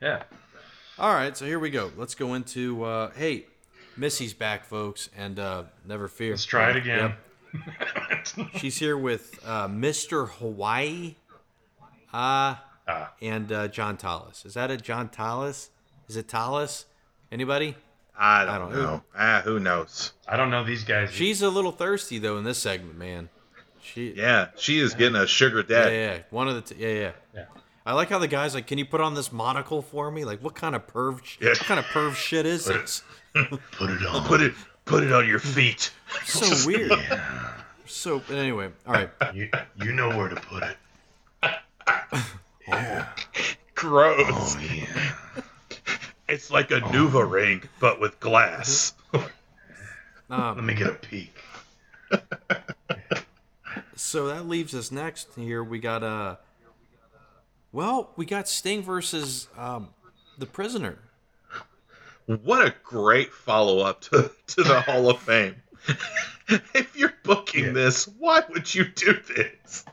Yeah. All right, so here we go. Let's go into uh, hey, Missy's back, folks, and uh, never fear. Let's try it again. She's here with uh, Mr. Hawaii, uh, Ah. and uh, John Tallis. Is that a John Tallis? Is it Tallis? Anybody? I don't, I don't know. Ah, who knows? I don't know these guys. She's a little thirsty though in this segment, man. She, Yeah, she is getting a sugar yeah, daddy. yeah, one of the, t- yeah, yeah. Yeah. I like how the guy's like, "Can you put on this monocle for me? Like, what kind of perv? sh- Yeah. What kind of perv shit is this? Put it on. Put it, put it on your feet. So weird. So but anyway, all right. You, you know where to put it. Yeah. Gross. Oh yeah. It's like a Nuva ring, but with glass. Let Um, me get a peek. So that leaves us next here. We got uh, well, we got Sting versus um, the Prisoner. What a great follow up to, to the Hall of Fame. if you're booking Yeah. this, why would you do this?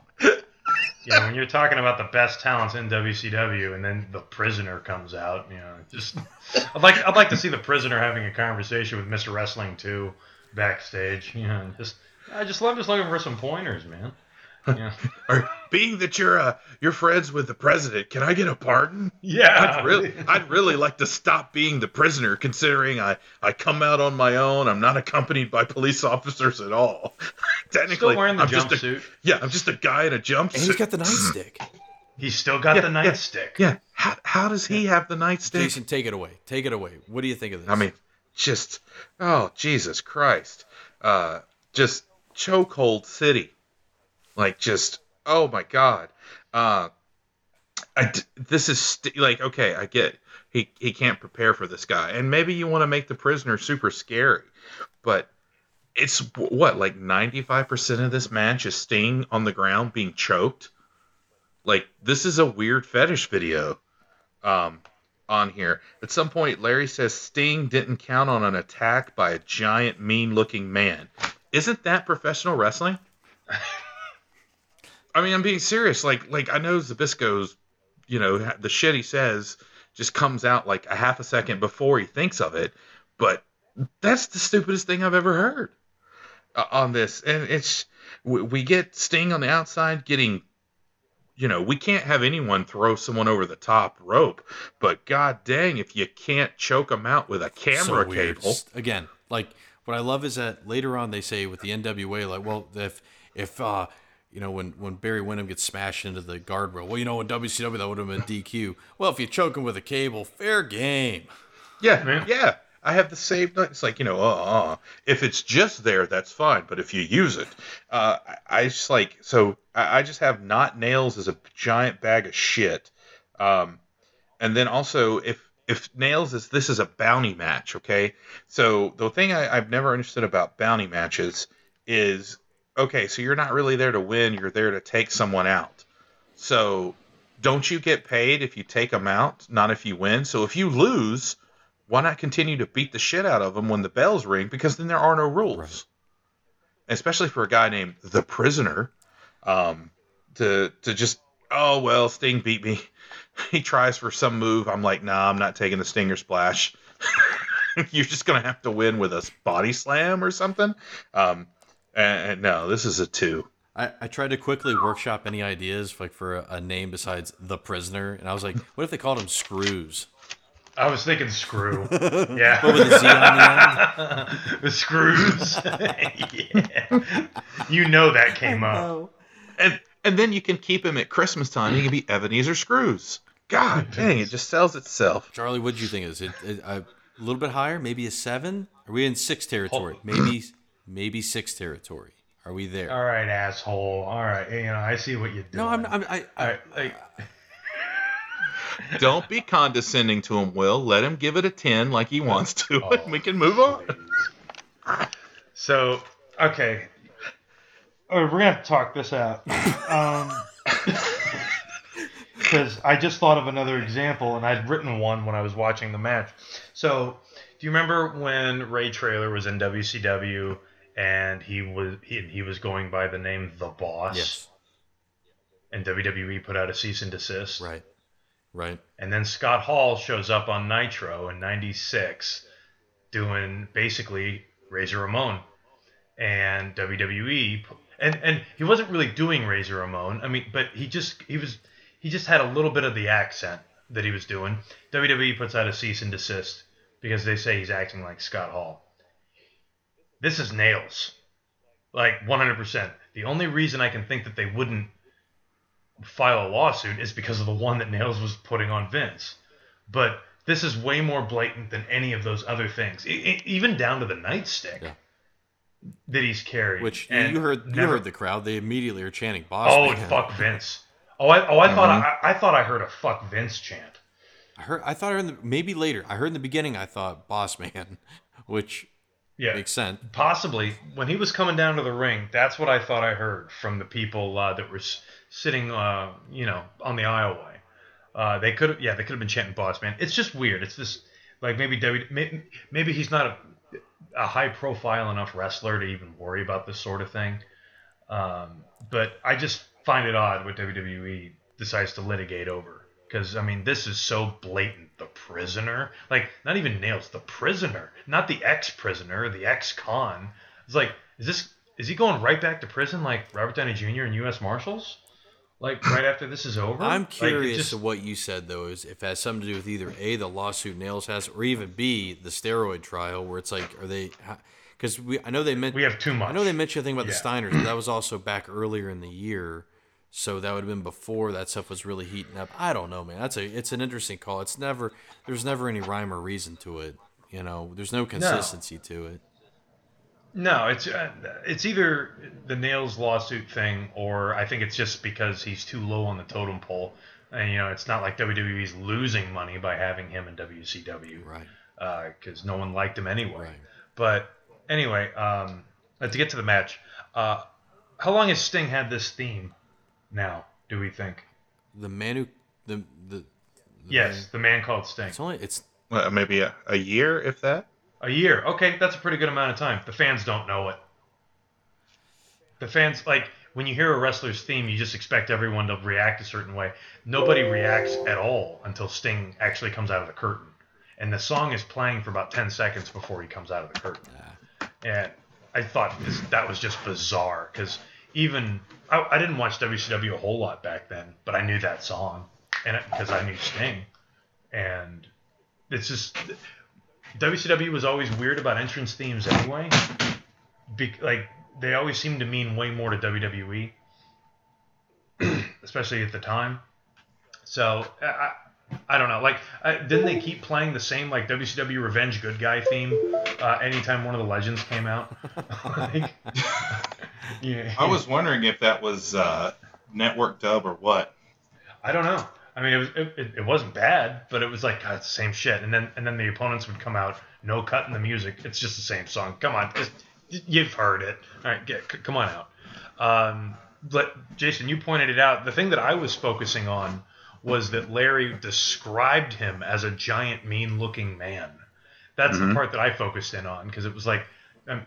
Yeah, when you're talking about the best talents in WCW, and then the prisoner comes out, you know, just I'd like I'd like to see the prisoner having a conversation with Mr. Wrestling too, backstage. You know, just I just love just looking for some pointers, man. Yeah, Or being that you're uh, you're friends with the president, can I get a pardon? yeah. I'd really, I'd really like to stop being the prisoner, considering I, I come out on my own. I'm not accompanied by police officers at all. Technically, Still wearing the I'm just a, yeah, I'm just a guy in a jumpsuit. And he's got the nightstick. He's still got Yeah, the nightstick. yeah. How, how does he have the nightstick? Jason, take it away. Take it away. What do you think of this? I mean, just oh Jesus Christ, uh, just chokehold city, like just oh my God, uh, I, this is st- like okay, I get he he can't prepare for this guy, and maybe you want to make the prisoner super scary, but it's what like ninety five percent of this match is Sting on the ground being choked. Like this is a weird fetish video. Um, on here. At some point, Larry says Sting didn't count on an attack by a giant, mean looking man. Isn't that professional wrestling? I mean, I'm being serious. Like, like I know Zbyszko's, you know, the shit he says just comes out like a half a second before he thinks of it, but that's the stupidest thing I've ever heard uh, on this. And it's we, we get Sting on the outside getting you know, we can't have anyone throw someone over the top rope, but god dang, if you can't choke them out with a camera so cable. Again, like what I love is that later on they say with the NWA, like, well, if if uh, you know when when Barry Windham gets smashed into the guardrail, well, you know, in WCW that would have been DQ. Well, if you choke him with a cable, fair game. Yeah, Yeah. yeah. I have the same. It's like you know, uh, uh, if it's just there, that's fine. But if you use it, uh, I, I just like so. I, I just have not nails as a giant bag of shit. Um, and then also if if nails is this is a bounty match, okay? So the thing I, I've never understood about bounty matches is okay. So you're not really there to win. You're there to take someone out. So don't you get paid if you take them out, not if you win? So if you lose, why not continue to beat the shit out of them when the bells ring? Because then there are no rules. Right. Especially for a guy named the Prisoner, um, to to just oh well, Sting beat me. He tries for some move. I'm like, nah, I'm not taking the Stinger Splash. You're just gonna have to win with a body slam or something. Um, and, and no, this is a two. I, I tried to quickly workshop any ideas like for a, a name besides the prisoner, and I was like, what if they called him Screws? I was thinking screw. Yeah. But with a Z on the end. the screws. yeah. You know that came up. And and then you can keep him at Christmas time. He can be Ebenezer Screws. God dang, it just sells itself. Charlie, what do you think? Is it, it a little bit higher? Maybe a seven? Are we in six territory? Maybe maybe six territory. Are we there? All right, asshole. All right, you know I see what you're doing. no, I'm. I'm I, All I, right, like, Don't be condescending to him, Will. Let him give it a 10 like he wants to, Oh, and we can move on. So, okay. Oh, we're gonna have to talk this out. Um, because I just thought of another example, and I'd written one when I was watching the match. So, do you remember when Ray Traylor was in WCW and he was he, he was going by the name The Boss, yes. and WWE put out a cease and desist, Right. Right. and then Scott Hall shows up on Nitro in '96, doing basically Razor Ramon, and WWE, and and he wasn't really doing Razor Ramon. I mean, but he just he was he just had a little bit of the accent that he was doing. WWE puts out a cease and desist because they say he's acting like Scott Hall. This is nails, like 100%. The only reason I can think that they wouldn't file a lawsuit is because of the one that Nails was putting on Vince. But this is way more blatant than any of those other things, I- I- even down to the nightstick Yeah. that he's carried. Which you- And you heard. You heard the crowd. They immediately are chanting "Boss Oh, Man." fuck Vince. Oh, I, oh, I thought Mhm. I, I thought I heard a fuck Vince chant. I heard. I thought I heard in the, maybe later. I heard in the beginning. I thought "Boss Man," which Yeah, makes sense. possibly when he was coming down to the ring. That's what I thought I heard from the people uh, that were s- sitting, uh, you know, on the aisleway. Uh, they could have, yeah, they could have been chanting "Boss Man." It's just weird. It's this, like maybe W, maybe, maybe he's not a, a high profile enough wrestler to even worry about this sort of thing. Um, but I just find it odd what WWE decides to litigate over. Because I mean, this is so blatant. The prisoner, like not even nails, the prisoner, not the ex-prisoner, the ex-con. It's like, is this is he going right back to prison like Robert Downey Jr. and U.S. Marshals? Like right after this is over? I'm Like, curious just- of what you said though, is if it has something to do with either a the lawsuit Nails has, or even b the steroid trial, where it's like, are they? Because we, I know they meant we have too much. I know they mentioned a thing about the Yeah. Steiners, but that was also back earlier in the year, so that would have been before that stuff was really heating up. I don't know, man. That's a it's an interesting call. It's never there's never any rhyme or reason to it. You know, there's no consistency to it. No, it's uh, it's either the nails lawsuit thing, or I think it's just because he's too low on the totem pole, and you know it's not like WWE's losing money by having him in WCW, Right. Because no one liked him anyway. Right. But anyway, um, uh, to get to the match, uh, how long has Sting had this theme? Now, do we think? The man who the the, the Yes, man- the man called Sting. it's only it's Uh, maybe a, a year, if that. A year. Okay, that's a pretty good amount of time. The fans don't know it. The fans like when you hear a wrestler's theme, you just expect everyone to react a certain way. Nobody reacts at all until Sting actually comes out of the curtain. And the song is playing for about 10 seconds before he comes out of the curtain. And I thought this, that was just bizarre because even I, I didn't watch WCW a whole lot back then, but I knew that song and because I knew Sting. And it's just WCW was always weird about entrance themes anyway. Be, like they always seem to mean way more to WWE, especially at the time. So I, I, I don't know. Like, I, didn't they keep playing the same like WCW Revenge Good Guy theme uh, anytime one of the legends came out? like, yeah, I was wondering if that was uh, network dub or what. I don't know. I mean, it was it, it, it wasn't bad, but it was like God, it's the same shit. And then and then the opponents would come out, no cut in the music. It's just the same song. Come on, just, you've heard it. All right, get c- come on out. Um, but Jason, you pointed it out. The thing that I was focusing on was that Larry described him as a giant, mean-looking man. That's the Mhm. part that I focused in on because it was like, um,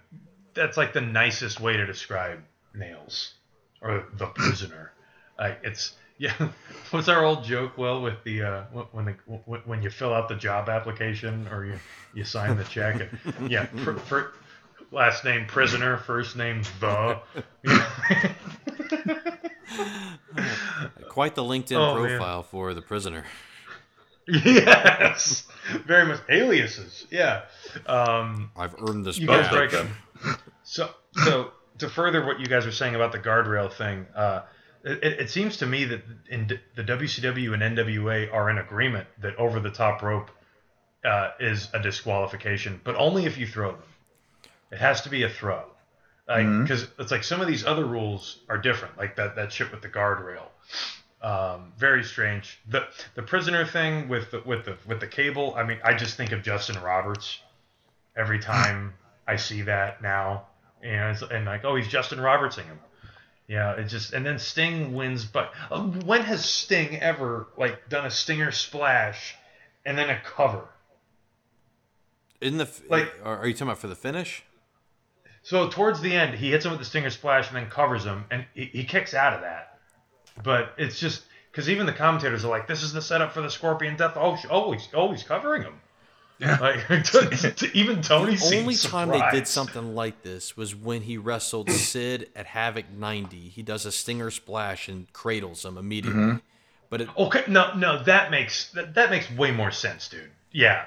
that's like the nicest way to describe Nails or the prisoner. Like it's yeah. What's our old joke? Well, with the uh, when the when you fill out the job application or you you sign the check, and, yeah. Last name prisoner, first name the. quite the LinkedIn Oh, man. profile for the prisoner. yes, very much aliases. Yeah. Um, I've earned this you badge. guys. So, so to further what you guys are saying about the guardrail thing, uh, it, it seems to me that in d- the WCW and NWA are in agreement that over the top rope uh, is a disqualification, but only if you throw them. It has to be a throw, because it's like some of these other rules are different, like that that shit with the guardrail. Um, very strange. The the prisoner thing with the with the with the cable. I mean, I just think of Justin Roberts every time I see that now. And it's, and like, oh, he's Justin Robertsing him. Yeah, it just and then Sting wins. But uh, when has Sting ever like done a Stinger splash and then a cover? In the Like- are, are you talking about for the finish? So towards the end, he hits him with the Stinger splash and then covers him, and he, he kicks out of that. But it's just because even the commentators are like, "This is the setup for the Scorpion Death." Oh, sh- oh, he's, oh, he's covering him. Yeah. Like to- to- even Tony The only time they did something like this was when he wrestled Sid at Havoc 90. He does a stinger splash and cradles him immediately. Mm-hmm. But it, Okay, no, no, that makes that, that makes way more sense, dude. Yeah,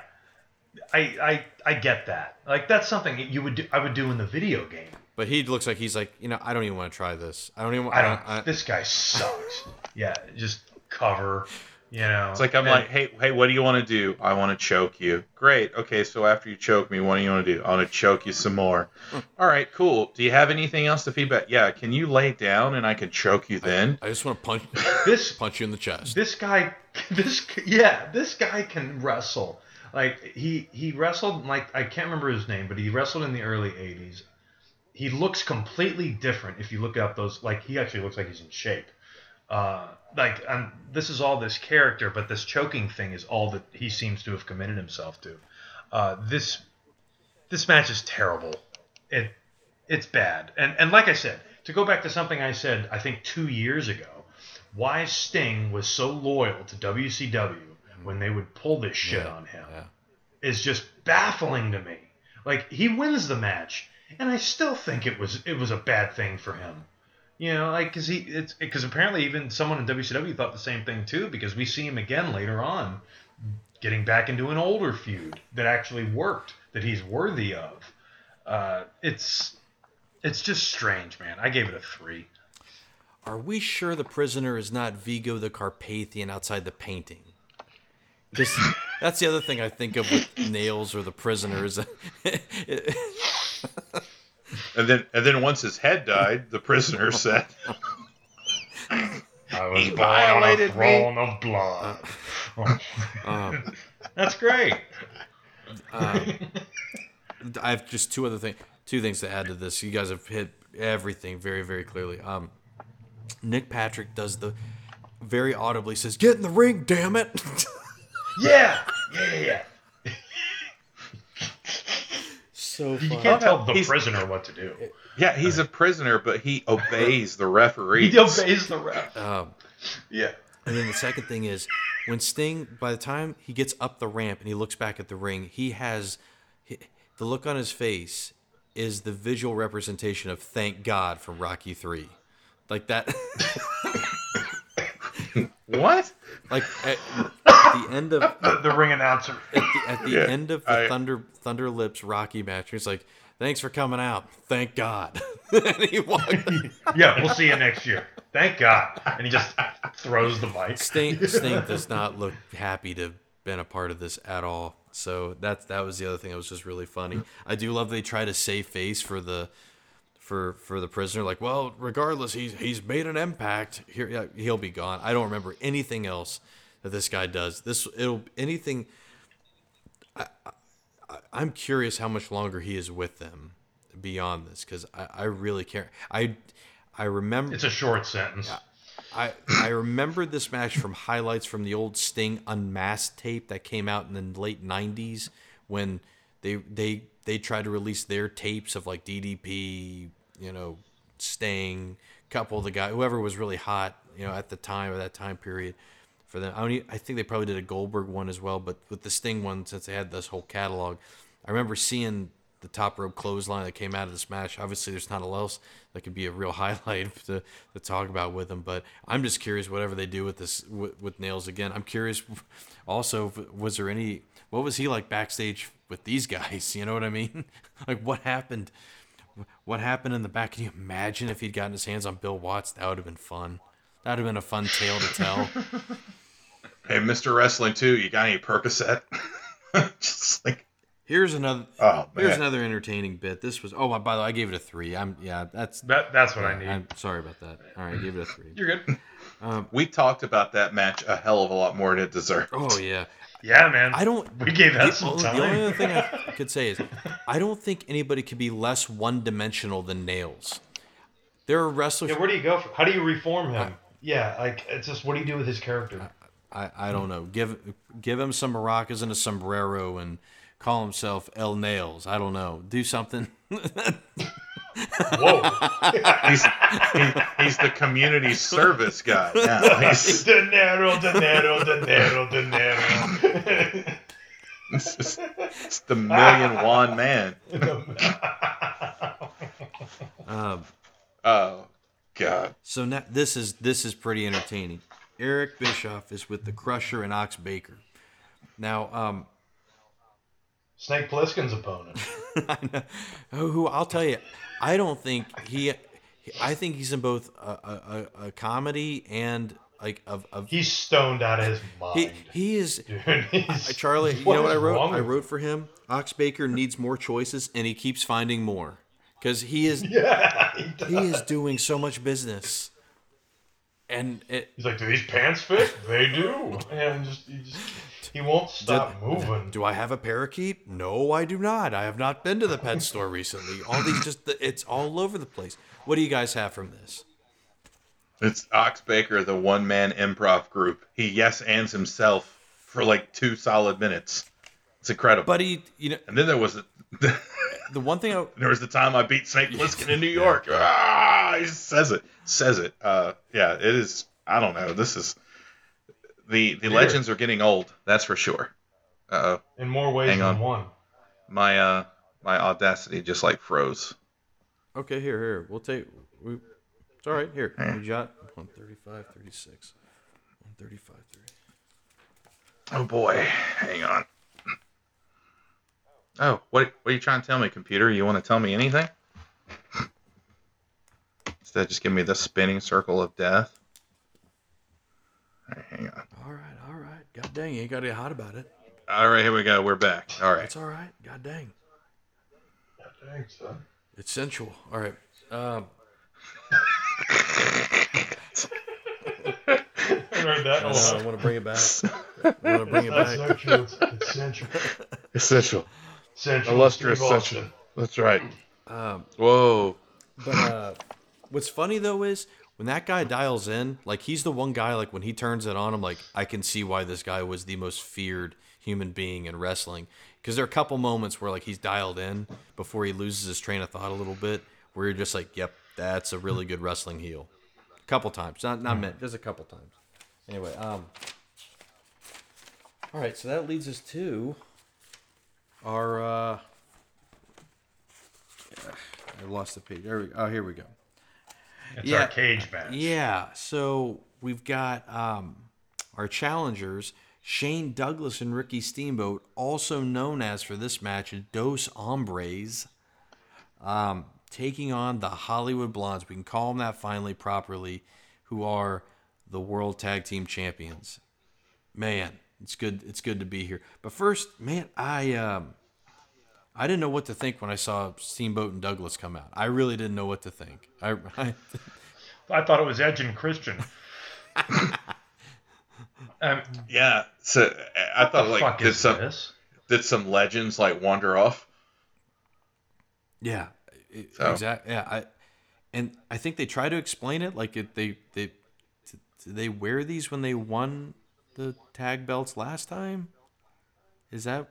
I I I get that. Like that's something you would do. I would do in the video game. But he looks like he's like, you know, I don't even want to try this. I don't even. I don't. I, this guy sucks. yeah, just cover. You know, It's like I'm and- like, hey, hey, what do you want to do? I want to choke you. Great. Okay, so after you choke me, what do you want to do? I want to choke you some more. All right, cool. Do you have anything else to feedback? Yeah. Can you lay down and I can choke you then? I just want to punch this punch you in the chest. this guy this yeah this guy can wrestle like he he wrestled like i can't remember his name but he wrestled in the early 80s he looks completely different if you look up those like he actually looks like he's in shape uh like um, this is all this character but this choking thing is all that he seems to have committed himself to uh this this match is terrible it it's bad and and like i said to go back to something i said i think two years ago why Sting was so loyal to WCW when they would pull this shit Yeah, on him yeah. is just baffling to me. Like he wins the match, and I still think it was it was a bad thing for him. You know, like because he it's because apparently even someone in WCW thought the same thing too. Because we see him again later on, getting back into an older feud that actually worked that he's worthy of. Uh, it's it's just strange, man. I gave it a three. Are we sure the prisoner is not Vigo the Carpathian outside the painting? Because that's the other thing I think of with nails or the prisoner is. And then, and then once his head died, the prisoner said, I was He violated on me. a throne of blood. um, That's great. um, I have just two other things, two things to add to this. You guys have hit everything very, very clearly. Um, Nick Patrick does the very audibly says, "Get in the ring, damn it!" Yeah, yeah, yeah. Yeah. so You can't tell the He's- prisoner what to do. "Yeah, he's a prisoner, but he obeys the referee." He obeys the ref. Um, Yeah. And then the second thing is when Sting, by the time he gets up the ramp and he looks back at the ring, he has he, the look on his face is the visual representation of "Thank God" from Rocky Three, like that. What? like at, at the end of The, the ring announcer. the, at the Yeah, end of the I- Thunder Thunder Lips Rocky match, he's like, "Thanks for coming out. Thank God." and he walked. Yeah, we'll see you next year. Thank God. And he just throws the mic. Sting, Sting does not look happy to have been a part of this at all. So that's that was the other thing that was just really funny. I do love they try to save face for the for for the prisoner. Like, well, regardless, he's he's made an impact. Here, yeah, he'll be gone. I don't remember anything else that this guy does. This it'll anything. I, I, I'm curious how much longer he is with them beyond this because I, I really care. I I remember It's a short sentence. I I remember this match from highlights from the old Sting Unmasked tape that came out in the late '90s when they they they tried to release their tapes of like DDP, you know, Sting, couple of the guy, whoever was really hot, you know, at the time of that time period for them. I e- I think they probably did a Goldberg one as well, but with the Sting one, since they had this whole catalog, I remember seeing the top rope clothesline that came out of this match. Obviously, there's not a lot else that could be a real highlight to, to talk about with them. But I'm just curious, whatever they do with this with, with Nails again. I'm curious. Also, was there any? What was he like backstage with these guys? You know what I mean? like what happened? What happened in the back? Can you imagine if he'd gotten his hands on Bill Watts? That would have been fun. That would have been a fun tale to tell. Hey, Mr. Wrestling 2, you got any Percocet? Just like, Here's another. oh, Here's another entertaining bit. This was. Oh, by the way, I gave it a three. I'm. Yeah, that's. That, that's what I need. I'm sorry about that. All right, I gave it a three. You're good. Um, we talked about that match a hell of a lot more than it deserved. Oh yeah. Yeah, man. I don't. We gave that some time. the only other thing I could say is, I don't think anybody could be less one-dimensional than Nails. There are wrestlers. Yeah, where do you go? For, how do you reform him? yeah, like it's just what do you do with his character? I, I don't know. Give give him some maracas and a sombrero and call himself El Nails. I don't know. Do something. Whoa, He's, he, he's the community service guy now. He's, dinero, dinero, dinero, dinero. it's, just- it's the million wand man. um, Oh, God. so now this is this is pretty entertaining. Eric Bischoff is with the Crusher and Ox Baker. Now, um, Snake Plissken's opponent. I know. Who, who I'll tell you, I don't think he. I think he's in both a, a, a- comedy and like of of He's stoned out of his mind. he he is. Dude, Charlie, you know what I wrote? I wrote for him. Ox Baker needs more choices, and he keeps finding more because he is Yeah, he, he is doing so much business, and it, He's like, do these pants fit? They do. And just he just he won't stop moving. Do I have a parakeet? No, I do not. I have not been to the pet store recently. All these just it's all over the place. What do you guys have from this? It's Ox Baker, the one man improv group. He yes ands himself for like two solid minutes. It's incredible. But he, you know, and then there was a, the one thing I, there was the time I beat Snake Plissken in New York. Ah, he says it, says it. Uh, yeah, it is. I don't know. This is the the Here. legends are getting old. That's for sure. Uh, oh. In more ways Hang than on. one. my uh my audacity just like froze. okay, here, here, we'll take. We, it's all right. Here, Yeah. we got 135, 36, 135, 30. Oh boy, hang on. Oh, what what are you trying to tell me, computer? You want to tell me anything? Instead, just give me the spinning circle of death. All right, hang on. All right, all right. God dang, you ain't got to get hot about it. All right, here we go. We're back. All right. It's all right. God dang, Thanks, son. it's sensual. All right. Um, I heard that a I lot. want to bring it back. I want to bring it That's back. so true. It's, it's. Essential. Central. Illustrious Steve central. Austin. That's right. Um, Whoa. But uh, what's funny though is when that guy dials in, like he's the one guy. Like when he turns it on, I'm like, I can see why this guy was the most feared human being in wrestling. Because there are a couple moments where like he's dialed in before he loses his train of thought a little bit, where you're just like, yep, that's a really good wrestling heel. A couple times, not not many, just a couple times. Anyway, um, all right, so that leads us to our. uh I lost the page. There we, oh, here we go. It's Yeah. our cage match. Yeah, so we've got um, our challengers, Shane Douglas and Ricky Steamboat, also known as for this match Dos Hombres, um, taking on the Hollywood Blondes. We can call them that finally properly, who are the World Tag Team Champions. Man, it's good. It's good to be here. But first, man, I um, I didn't know what to think when I saw Steamboat and Douglas come out. I really didn't know what to think. I, I I thought it was Edge and Christian. um, Yeah. So I thought like did some this? did some legends like wander off. Yeah, it, So- exactly. Yeah, I and I think they try to explain it like it, they they did they wear these when they won the tag belts last time. Is that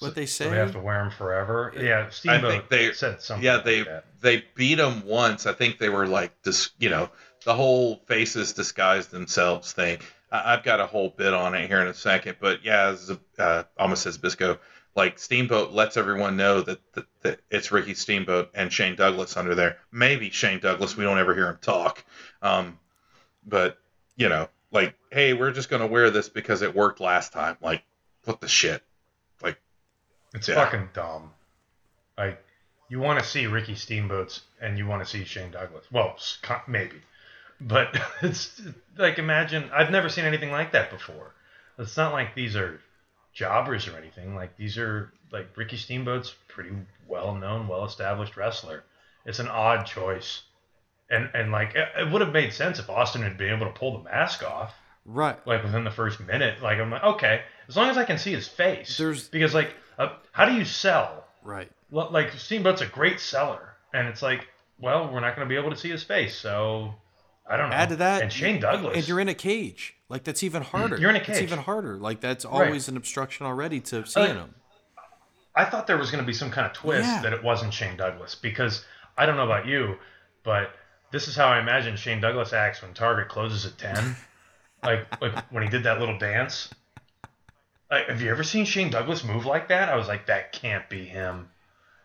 what they say? So they have to wear them forever. Yeah, Steamboat think they- said something. Yeah, they that. they beat them once. I think they were like this, you know, the whole faces disguise themselves thing. I, I've got a whole bit on it here in a second, but yeah, Z- uh, almost says Bisco. Like Steamboat lets everyone know that, that that it's Ricky Steamboat and Shane Douglas under there. Maybe Shane Douglas. We don't ever hear him talk. Um, but you know, like, hey, we're just gonna wear this because it worked last time. Like, what the shit? It's Yeah. fucking dumb. Like, you want to see Ricky Steamboats and you want to see Shane Douglas. Well, maybe. But it's like, imagine, I've never seen anything like that before. It's not like these are jobbers or anything. Like, these are, like, Ricky Steamboat's pretty well known, well established wrestler. It's an odd choice. And, and like, it, it would have made sense if Austin had been able to pull the mask off right. like within the first minute. Like I'm like, okay, as long as I can see his face. There's- because like, how do you sell? Right. Well, like Steamboat's a great seller, and it's like, well, we're not going to be able to see his face, so I don't know. Add to that, and Shane Douglas. and you're in a cage. Like that's even mm, harder. You're in a cage. It's even harder. Like that's always an obstruction already to uh, seeing Like, them. I thought there was going to be some kind of twist Yeah. that it wasn't Shane Douglas because I don't know about you, but this is how I imagine Shane Douglas acts when Target closes at ten, like like when he did that little dance. Like, have you ever seen Shane Douglas move like that? I was like, that can't be him,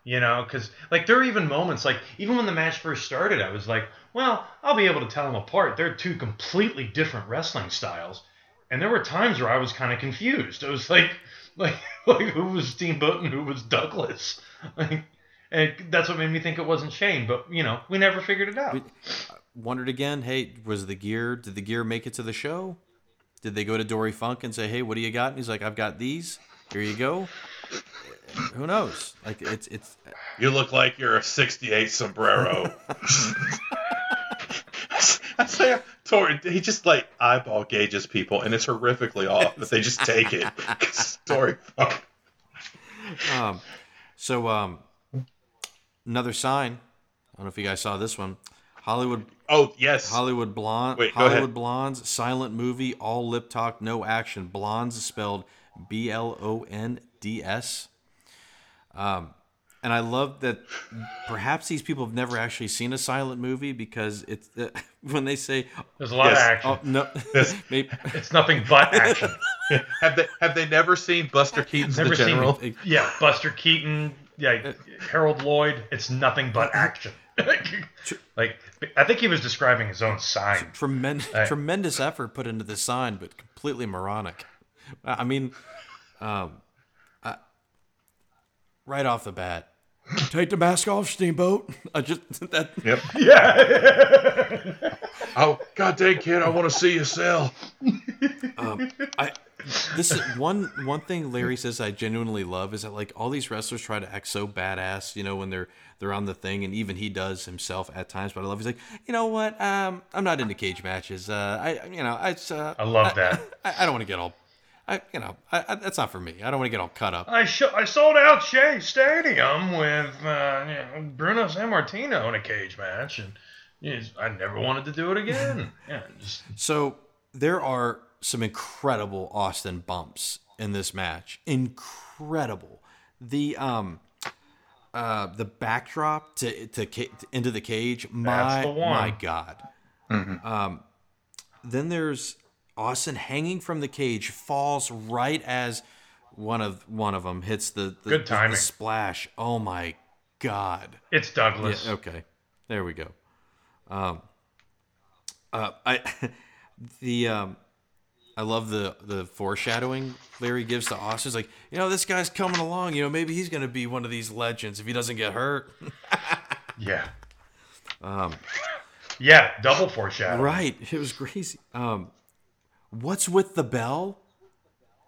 you know? Because like there are even moments like even when the match first started, I was like, well, I'll be able to tell them apart. They're two completely different wrestling styles, and there were times where I was kind of confused. I was like, Like, like who was Steamboat and who was Douglas? Like, and that's what made me think it wasn't Shane. But you know, we never figured it out. We- uh, Wondered again. Hey, was the gear? Did the gear make it to the show? Did they go to Dory Funk and say, "Hey, what do you got?" And he's like, "I've got these. Here you go." Who knows? Like it's it's You look like you're a 68 sombrero. I say, Tori, he just like eyeball gauges people, and it's horrifically off, but they just take it. Fuck. um, so um, another sign. I don't know if you guys saw this one. Hollywood Oh yes, Hollywood Blonde Wait, go Hollywood ahead. Blondes silent movie all lip talk no action. Blondes is spelled B L O N D S. Um, and I love that perhaps these people have never actually seen a silent movie because it's when they say There's a lot Yes. of action. oh no Yes. maybe, It's nothing but action. have they have they never seen Buster Keaton's Never The seen General? it. Yeah, Buster Keaton. Yeah, Harold Lloyd. It's nothing but action. like I think he was describing his own sign. tremendous Right. tremendous effort put into the sign, but completely moronic. I mean, um, I, right off the bat, take the mask off, Steamboat. I just that Yep. Yeah. Oh god dang kid, I want to see you sell. um, I this is one one thing Larry says I genuinely love is that like all these wrestlers try to act so badass, you know, when they're they're on the thing, and even he does himself at times. But I love he's like, you know what? Um, I'm not into cage matches. Uh, I you know I uh, I love that. I, I don't want to get all. I, you know, I, I, that's not for me. I don't want to get all cut up. I sh- I sold out Shea Stadium with uh, you know, Bruno Sammartino in a cage match, and you know, I never wanted to do it again. yeah, just So there are some incredible Austin bumps in this match. Incredible. The um uh the backdrop to to ca- into the cage. My the one. my god. Um then there's Austin hanging from the cage falls right as one of one of them hits the the, Good the- the timing. splash. Oh my god. it's Douglas. Yeah, okay. There we go. Um, uh, I the um, I love the the foreshadowing Larry gives to Austin. It's like, you know, this guy's coming along. You know, maybe he's going to be one of these legends if he doesn't get hurt. Yeah. Um, Yeah, double foreshadow. right. It was crazy. Um, what's with the bell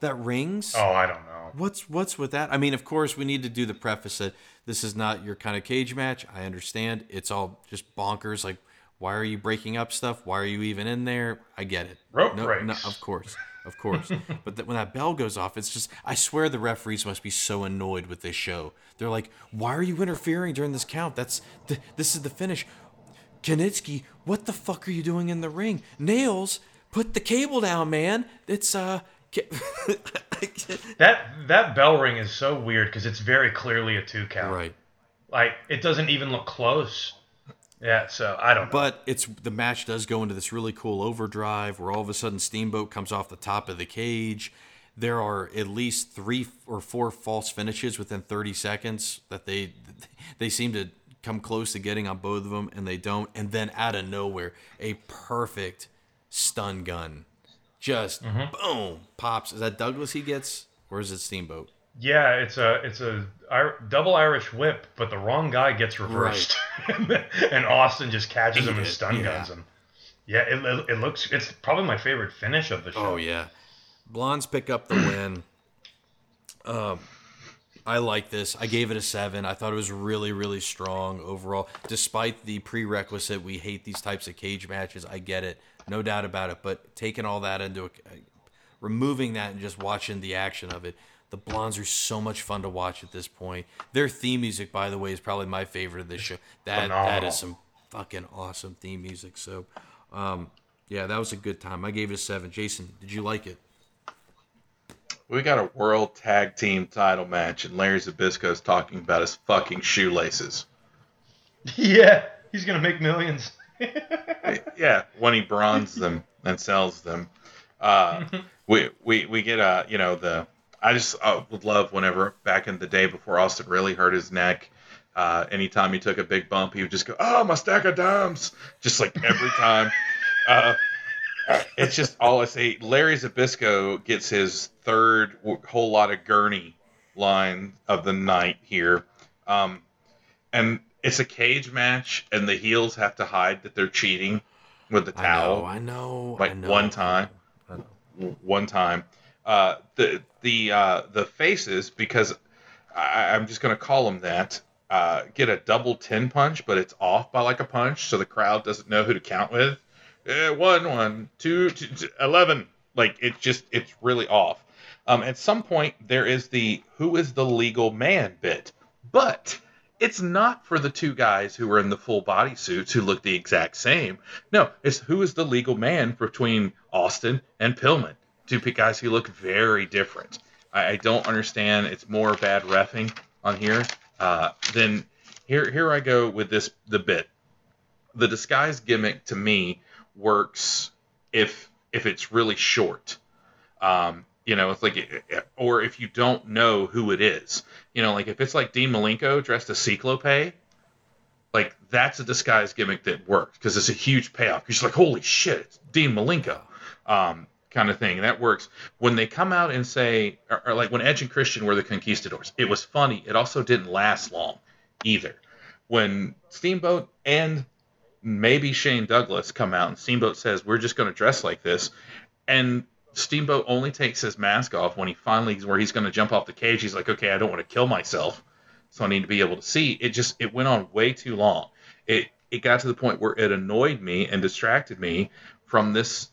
that rings? Oh, I don't know. What's what's with that? I mean, of course, we need to do the preface that this is not your kind of cage match. I understand. It's all just bonkers. Like, why are you breaking up stuff? Why are you even in there? I get it. Rope no, breaks. no, of course, of course. but when that bell goes off, it's just. I swear the referees must be so annoyed with this show. They're like, why are you interfering during this count? That's th- this is the finish. Kiniski, what the fuck are you doing in the ring? Nails, put the cable down, man. It's uh. That that bell ring is so weird because it's very clearly a two count. right. Like it doesn't even look close. Yeah, so I don't know. But it's the match does go into this really cool overdrive where all of a sudden Steamboat comes off the top of the cage. There are at least three or four false finishes within 30 seconds that they they seem to come close to getting on both of them and they don't. And then out of nowhere, a perfect stun gun, just mm-hmm. boom pops. Is that Douglas he gets or is it Steamboat? Yeah, it's a it's a Ir- double Irish whip, but the wrong guy gets reversed, and Austin just catches him and stun yeah. guns him. Yeah, it, it, it looks it's probably my favorite finish of the show. Oh yeah, blondes pick up the win. Um, I like this. I gave it a seven. I thought it was really, really strong overall. Despite the prerequisite, we hate these types of cage matches. I get it, no doubt about it. But taking all that into, ac- removing that and just watching the action of it, the blondes are so much fun to watch at this point. Their theme music, by the way, is probably my favorite of this show. That that Phenomenal. is some fucking awesome theme music. So, um, yeah, that was a good time. I gave it a seven. Jason, did you like it? We got a world tag team title match, and Larry Zbyszko's talking about his fucking shoelaces. yeah, he's gonna make millions. yeah, when he bronzes them and sells them. Uh, we we we get a you know the I just uh, would love whenever back in the day before Austin really hurt his neck. Uh, anytime he took a big bump, he would just go, "Oh, my stack of dimes!" Just like every time. Uh, it's just all I say. Larry Zbyszko gets his third whole lot of gurney line of the night here, um, and it's a cage match, and the heels have to hide that they're cheating with the towel. I know, I know. like I know. one time. I know. one time. Uh, the the uh, the faces because I, I'm just gonna call them that. Uh, get a double ten punch, but it's off by like a punch, so the crowd doesn't know who to count with. One, one, two, two, two, eleven. Like it's just it's really off. Um, at some point there is the who is the legal man bit, but it's not for the two guys who are in the full body suits who look the exact same. No, it's who is the legal man between Austin and Pillman. Two p- guys who look very different. I, I don't understand. It's more bad refing on here. Uh, then here here I go with this the bit. The disguise gimmick to me works if if it's really short. Um, you know, it's like, or if you don't know who it is, you know, like if it's like Dean Malenko dressed as Cyclops, like that's a disguise gimmick that works because it's a huge payoff. Because you're like, holy shit, it's Dean Malenko, um, kind of thing. That works. When they come out and say, or, or like when Edge and Christian were the conquistadors, it was funny. It also didn't last long either. When Steamboat and maybe Shane Douglas come out and Steamboat says, we're just going to dress like this, and Steamboat only takes his mask off when he finally where he's going to jump off the cage. He's like, okay, I don't want to kill myself, so I need to be able to see. It just it went on way too long. It it got to the point where it annoyed me and distracted me from this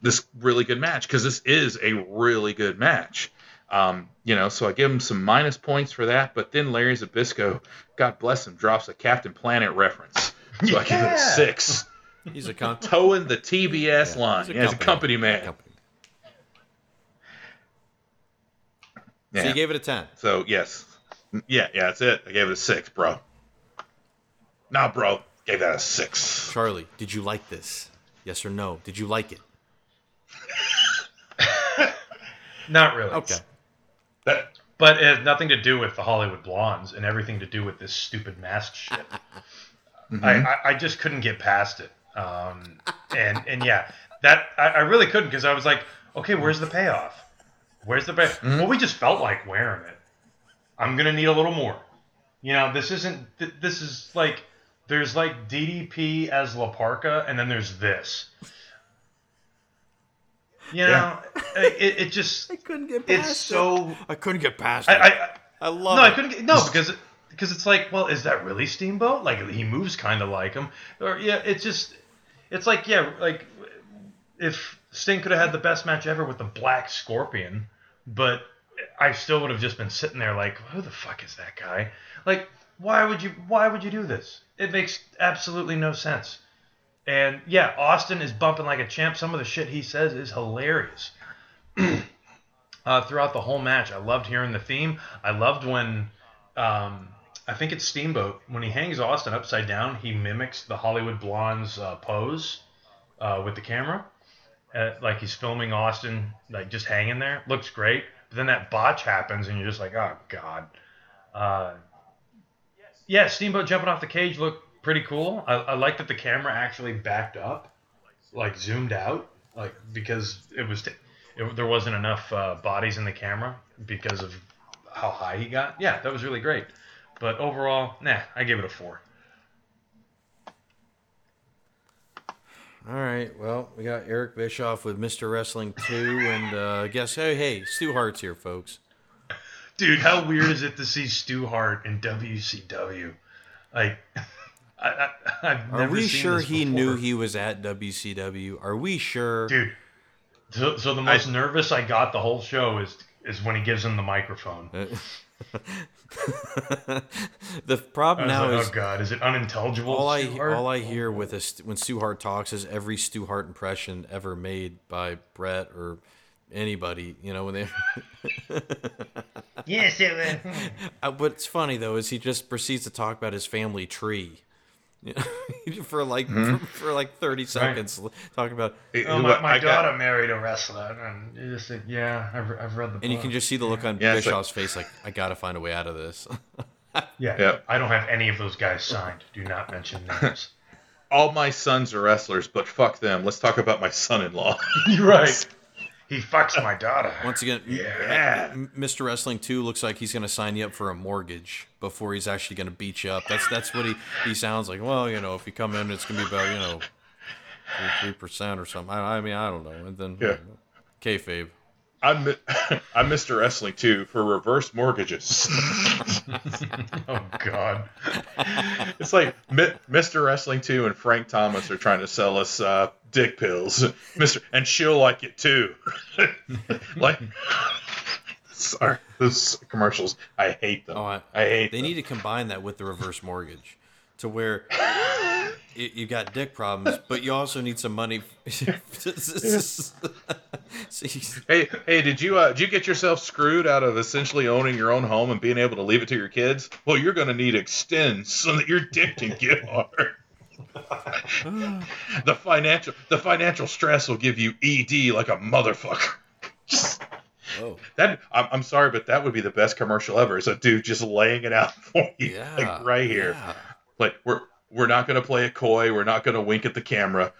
this really good match because this is a really good match. Um, you know, so I give him some minus points for that. But then Larry Zbyszko, God bless him, drops a Captain Planet reference, so I give him a Yeah. six. He's a con- Towing the TBS Yeah, line he's as a company man. company. Yeah. So you gave it a ten. So yes, yeah, yeah, that's it. I gave it a six, bro. Nah, bro, gave that a six. Charlie, did you like this? Yes or no? Did you like it? Not really. Okay. That But it has nothing to do with the Hollywood Blondes and everything to do with this stupid mask shit. I, I, I just couldn't get past it. Um, and and yeah, that I, I really couldn't because I was like, okay, where's the payoff? Where's the pay? Well, we just felt like wearing it. I'm gonna need a little more. You know, this isn't. th- This is like there's like DDP as La Parka, and then there's this. You know, Yeah. it, it just I couldn't get it's so I couldn't get past I, it. I, I love no, it. I couldn't get no because because it's like, well, is that really Steamboat? Like he moves kind of like him, or yeah, it's just it's like yeah, like if Sting could have had the best match ever with the Black Scorpion, but I still would have just been sitting there like, who the fuck is that guy? Like, why would you why would you do this? It makes absolutely no sense. And yeah, Austin is bumping like a champ. Some of the shit he says is hilarious. uh, throughout the whole match, I loved hearing the theme. I loved when, um, I think it's Steamboat, when he hangs Austin upside down, he mimics the Hollywood Blondes uh, pose uh, with the camera. Uh, like he's filming Austin, like just hanging there. Looks great. But then that botch happens, and you're just like, oh, God. Uh, yeah, Steamboat jumping off the cage looked pretty cool. I, I like that the camera actually backed up, like zoomed out, like because it was t- it, there wasn't enough uh, bodies in the camera because of how high he got. Yeah, that was really great. But overall, nah, I give it a four. All right. Well, we got Eric Bischoff with Mr. Wrestling 2, and uh, guess, hey, hey, Stu Hart's here, folks. Dude, how weird is it to see Stu Hart in WCW? Like, I, I, I've Are never we seen sure this he before. knew he was at WCW? Are we sure? Dude, so, so the most nervous I got the whole show is is when he gives him the microphone. the problem now like, is oh god, is it unintelligible? all I Hart? all I hear with a, when Stu Hart talks is every Stu Hart impression ever made by Bret or anybody. You know when they. yes, it was. Uh, What's funny though is he just proceeds to talk about his family tree. You know, for like for, hmm? for like thirty seconds, talking about, Oh, my, my daughter married a wrestler, and you just think, yeah, I've, I've read the book. and you can just see the look on Yeah, it's like- Bischoff's face, like I gotta find a way out of this. yeah, Yeah. I don't have any of those guys signed. Do not mention names. all my sons are wrestlers, but fuck them. Let's talk about my son-in-law. right. He fucks my daughter. Once again, Yeah. Mr. Wrestling 2 looks like he's going to sign you up for a mortgage before he's actually going to beat you up. That's that's what he, he sounds like. Well, you know, if you come in, it's going to be about, you know, 3 percent or something. I, I mean, I don't know. And then, Yeah. kayfabe. I'm I'm Mr. Wrestling too for reverse mortgages. Oh God. it's like Mr. Wrestling 2 and Frank Thomas are trying to sell us uh, dick pills. Mr. and she'll like it too. like sorry, those commercials, I hate them. Oh, I- I hate They them. need to combine that with the reverse mortgage to where you, you got dick problems, but you also need some money. Hey, hey, did you uh, did you get yourself screwed out of essentially owning your own home and being able to leave it to your kids? Well, you're going to need Extenze so that your dick can get hard. the financial the financial stress will give you ED like a motherfucker. oh, That I'm, I'm sorry, but that would be the best commercial ever. Is a dude just laying it out for you, yeah, like right here. yeah. Like we're we're not going to play it coy. We're not going to wink at the camera.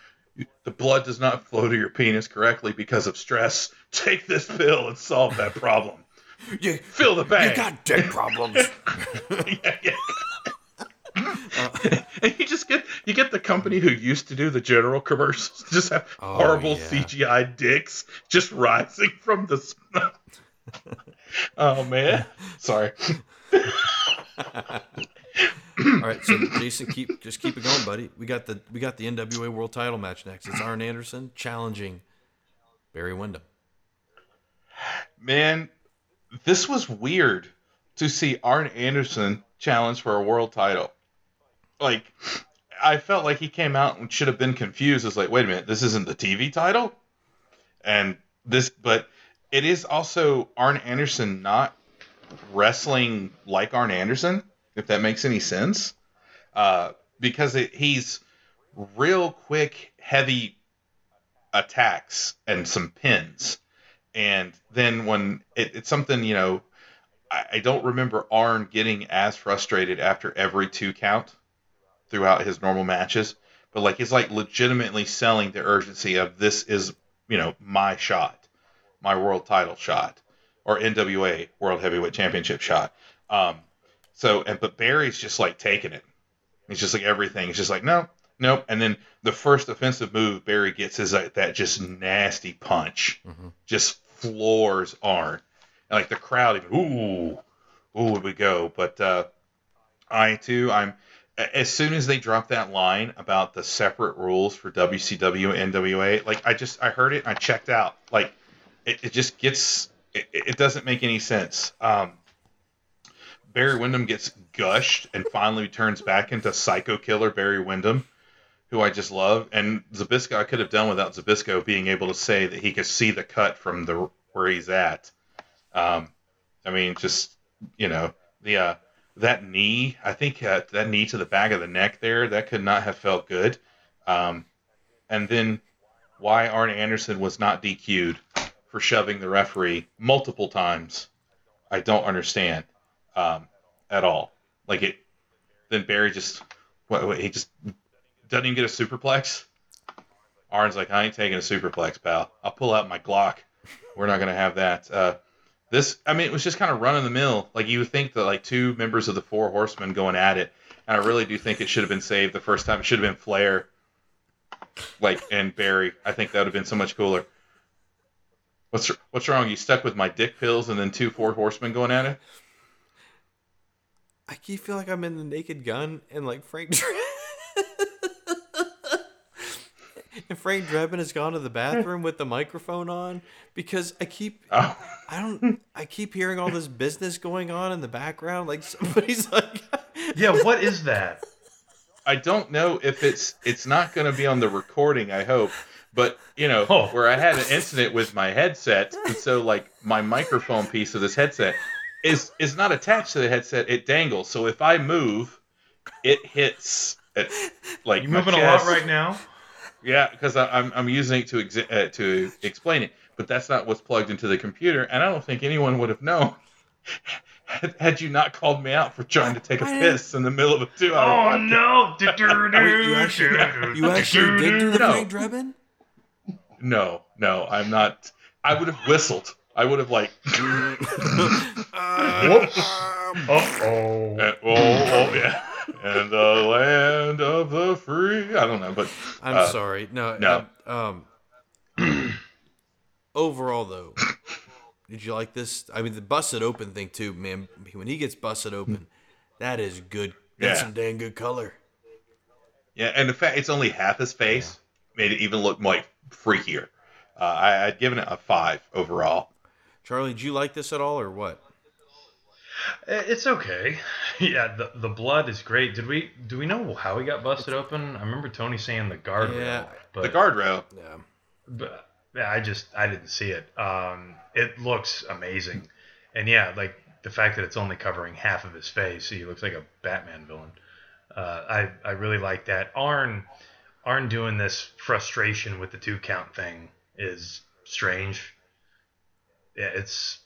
The blood does not flow to your penis correctly because of stress. Take this pill and solve that problem. You, Fill the bag. you got dick problems. yeah, yeah. Uh, and you just get you get the company who used to do the general commercials just have Oh, horrible yeah. CGI dicks just rising from the smoke. oh man, sorry. All right, so Jason, keep just keep it going, buddy. We got the we got the NWA World Title match next. It's Arn Anderson challenging Barry Windham. Man, this was weird to see Arn Anderson challenge for a world title. Like, I felt like he came out and should have been confused. It's like, wait a minute, this isn't the TV title, and this, but it is also Arn Anderson not wrestling like Arn Anderson, if that makes any sense, uh, because it, he's real quick, heavy attacks and some pins. And then when it, it's something you know I, I don't remember arn getting as frustrated after every two count throughout his normal matches but like he's like legitimately selling the urgency of this is you know my shot my world title shot or nwa world heavyweight championship shot um so and but barry's just like taking it he's just like everything he's just like no nope and then the first offensive move barry gets is like that just nasty punch Mhm. just floors Arn. And like the crowd even ooh, ooh would we go. But uh I too I'm as soon as they dropped that line about the separate rules for WCW and NWA, like I just I heard it and I checked out. Like it, it just gets it, it doesn't make any sense. Um Barry Windham gets gushed and finally turns back into Psycho Killer Barry Windham, who I just love. And Zbyszko, I could have done without Zbyszko being able to say that he could see the cut from the where he's at. Um, I mean, just you know the uh, that knee. I think uh, that knee to the back of the neck there that could not have felt good. Um, and then why Arn Anderson was not DQ'd for shoving the referee multiple times, I don't understand um, at all. Like it, then Barry just what, what, he just doesn't even get a superplex. Arn's like, I ain't taking a superplex, pal. I'll pull out my Glock. We're not gonna have that. Uh, this, I mean, it was just kind of run of the mill. Like you would think that like two members of the Four Horsemen going at it, and I really do think it should have been saved the first time. It should have been Flair, like and Barry. I think that would have been so much cooler. What's what's wrong? You stuck with my dick pills and then two Four Horsemen going at it? I keep feel like I'm in the Naked Gun and like Frank. Dre- and Frank Drebin has gone to the bathroom with the microphone on because I keep Oh. I don't I keep hearing all this business going on in the background. Like somebody's like, Yeah, what is that? I don't know if it's it's not going to be on the recording. I hope, but you know, Oh. where I had an incident with my headset, and so like my microphone piece of this headset is is not attached to the headset. It dangles. So if I move, it hits. It, like You my moving a lot right now? Yeah, because I'm I'm using it to exi- uh, to explain it, but that's not what's plugged into the computer, and I don't think anyone would have known had, had you not called me out for trying to take a I didn't- piss in the middle of a two-hour Oh podcast. no! Wait, you actually, you actually did do the No. Frank Drebin? No, no, I'm not. I would have whistled. I would have like. Whoops. Um, Uh oh. Uh, oh, oh, yeah. And the land of the free. I don't know, but I'm Uh, sorry. No. no. Um, overall, though, did you like this? I mean, the busted open thing too, man. When he gets busted open, that is good. That's Yeah. some dang good color. yeah, and the fact it's only half his face made it even look like freakier. Uh, I, I'd given it a five overall. Charlie, did you like this at all, or what? It's okay. Yeah, the the blood is great. Did we do we know how he got busted open? I remember Tony saying the guardrail, Yeah. but the guardrail. Yeah. but yeah, I just I didn't see it. Um, it looks amazing, and yeah, like the fact that it's only covering half of his face, so he looks like a Batman villain. Uh, I I really like that. Arn Arn doing this frustration with the two count thing is strange. Yeah, it's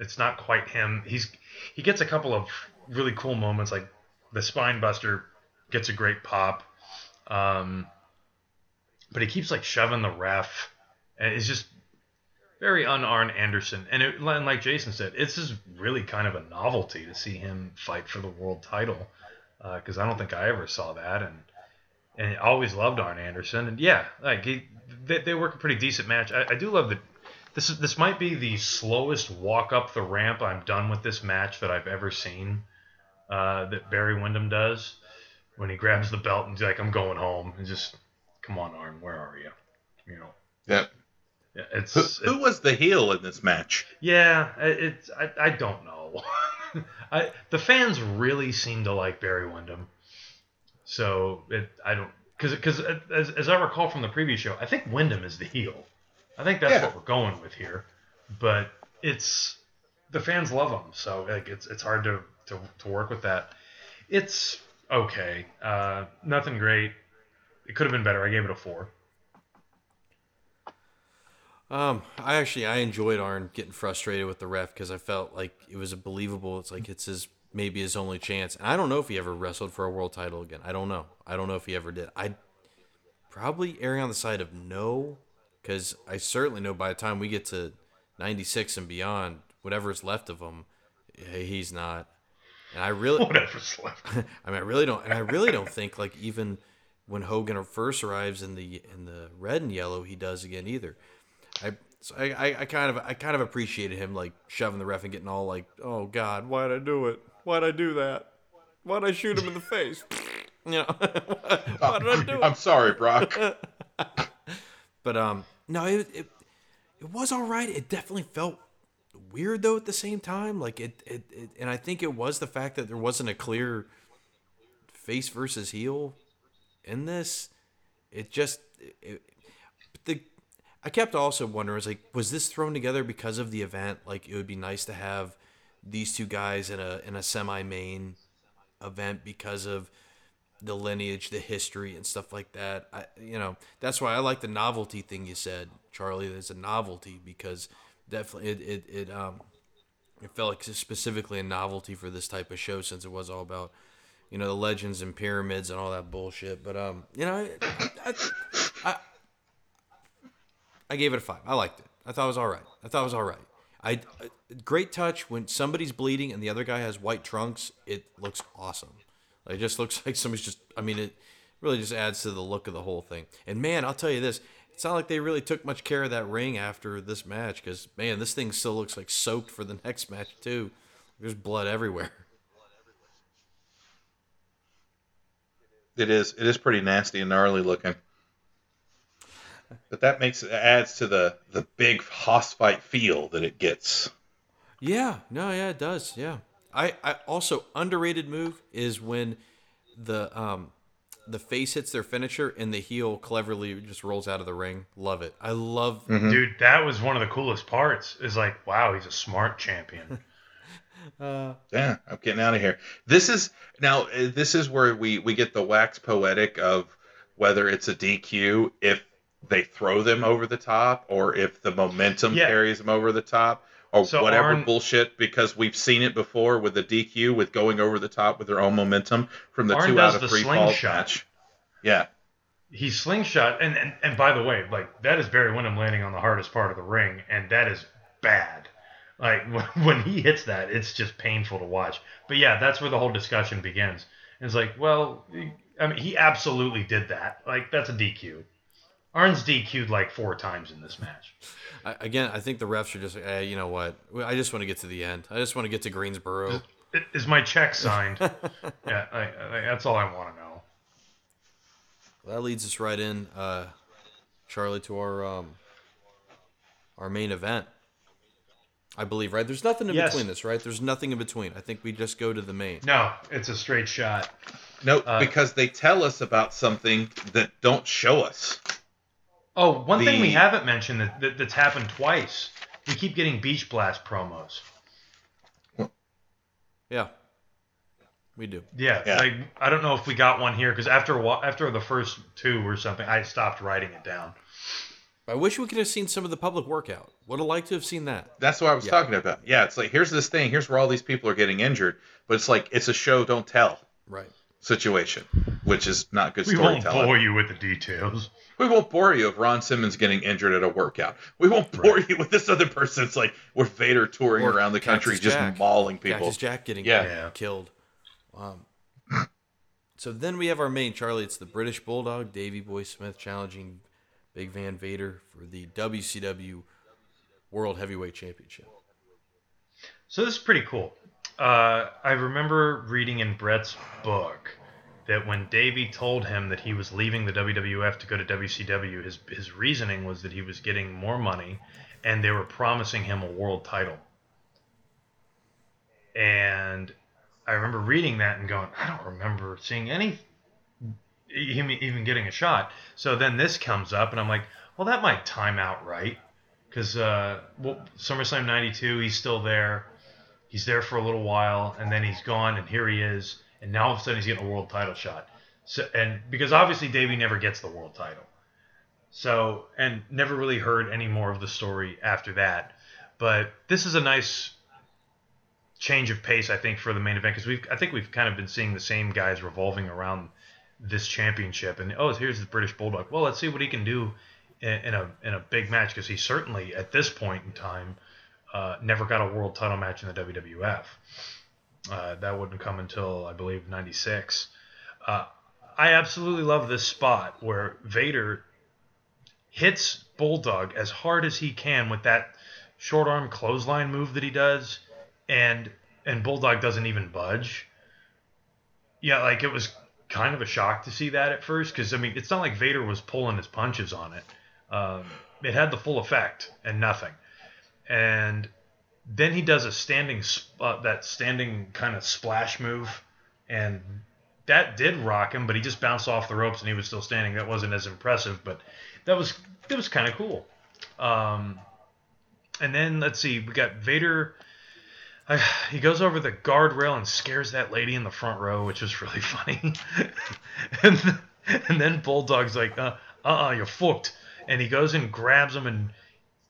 it's not quite him. He's he gets a couple of really cool moments, like the spine buster gets a great pop. Um, but he keeps like shoving the ref, and it's just very un-Arn Anderson. And, it, and like Jason said, it's just really kind of a novelty to see him fight for the world title, because I don't think I ever saw that. And and always loved Arn Anderson. And yeah, like he, they, they work a pretty decent match. I, I do love that. This is this might be the slowest walk up the ramp. I'm done with this match that I've ever seen. Uh, that Barry Windham does when he grabs the belt and he's like, "I'm going home," and just, "Come on, Arn, where are you?" You know. Yeah. Yeah, it's Who, who it- was the heel in this match? yeah, it's I, I don't know. I the fans really seem to like Barry Windham, so it I don't because because as, as I recall from the previous show, I think Windham is the heel. I think that's Yeah. what we're going with here, but it's the fans love him, so like it's it's hard to to, to work with that. It's okay, uh, nothing great. It could have been better. I gave it a four. Um, I actually I enjoyed Arn getting frustrated with the ref because I felt like it was a believable. It's like it's his maybe his only chance. And I don't know if he ever wrestled for a world title again. I don't know. I don't know if he ever did. I probably erring on the side of no, because I certainly know by the time we get to '96 and beyond, whatever's left of him, eh, he's not. And I really, Whatever's left. I mean, I really don't, and I really don't think like even when Hogan first arrives in the in the red and yellow, he does again either. I, so I, I, I kind of I kind of appreciated him like shoving the ref and getting all like, oh God, why'd I do it? Why'd I do that? Why'd I shoot him in the face? You know, why did I do it? I'm sorry, Brock. But um, no, it, it it was all right. It definitely felt weird though at the same time. Like it, it, it and I think it was the fact that there wasn't a clear face versus heel in this. It just it, the I kept also wondering was like was this thrown together because of the event? Like it would be nice to have these two guys in a in a semi main event because of the lineage, the history, and stuff like that. I, you know, that's why I like the novelty thing you said, Charlie. There's a novelty because definitely it it, it um it felt like specifically a novelty for this type of show since it was all about you know the legends and pyramids and all that bullshit. But um, you know, I I, I, I gave it a five. I liked it. I thought it was all right. I thought it was all right. I, great touch when somebody's bleeding and the other guy has white trunks. It looks awesome. Like, it just looks like somebody's just. I mean, it really just adds to the look of the whole thing. And man, I'll tell you this: it's not like they really took much care of that ring after this match because man, this thing still looks like soaked for the next match too. There's blood everywhere. It is. It is pretty nasty and gnarly looking. But that makes it adds to the the big hoss fight feel that it gets. Yeah, no, yeah, it does. Yeah, I, I also underrated move is when the um the face hits their finisher and the heel cleverly just rolls out of the ring. Love it. I love. Dude, that was one of the coolest parts. Is like, wow, he's a smart champion. Uh, Yeah, I'm getting out of here. This is now. uh, This is where we we get the wax poetic of whether it's a DQ if they throw them over the top or if the momentum Yeah. carries them over the top. Or So whatever Arn- bullshit because we've seen it before with the DQ with going over the top with their own momentum from the Arn two out of three fall slingshot. match. Yeah, he slingshot and, and and by the way like that is barry windham landing on the hardest part of the ring and that is bad. Like when he hits that it's just painful to watch. But yeah that's where the whole discussion begins. It's like well i mean he absolutely did that. Like that's a dq arn's dq'd like four times in this match I, again, I think the refs are just, eh, you know what? I just want to get to the end. I just want to get to Greensboro. I- is my check signed yeah I, I, that's all i want to know that leads us right in, uh, Charlie, to our um, our main event. I believe, right? There's nothing in Yes. between this, right? There's nothing in between. I think we just go to the main. no it's a straight shot no, Uh, because they tell us about something that don't show us. Oh, one thing we haven't mentioned that, that that's happened twice. We keep getting Beach Blast promos. Yeah, we do. Yeah, Yeah. like I don't know if we got one here because after a whi- after the first two or something, I stopped writing it down. I wish we could have seen some of the public workout. Would have liked to have seen that. That's what I was Yeah. talking about. Yeah, it's like here's this thing, here's where all these people are getting injured, but it's like it's a show don't tell Right. Situation, which is not good We won't bore you with the details. We won't bore you with Ron Simmons getting injured at a workout. We won't bore you with this other person. It's like we're Vader touring Or around the country Cactus just Jack. mauling people. Cactus Jack getting Yeah. Yeah. killed. Um, so then we have our main Charlie. It's the British Bulldog, Davy Boy Smith, challenging Big Van Vader for the WCW World Heavyweight Championship. So this is pretty cool. Uh, I remember reading in Bret's book that when Davey told him that he was leaving the WWF to go to WCW, his his reasoning was that he was getting more money, and they were promising him a world title. And I remember reading that and going, I don't remember seeing any him even getting a shot. So then this comes up, and I'm like, well, that might time out right, because uh, well, SummerSlam '92, he's still there. He's there for a little while, and then he's gone, and here he is, and now all of a sudden he's getting a world title shot. So, and because obviously Davey never gets the world title, so and never really heard any more of the story after that. But this is a nice change of pace, I think, for the main event because we've I think we've kind of been seeing the same guys revolving around this championship, and oh, here's the British Bulldog. Well, let's see what he can do in, in a in a big match because he certainly at this point in time uh, never got a world title match in the WWF. Uh, that wouldn't come until I believe '96. Uh, I absolutely love this spot where Vader hits Bulldog as hard as he can with that short arm clothesline move that he does, and and Bulldog doesn't even budge. Yeah, like it was kind of a shock to see that at first because I mean it's not like Vader was pulling his punches on it. Um, it had the full effect and nothing. And then he does a standing uh, that standing kind of splash move, and that did rock him, but he just bounced off the ropes and he was still standing. That wasn't as impressive, but that was that was kind of cool. Um, and then let's see, we got Vader. Uh, he goes over the guardrail and scares that lady in the front row, which was really funny. and and then Bulldog's like, uh, uh, you're fucked. And he goes and grabs him and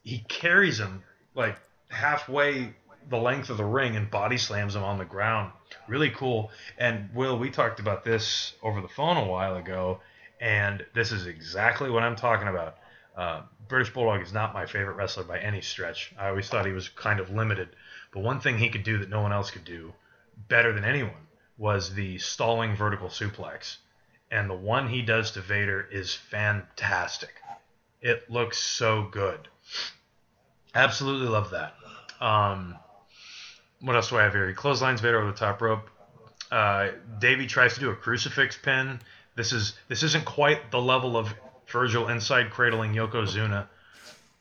he carries him like halfway the length of the ring and body slams him on the ground. Really cool. And Will, we talked about this over the phone a while ago, and this is exactly what I'm talking about. Uh, British Bulldog is not my favorite wrestler by any stretch. I always thought he was kind of limited. But one thing he could do that no one else could do better than anyone was the stalling vertical suplex. And the one he does to Vader is fantastic. It looks so good. Absolutely love that. Um, what else do I have here? He clotheslines Vader over the top rope. Uh, Davey tries to do a crucifix pin. This is this isn't quite the level of Virgil inside cradling Yokozuna.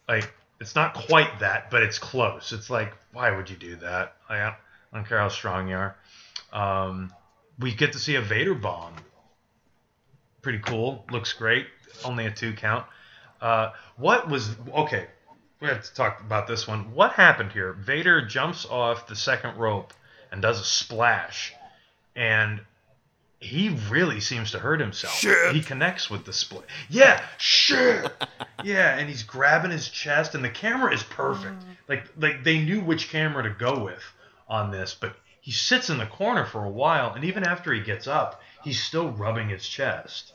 Like it's not quite that, but it's close. It's like why would you do that? I don't, I don't care how strong you are. Um, we get to see a Vader bomb. Pretty cool. Looks great. Only a two count. Uh, what was okay? We have to talk about this one. What happened here? Vader jumps off the second rope and does a splash, and he really seems to hurt himself. Shit. He connects with the split. Yeah, shit. yeah, and he's grabbing his chest, and the camera is perfect. Like like they knew which camera to go with on this, but he sits in the corner for a while, and even after he gets up, he's still rubbing his chest.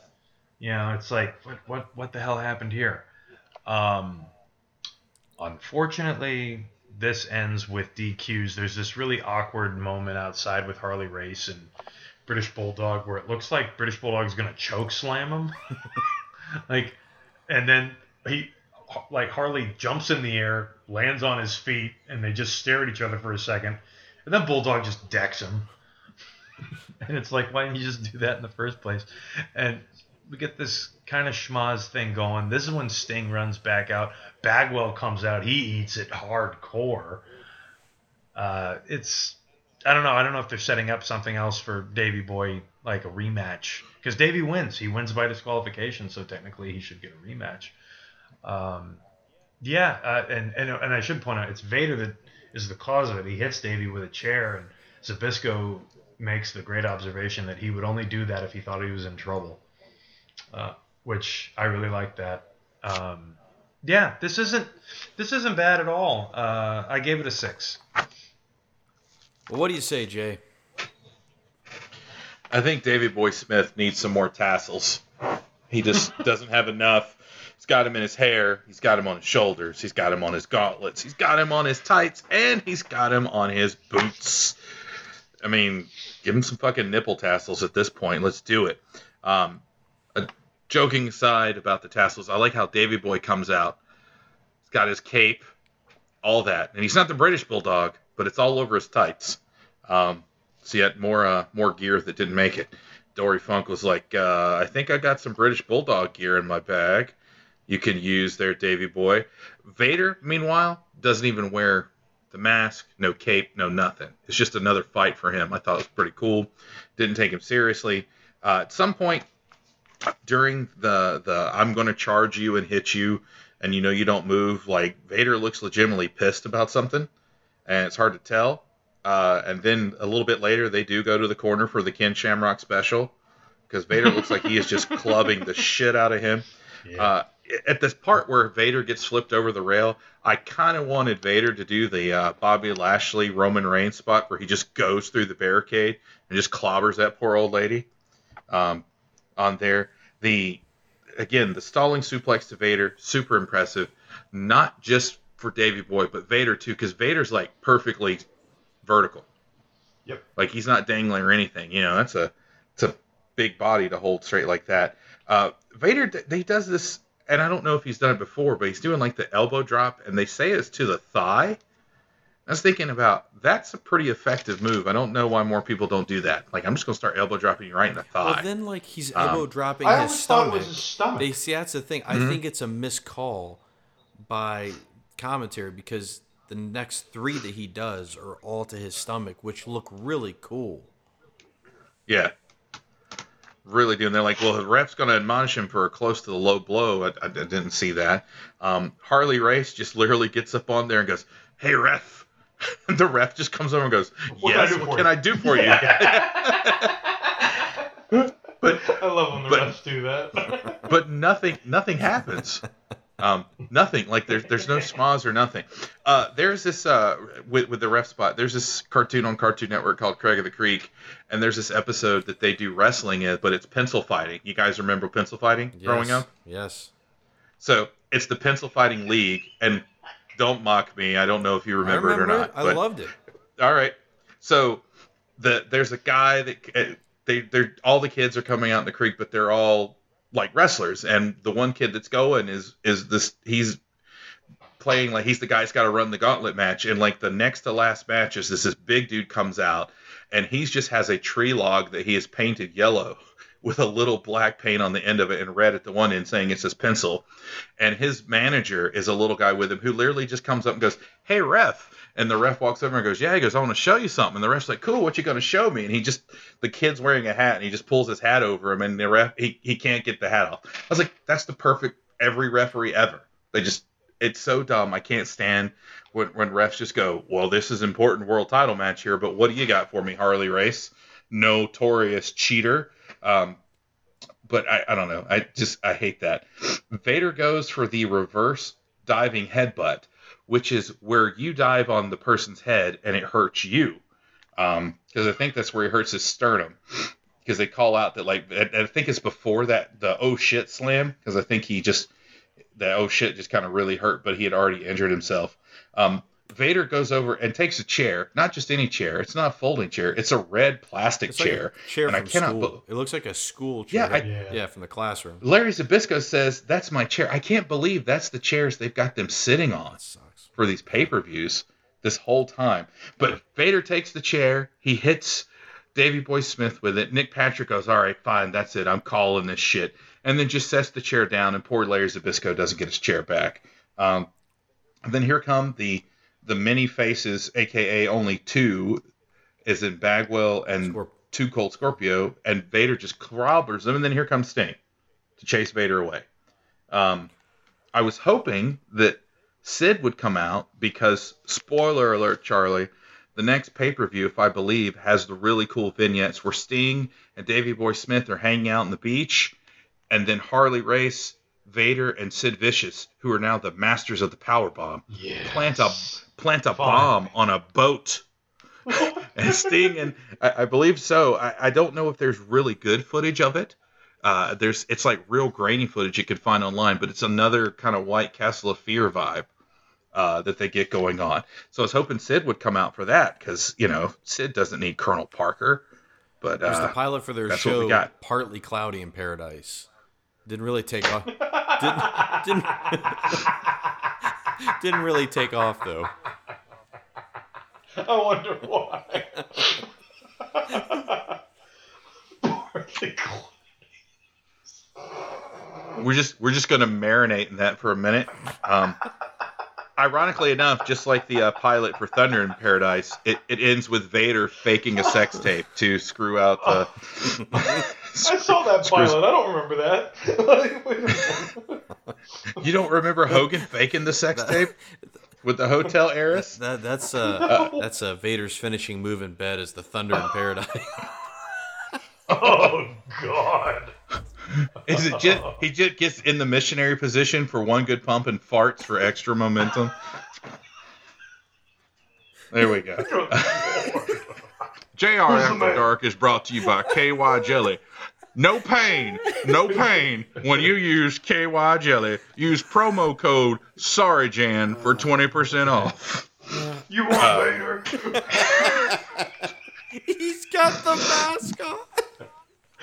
You know, it's like what what what the hell happened here? Um, unfortunately, this ends with DQs. There's this really awkward moment outside with Harley Race and British Bulldog where it looks like British Bulldog's gonna choke slam him, like, and then he like Harley jumps in the air, lands on his feet, and they just stare at each other for a second, and then Bulldog just decks him. and it's like, why didn't you just do that in the first place? And we get this kind of schmozz thing going. This is when Sting runs back out. Bagwell comes out. He eats it hardcore. Uh, it's I don't know. I don't know if they're setting up something else for Davy Boy, like a rematch, because Davy wins. He wins by disqualification, so technically he should get a rematch. Um, yeah, uh, and, and and I should point out it's Vader that is the cause of it. He hits Davy with a chair, and Zbyszko makes the great observation that he would only do that if he thought he was in trouble, uh, which I really like that. Um, yeah, this isn't this isn't bad at all. Uh, I gave it a six. Well, what do you say, Jay? I think Davy Boy Smith needs some more tassels. He just doesn't have enough. He's got him in his hair. He's got him on his shoulders. He's got him on his gauntlets. He's got him on his tights, and he's got him on his boots. I mean, give him some fucking nipple tassels at this point. Let's do it. Um, joking aside about the tassels, I like how Davy Boy comes out. He's got his cape, all that, and he's not the British Bulldog, but it's all over his tights. Um, so yet more uh, more gear that didn't make it. Dory Funk was like, uh, I think I got some British Bulldog gear in my bag. You can use there, Davy Boy. Vader, meanwhile, doesn't even wear the mask, no cape, no nothing. It's just another fight for him. I thought it was pretty cool. Didn't take him seriously. Uh, at some point during the the I'm going to charge you and hit you, and you know you don't move, like Vader looks legitimately pissed about something, and it's hard to tell. Uh, and then a little bit later, they do go to the corner for the Ken Shamrock special because Vader looks like he is just clubbing the shit out of him. Yeah. Uh, at this part where Vader gets flipped over the rail, I kind of wanted Vader to do the uh, Bobby Lashley Roman Reigns spot where he just goes through the barricade and just clobbers that poor old lady um, on there. The again the stalling suplex to Vader, super impressive. Not just for Davy Boy, but Vader too, because Vader's like perfectly vertical. Yep. Like he's not dangling or anything. You know, that's a it's a big body to hold straight like that. Uh, Vader, he does this, and I don't know if he's done it before, but he's doing like the elbow drop, and they say it's to the thigh. I was thinking about that's a pretty effective move. I don't know why more people don't do that. Like I'm just gonna start elbow dropping you right in the thigh. Well, then like he's Um, elbow dropping I his always thought it stomach. was his stomach. They see that's the thing. I Mhm. think it's a miscall by commentary because the next three that he does are all to his stomach, which look really cool. Yeah. Really do. And they're like, well, the ref's going to admonish him for close to the low blow. I, I didn't see that. Um, Harley Race just literally gets up on there and goes, hey, ref. And the ref just comes over and goes, What yes, do what can? I do for you? but I love when the but- refs do that. but nothing nothing happens. Um, nothing like there's there's no smas or nothing. Uh, there's this uh, with with the ref spot. There's this cartoon on Cartoon Network called Craig of the Creek, and there's this episode that they do wrestling in, but it's pencil fighting. You guys remember pencil fighting growing up? Yes. So it's the pencil fighting league, and don't mock me. I don't know if you remember, remember it or not. I but- loved it. all right. So the there's a guy that uh, they they're all the kids are coming out in the creek, but they're all like wrestlers, and the one kid that's going is is this he's playing like he's the guy that's got to run the gauntlet match, and like the next to last match is this this big dude comes out, and he's just has a tree log that he has painted yellow with a little black paint on the end of it and red at the one end saying it's his pencil. And his manager is a little guy with him who literally just comes up and goes, Hey ref. And the ref walks over and goes, Yeah, he goes, I want to show you something. And the ref's like, Cool, what you gonna show me? And he just the kid's wearing a hat and he just pulls his hat over him and the ref he, he can't get the hat off. I was like, That's the perfect every referee ever. They just it's so dumb. I can't stand when, when refs just go, Well, this is important world title match here, but what do you got for me, Harley Race? Notorious cheater. Um, but I, I don't know. I just I hate that. Vader goes for the reverse diving headbutt, which is where you dive on the person's head and it hurts you. Because I think that's where he hurts his sternum. Because they call out that like I, I think it's before that the oh shit slam. Because I think he just that oh shit just kind of really hurt, but he had already injured himself. Um, Vader goes over and takes a chair, not just any chair. It's not a folding chair. It's a red plastic It's like chair. a chair and I from cannot school. bel- it looks like a school Yeah, chair. I- Yeah. yeah, from the classroom. Larry Zbyszko says that's my chair. I can't believe that's the chairs they've got them sitting on for these pay per views this whole time. But Vader takes the chair. He hits Davy Boy Smith with it. Nick Patrick goes, "All right, fine, that's it. I'm calling this shit," and then just sets the chair down. And poor Larry Zbyszko doesn't get his chair back. Um, and then here come the the many faces, aka only two, is in Bagwell and Scorp- Two Cold Scorpio, and Vader just clobbers them, and then here comes Sting to chase Vader away. Um, I was hoping that Sid would come out because, spoiler alert, Charlie, the next pay per view, if I believe, has the really cool vignettes where Sting and Davey Boy Smith are hanging out on the beach, and then Harley Race, Vader, and Sid Vicious, who are now the masters of the power bomb, Yeah. plant a plant a Fun. bomb on a boat. and Sting and I, I believe so. I, I don't know if there's really good footage of it. Uh, there's it's like real grainy footage you could find online, but it's another kind of White Castle of Fear vibe uh, that they get going on. So I was hoping Sid would come out for that because you know Sid doesn't need Colonel Parker, but It was the uh, pilot for their that's what we show. Partly Cloudy in Paradise. Didn't really take off. Didn't didn't, didn't really take off though. I wonder why. We're just we're just gonna marinate in that for a minute. Um, ironically enough, just like the uh, pilot for Thunder in Paradise, it, it ends with Vader faking a sex tape to screw out the. I saw that pilot. I don't remember that. Like, wait a minute. you don't remember Hogan faking the sex tape with the hotel heiress? That that's uh that's uh, Vader's finishing move in bed is the Thunder in Paradise. oh God. Is it just he just gets in the missionary position for one good pump and farts for extra momentum? There we go. JR After man? Dark is brought to you by KY Jelly. No pain, no pain when you use KY Jelly. Use promo code SorryJan for 20% off. You want uh, Vader? He's got the mask on.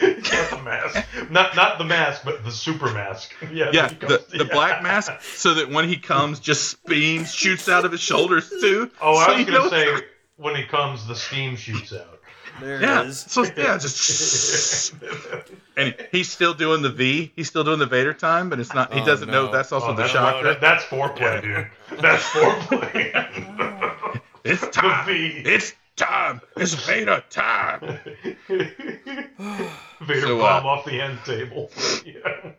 Not the mask. Not not the mask, but the super mask. Yeah. Yeah, the, the yeah. black mask, so that when he comes, just beams shoots out of his shoulders too. Oh, so I was you gonna say when he comes, the steam shoots out. There Yeah, it is. so yeah, just and he's still doing the V. He's still doing the Vader time, but it's not. He Oh, doesn't know that's also Oh, the that's, shocker. that- that's foreplay, dude. That's foreplay. It's the time. V. It's time. It's Vader time. Vader So, bomb uh, off the end table. yeah.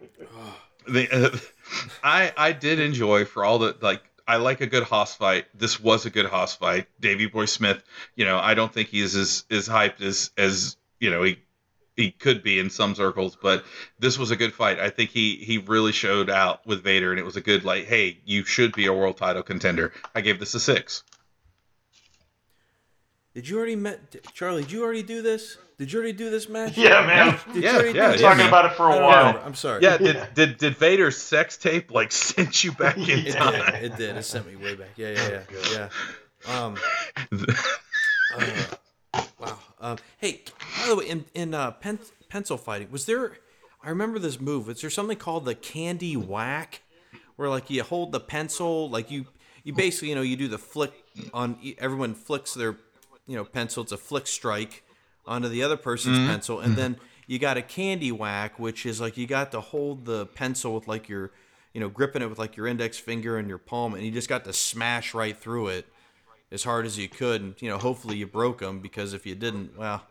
The, uh, I I did enjoy for all the like. I like a good hoss fight. This was a good hoss fight. Davy Boy Smith. You know, I don't think he is as as hyped as as you know he he could be in some circles, but this was a good fight. I think he he really showed out with Vader, and it was a good like, hey, you should be a world title contender. I gave this a six. Did you already met Charlie? Did you already do this? Did you already do this match? Yeah, man. Did Yeah, you already yeah, do Been yeah, talking man. about it for a while. remember. I'm sorry. Yeah, did did did Vader's sex tape like sent you back in It time? did. It did. It sent me way back. Yeah, yeah, yeah, yeah. Um, uh, wow. Um, hey, by the way, in in uh, pen, pencil fighting, was there? I remember this move. Was there something called the candy whack, where like you hold the pencil, like you you basically you know you do the flick on everyone flicks their you know pencil. It's a flick strike onto the other person's pencil, and then you got a candy whack, which is like you got to hold the pencil with like your you know gripping it with like your index finger and your palm, and you just got to smash right through it as hard as you could, and you know hopefully you broke them because if you didn't, well,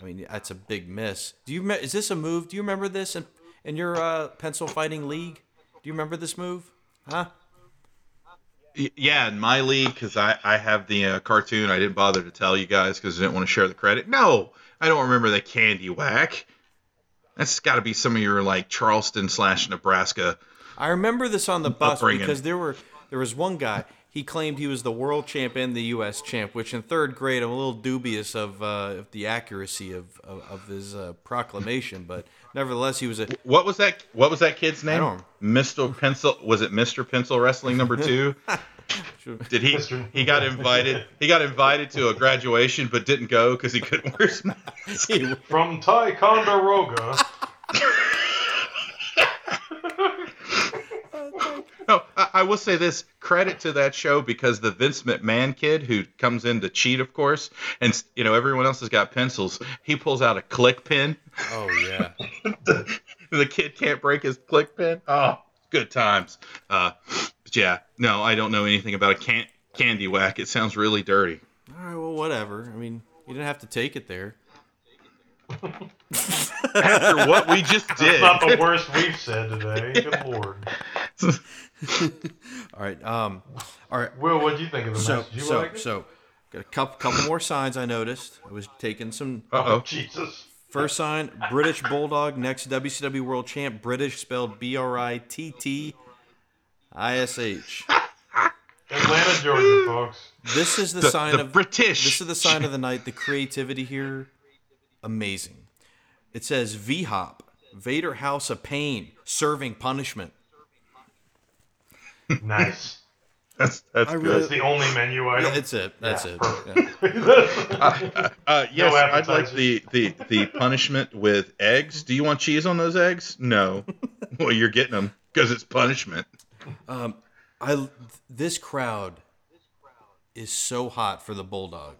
I mean that's a big miss. Do you is this a move? Do you remember this in in your uh, pencil fighting league? Do you remember this move? Huh? Yeah, in my league, because I, I have the uh, cartoon. I didn't bother to tell you guys because I didn't want to share the credit. No, I don't remember the candy whack. That's got to be some of your like Charleston slash Nebraska. I remember this on the bus Upbringing. because there were there was one guy. He claimed he was the world champ and the U.S. champ, which in third grade I'm a little dubious of, uh, of the accuracy of of, of his uh, proclamation, but nevertheless he was a What was that? What was that kid's name? don't- Mr. Pencil. Was it Mr. Pencil Wrestling number two? Did he? He got invited. He got invited to a graduation, but didn't go because he couldn't wear his mask. From Ticonderoga. No, I, I will say this credit to that show because the Vince McMahon kid who comes in to cheat, of course, and you know everyone else has got pencils. He pulls out a click pen. oh yeah. the kid can't break his click pen. Oh, good times. Uh, but yeah, no, I don't know anything about a can- candy whack. It sounds really dirty. All right, well whatever. I mean, you didn't have to take it there. After what we just did, That's did, not the worst we've said today. Good lord. All right. Um. All right. Will, what do you think of the So match? Did you so like it? so got a couple couple more signs I noticed. I was taking some uh oh. Jesus. First sign, British Bulldog, next WCW World Champ, British spelled B R I T T I S H. Atlanta, Georgia, folks. This is the, The, sign the of British. this is the sign of the night. The creativity here, amazing. It says V Hop, Vader House of Pain, serving punishment. Nice. That's that's I good. really- That's the only menu item. That's it. That's Yeah, it. Yeah. Uh, yes, I'd like the, the the punishment with eggs. Do you want cheese on those eggs? No. well, you're getting them because it's punishment. I this crowd is so hot for the Bulldog.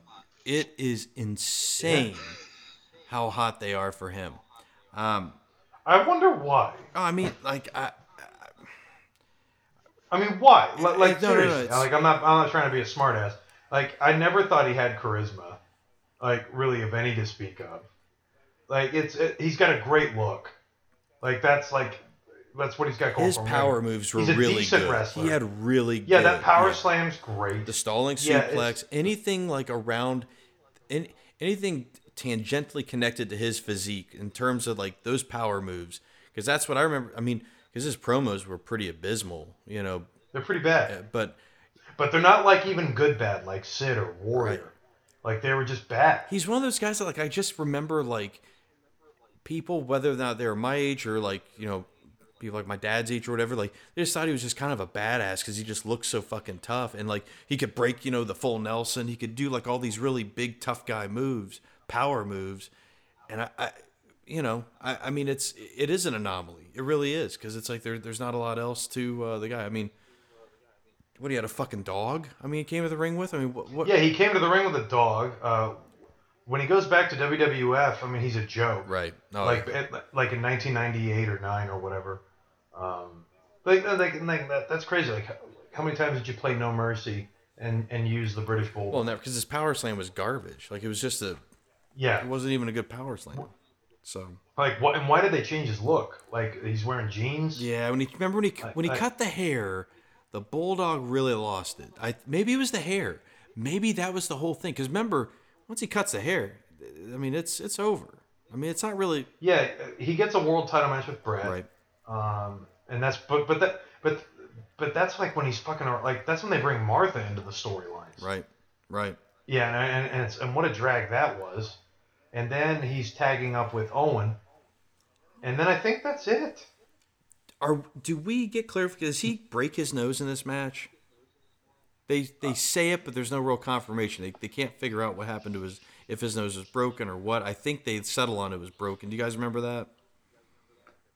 It is insane how hot they are for him. Um, I wonder why. I mean, like I, I mean, why? Like, like No, no, no, seriously, like I'm not. I'm not trying to be a smartass. Like I never thought he had charisma, like really of any to speak of. Like it's it, he's got a great look. Like that's like that's what he's got going his for him. power moves were really good. wrestler. He had really good. Yeah, good, that power yeah. slam's great. the stalling Yeah, suplex, anything like around, any, anything tangentially connected to his physique in terms of like those power moves, because that's what I remember. I mean, because his promos were pretty abysmal, you know, They're pretty bad, uh, but but they're not like even good bad like Sid or Warrior. Right. Like they were just bad. he's one of those guys that like I just remember like people, whether or not they were my age or like you know people like my dad's age or whatever, like they just thought he was just kind of a badass because he just looked so fucking tough and like he could break you know the full Nelson, he could do like all these really big tough guy moves, power moves, and I. I you know, I, I mean, it's it is an anomaly. It really is because it's like there, there's not a lot else to uh, the guy. I mean, what he had a fucking dog. I mean, he came to the ring with. I mean, what? what Yeah, he came to the ring with a dog. Uh, when he goes back to WWF, I mean, he's a joke. Right. No, like at- like in 1998 or nine or whatever. Um, like, like, like that, that's crazy. Like, how, many times did you play No Mercy and and use the British Bulldog? Well, never because his power slam was garbage. Like it was just a, yeah. it wasn't even a good power slam. So Like, what? And why did they change his look? Like, he's wearing jeans. yeah, when he remember when he when he I- cut the hair, the bulldog really lost it. I maybe it was the hair. Maybe that was the whole thing. Because remember, once he cuts the hair, I mean it's it's over. I mean it's not really Yeah, he gets a world title match with Bret. right. Um, and that's but but that but but that's like when he's fucking like that's when they bring Martha into the storylines. Right. Right. Yeah, and and and, it's, and what a drag that was. And then he's tagging up with Owen. And then I think that's it. Are do we get clarification? Does he break his nose in this match? They they say it, but there's no real confirmation. They, they can't figure out what happened to his if his nose was broken or what. I think they settle on it was broken. Do you guys remember that?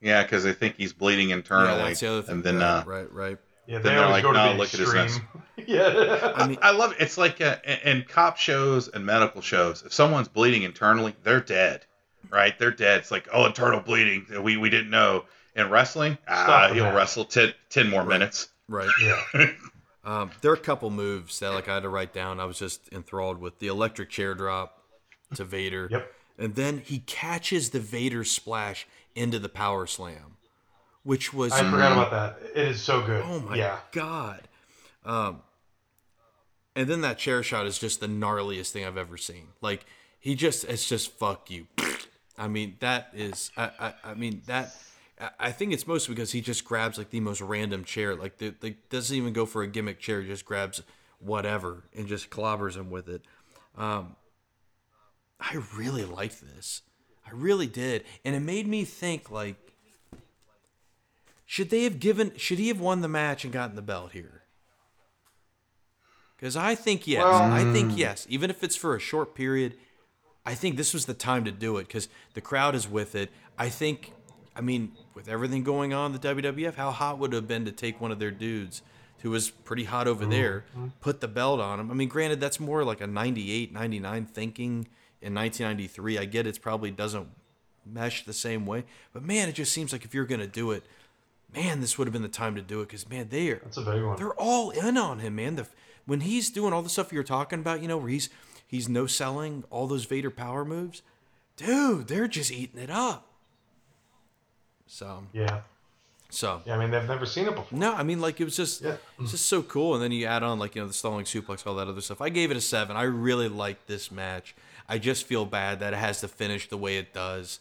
Yeah, because they think he's bleeding internally. Yeah, that's the other thing. And then right, uh, right, right. Yeah, Then they they're always like, go to "No, the look at his extreme. yeah. I mean, I love it. It's like uh, in cop shows and medical shows. If someone's bleeding internally, they're dead, right? They're dead. It's like, oh, internal bleeding. We we didn't know. In wrestling, ah, he'll match. wrestle 10, 10 more minutes. right. yeah. Um, there are a couple moves that like I had to write down. I was just enthralled with the electric chair drop to Vader. Yep. And then he catches the Vader splash into the power slam, which was I forgot about that. It is so good. Oh my Yeah. god. Um and then that chair shot is just the gnarliest thing I've ever seen. Like he just it's just fuck you. I mean, that is, I, I, I mean that. I think it's mostly because he just grabs like the most random chair, like the, the doesn't even go for a gimmick chair, he just grabs whatever and just clobbers him with it. Um, I really liked this. I really did, and it made me think like, should they have given? Should he have won the match and gotten the belt here? Because I think yes. Well- I think mm. yes. Even if it's for a short period, I think this was the time to do it because the crowd is with it. I think, I mean, with everything going on in the WWF, how hot would it have been to take one of their dudes who was pretty hot over mm-hmm. there, put the belt on him? I mean, granted, that's more like a 98, 99 thinking in 1993. I get it's probably doesn't mesh the same way, but man, it just seems like if you're going to do it, man, this would have been the time to do it because, man, they are That's a big one. they're all in on him, man. The when he's doing all the stuff you're talking about, you know, where he's he's no selling all those Vader power moves, dude, they're just eating it up. So Yeah. so Yeah. I mean, they've never seen it before. no, I mean like it was just Yeah. it's just so cool, and then you add on like you know the stalling suplex, all that other stuff. I gave it a seven. I really liked this match. I just feel bad that it has to finish the way it does.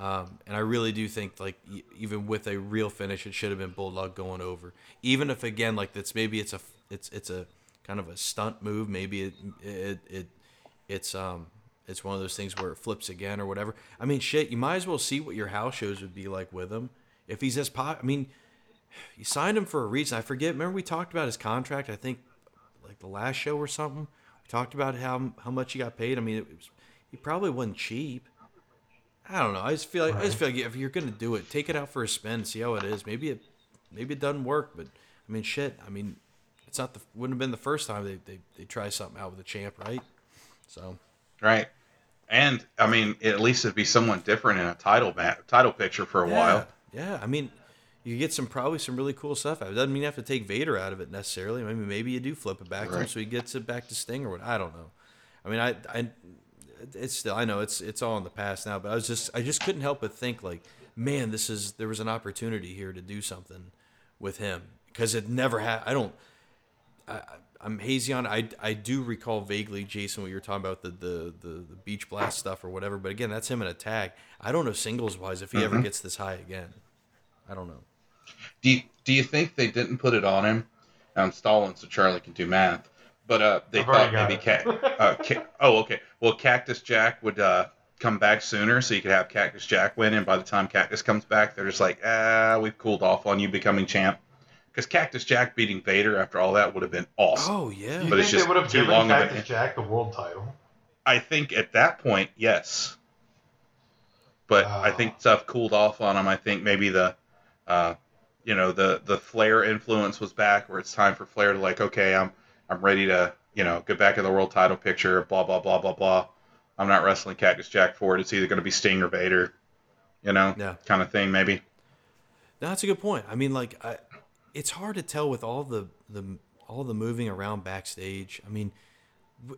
Um, and I really do think like even with a real finish, it should have been Bulldog going over. Even if again like that's maybe it's a it's it's a kind of a stunt move. Maybe it it, it it's um it's one of those things where it flips again or whatever. I mean, shit, you might as well see what your house shows would be like with him if he's as pop. I mean, you signed him for a reason. I forget. Remember we talked about his contract? I think like the last show or something. We talked about how how much he got paid. I mean, it was he probably wasn't cheap. I don't know. I just feel like I just feel like if you're gonna do it, take it out for a spin, see how it is. Maybe it maybe it doesn't work, but I mean, shit. I mean, it's not the wouldn't have been the first time they they, they try something out with a champ, right? So Right. And I mean, at least it'd be someone different in a title ma- title picture for a yeah, while. Yeah, I mean, you get some probably some really cool stuff. out of It doesn't mean you have to take Vader out of it necessarily. Maybe maybe you do flip it back to him so he gets it back to Sting or what. I don't know. I mean, I I it's still I know it's it's all in the past now, but I was just I just couldn't help but think like, man, this is there was an opportunity here to do something with him because it never had. I don't. I, I'm hazy on. I I do recall vaguely, Jason, what you were talking about the the the, the beach blast stuff or whatever. But again, that's him in a tag. I don't know singles wise if he ever mm-hmm. gets this high again. I don't know. Do you, do you think they didn't put it on him? I'm stalling so Charlie can do math. But uh, they I've thought maybe cat. Uh, ca- oh, okay. Well, Cactus Jack would uh, come back sooner, so you could have Cactus Jack win. And by the time Cactus comes back, they're just like, ah, we've cooled off on you becoming champ. Because Cactus Jack beating Vader after all that would have been awesome. Oh yeah. You But think it's they just would have too given long of Cactus a- Jack the world title? I think at that point, yes. But I think stuff cooled off on him. I think maybe the, uh, you know, the the Flair influence was back, where it's time for Flair to like, okay, I'm I'm ready to, you know, get back in the world title picture. Blah blah blah blah blah. I'm not wrestling Cactus Jack Ford. It's either going to be Sting or Vader, you know, Yeah. kind of thing, maybe. No, that's a good point. I mean, like, I, it's hard to tell with all the the all the moving around backstage. I mean,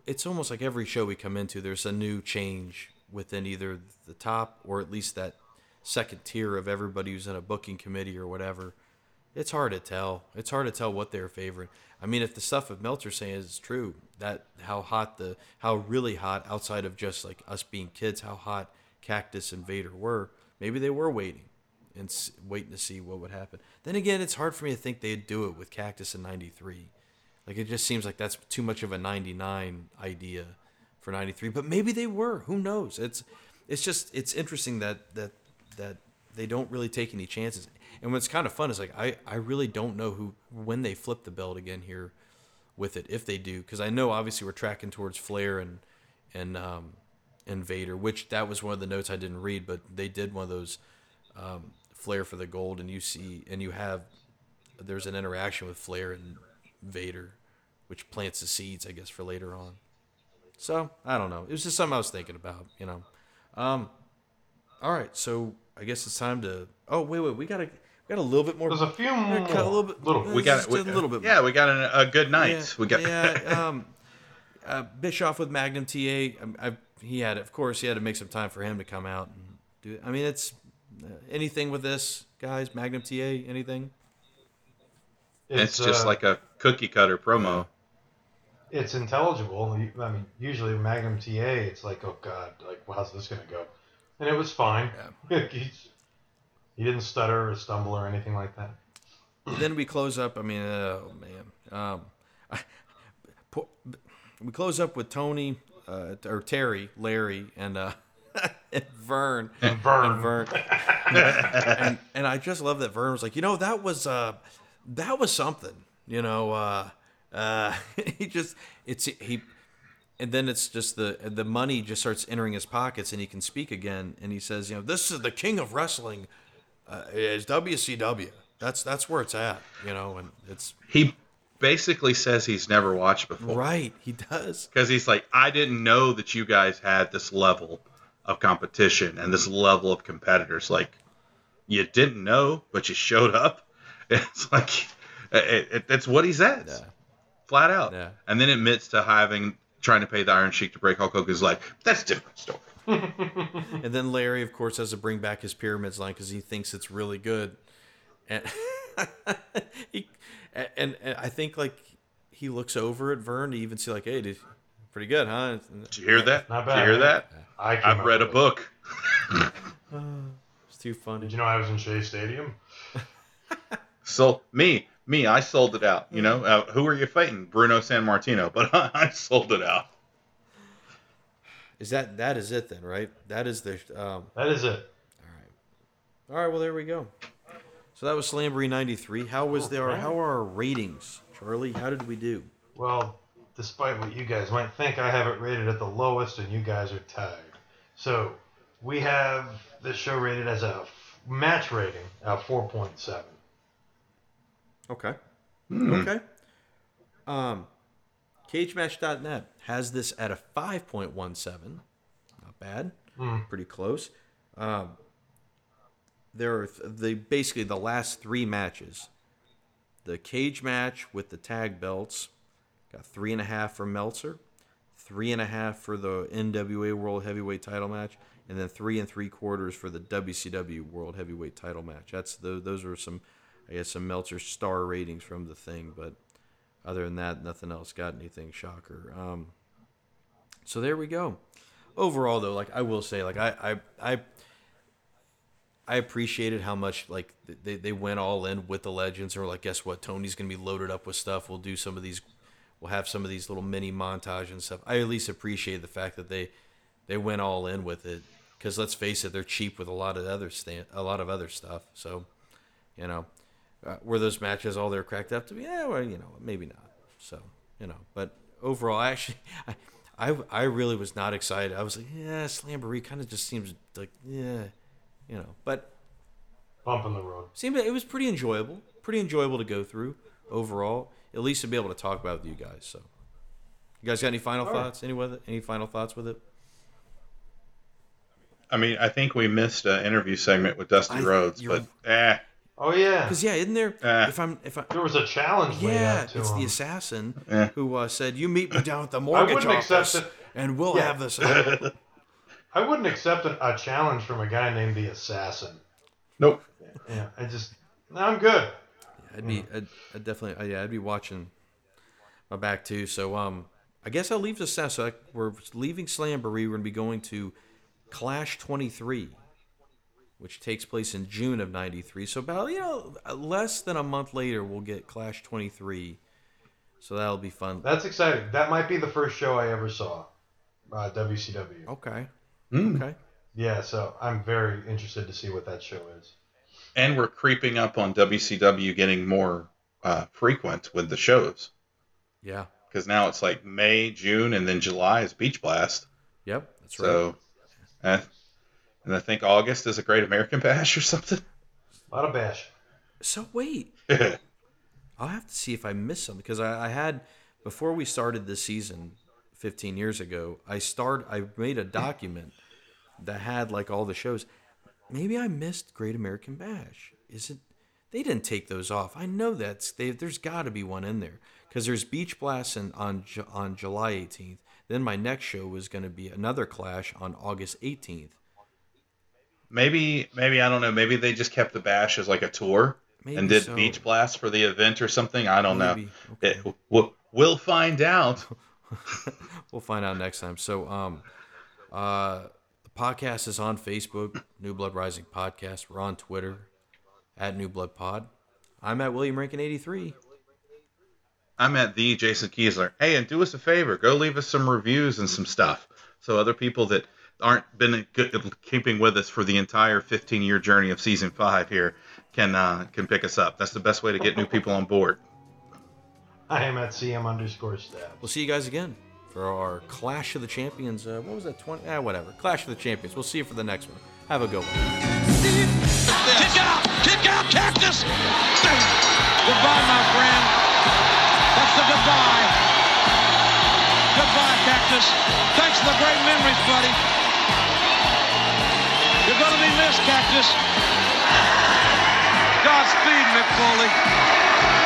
it's almost like every show we come into, there's a new change within either the top or at least that second tier of everybody who's in a booking committee or whatever. It's hard to tell. It's hard to tell what they're favoring. I mean, if the stuff of Meltzer saying is true, that how hot the how really hot outside of just like us being kids, how hot Cactus and Vader were, maybe they were waiting and waiting to see what would happen. Then again, it's hard for me to think they'd do it with Cactus in '93. Like it just seems like that's too much of a '99 idea for '93. But maybe they were. Who knows? It's it's just it's interesting that that that they don't really take any chances. And what's kind of fun is like I I really don't know who when they flip the belt again here with it if they do because I know obviously we're tracking towards Flair and and um and Vader, which that was one of the notes I didn't read, but they did one of those um, Flair for the gold, and you see and you have there's an interaction with Flair and Vader, which plants the seeds, I guess, for later on. So I don't know. It was just something I was thinking about, you know. Um, all right, so I guess it's time to. Oh wait, wait, we gotta got a little bit more. There's a few more. gotta a little bit. Little. We got we, a little bit. Yeah, we got a, a good night. Yeah, we got yeah. Um, uh, Bischoff with Magnum TA. um, I, he had, of course, he had to make some time for him to come out and do. I mean, it's uh, anything with this guys. Magnum TA. Anything? it's just uh, like a cookie cutter promo. it's intelligible. I mean, usually Magnum TA, it's like, oh god, like, well, how's this gonna go? and it was fine. He's- he didn't stutter or stumble or anything like that. then we close up. I mean, oh man, um, po- we close up with Tony uh, or Terry, Larry, and uh, and Verne. And Verne. And Verne. and and I just love that Verne was like, you know, that was uh, that was something. You know, uh, uh, he just it's he. And then it's just the the money just starts entering his pockets, and he can speak again. And he says, "You know, this is the king of wrestling, uh, is WCW. That's that's where it's at. You know, and it's He basically says he's never watched before. right. He does. Because he's like, I didn't know that you guys had this level of competition and this level of competitors. Like, you didn't know, but you showed up. It's like, it, it, it's what he says, Yeah. flat out. Yeah. And then admits to having trying to pay the Iron Sheik to break Hulk Hogan's leg. That's a different story. And then Larry, of course, has to bring back his pyramids line because he thinks it's really good. And he, and, and I think like he looks over at Verne to even see like, hey, dude, pretty good, huh? Did you hear that? Not bad. Did you hear that? I I've read a it. book. It's too funny. Did you know I was in Shea Stadium? So me, me, I sold it out. You know, uh, who are you fighting? Bruno Sammartino, but I sold it out. Is that that is it then, right? That is the um, That is it. All right, all right. well there we go. So that was Slamboree '93. How was there? Okay. How are our ratings, Charlie? How did we do? Well, despite what you guys might think, I have it rated at the lowest, and you guys are tied. So we have this show rated as a f- match rating of 4.7. Okay. Hmm. Okay. Um, CageMatch.net has this at a 5.17. Not bad. Hmm. Pretty close. Um, there are th- the basically the last three matches. The cage match with the tag belts got three and a half for Meltzer, three and a half for the NWA World Heavyweight Title match, and then three and three quarters for the WCW World Heavyweight Title match. That's the, those are some, I guess, some Meltzer star ratings from the thing. But other than that, nothing else got anything shocker. Um, so there we go. Overall, though, like I will say, like I, I, I I appreciated how much like they, they went all in with the legends and were like, guess what? Tony's gonna be loaded up with stuff. We'll do some of these. We'll have some of these little mini montage and stuff. I at least appreciate the fact that they they went all in with it because let's face it, they're cheap with a lot of other stand a lot of other stuff. So you know, uh, were those matches all they're cracked up to be? Yeah, well, you know, maybe not. So you know, but overall, actually, I. I, I really was not excited. I was like, yeah, Slamboree kind of just seems like, yeah, you know. But Bump in the road. seemed it was pretty enjoyable, pretty enjoyable to go through overall. At least to be able to talk about it with you guys. So, you guys got any final All right. thoughts? Any with it? Any final thoughts with it? I mean, I think we missed an interview segment with Dusty I- Rhodes, but eh, Oh, yeah. Because yeah, isn't there? Uh, if I'm, if I, There was a challenge yeah, out to it's him. the assassin Yeah. who uh, said, "You meet me down at the mortgage wouldn't accept office, it. and we'll Yeah. have this." I wouldn't accept a, a challenge from a guy named the Assassin. nope. Yeah, I just, no, I'm good. I'd be, I'd, I'd definitely, uh, yeah, I'd be watching my back too. So, um, I guess I'll leave this. So I, we're leaving Slamboree. We're gonna be going to Clash 23, which takes place in June of '93. So about you know less than a month later, we'll get Clash 23. So that'll be fun. That's exciting. That might be the first show I ever saw, uh, WCW. Okay. Mm. Okay. Yeah, so I'm very interested to see what that show is. And we're creeping up on WCW getting more uh, frequent with the shows Yeah. because now it's like May, June, and then July is Beach Blast. Yep. That's right. So, eh, and I think August is a Great American Bash or something. A lot of bash. So wait. I'll have to see if I missed some because I, I had before we started this season, 15 years ago. I start. I made a document that had like all the shows. Maybe I missed Great American Bash. Is it? They didn't take those off. I know that's they, there's got to be one in there because there's Beach Blast in, on on July 18th. Then my next show was going to be another Clash on August 18th. Maybe, maybe I don't know. Maybe they just kept the Bash as like a tour Maybe and did so. Beach Blast for the event or something. I don't Maybe. know. Okay. It, we'll, we'll find out. we'll find out next time. So, um, uh, the podcast is on Facebook, New Blood Rising Podcast. We're on Twitter at New Blood Pod. I'm at William Rankin 83. I'm at the Jason Kiesler. Hey, and do us a favor, go leave us some reviews and some stuff, so other people that aren't been good, keeping with us for the entire 15 year journey of season five here can uh, can pick us up. That's the best way to get new people on board. I am at CM underscore stab. We'll see you guys again for our Clash of the Champions. Uh, what was that? 20? Eh, whatever. Clash of the Champions. We'll see you for the next one. Have a good one. Kick out! Kick out, Cactus! Goodbye, my friend. That's the goodbye. Goodbye, Cactus. Thanks for the great memories, buddy. Cactus. Godspeed, Mick Foley.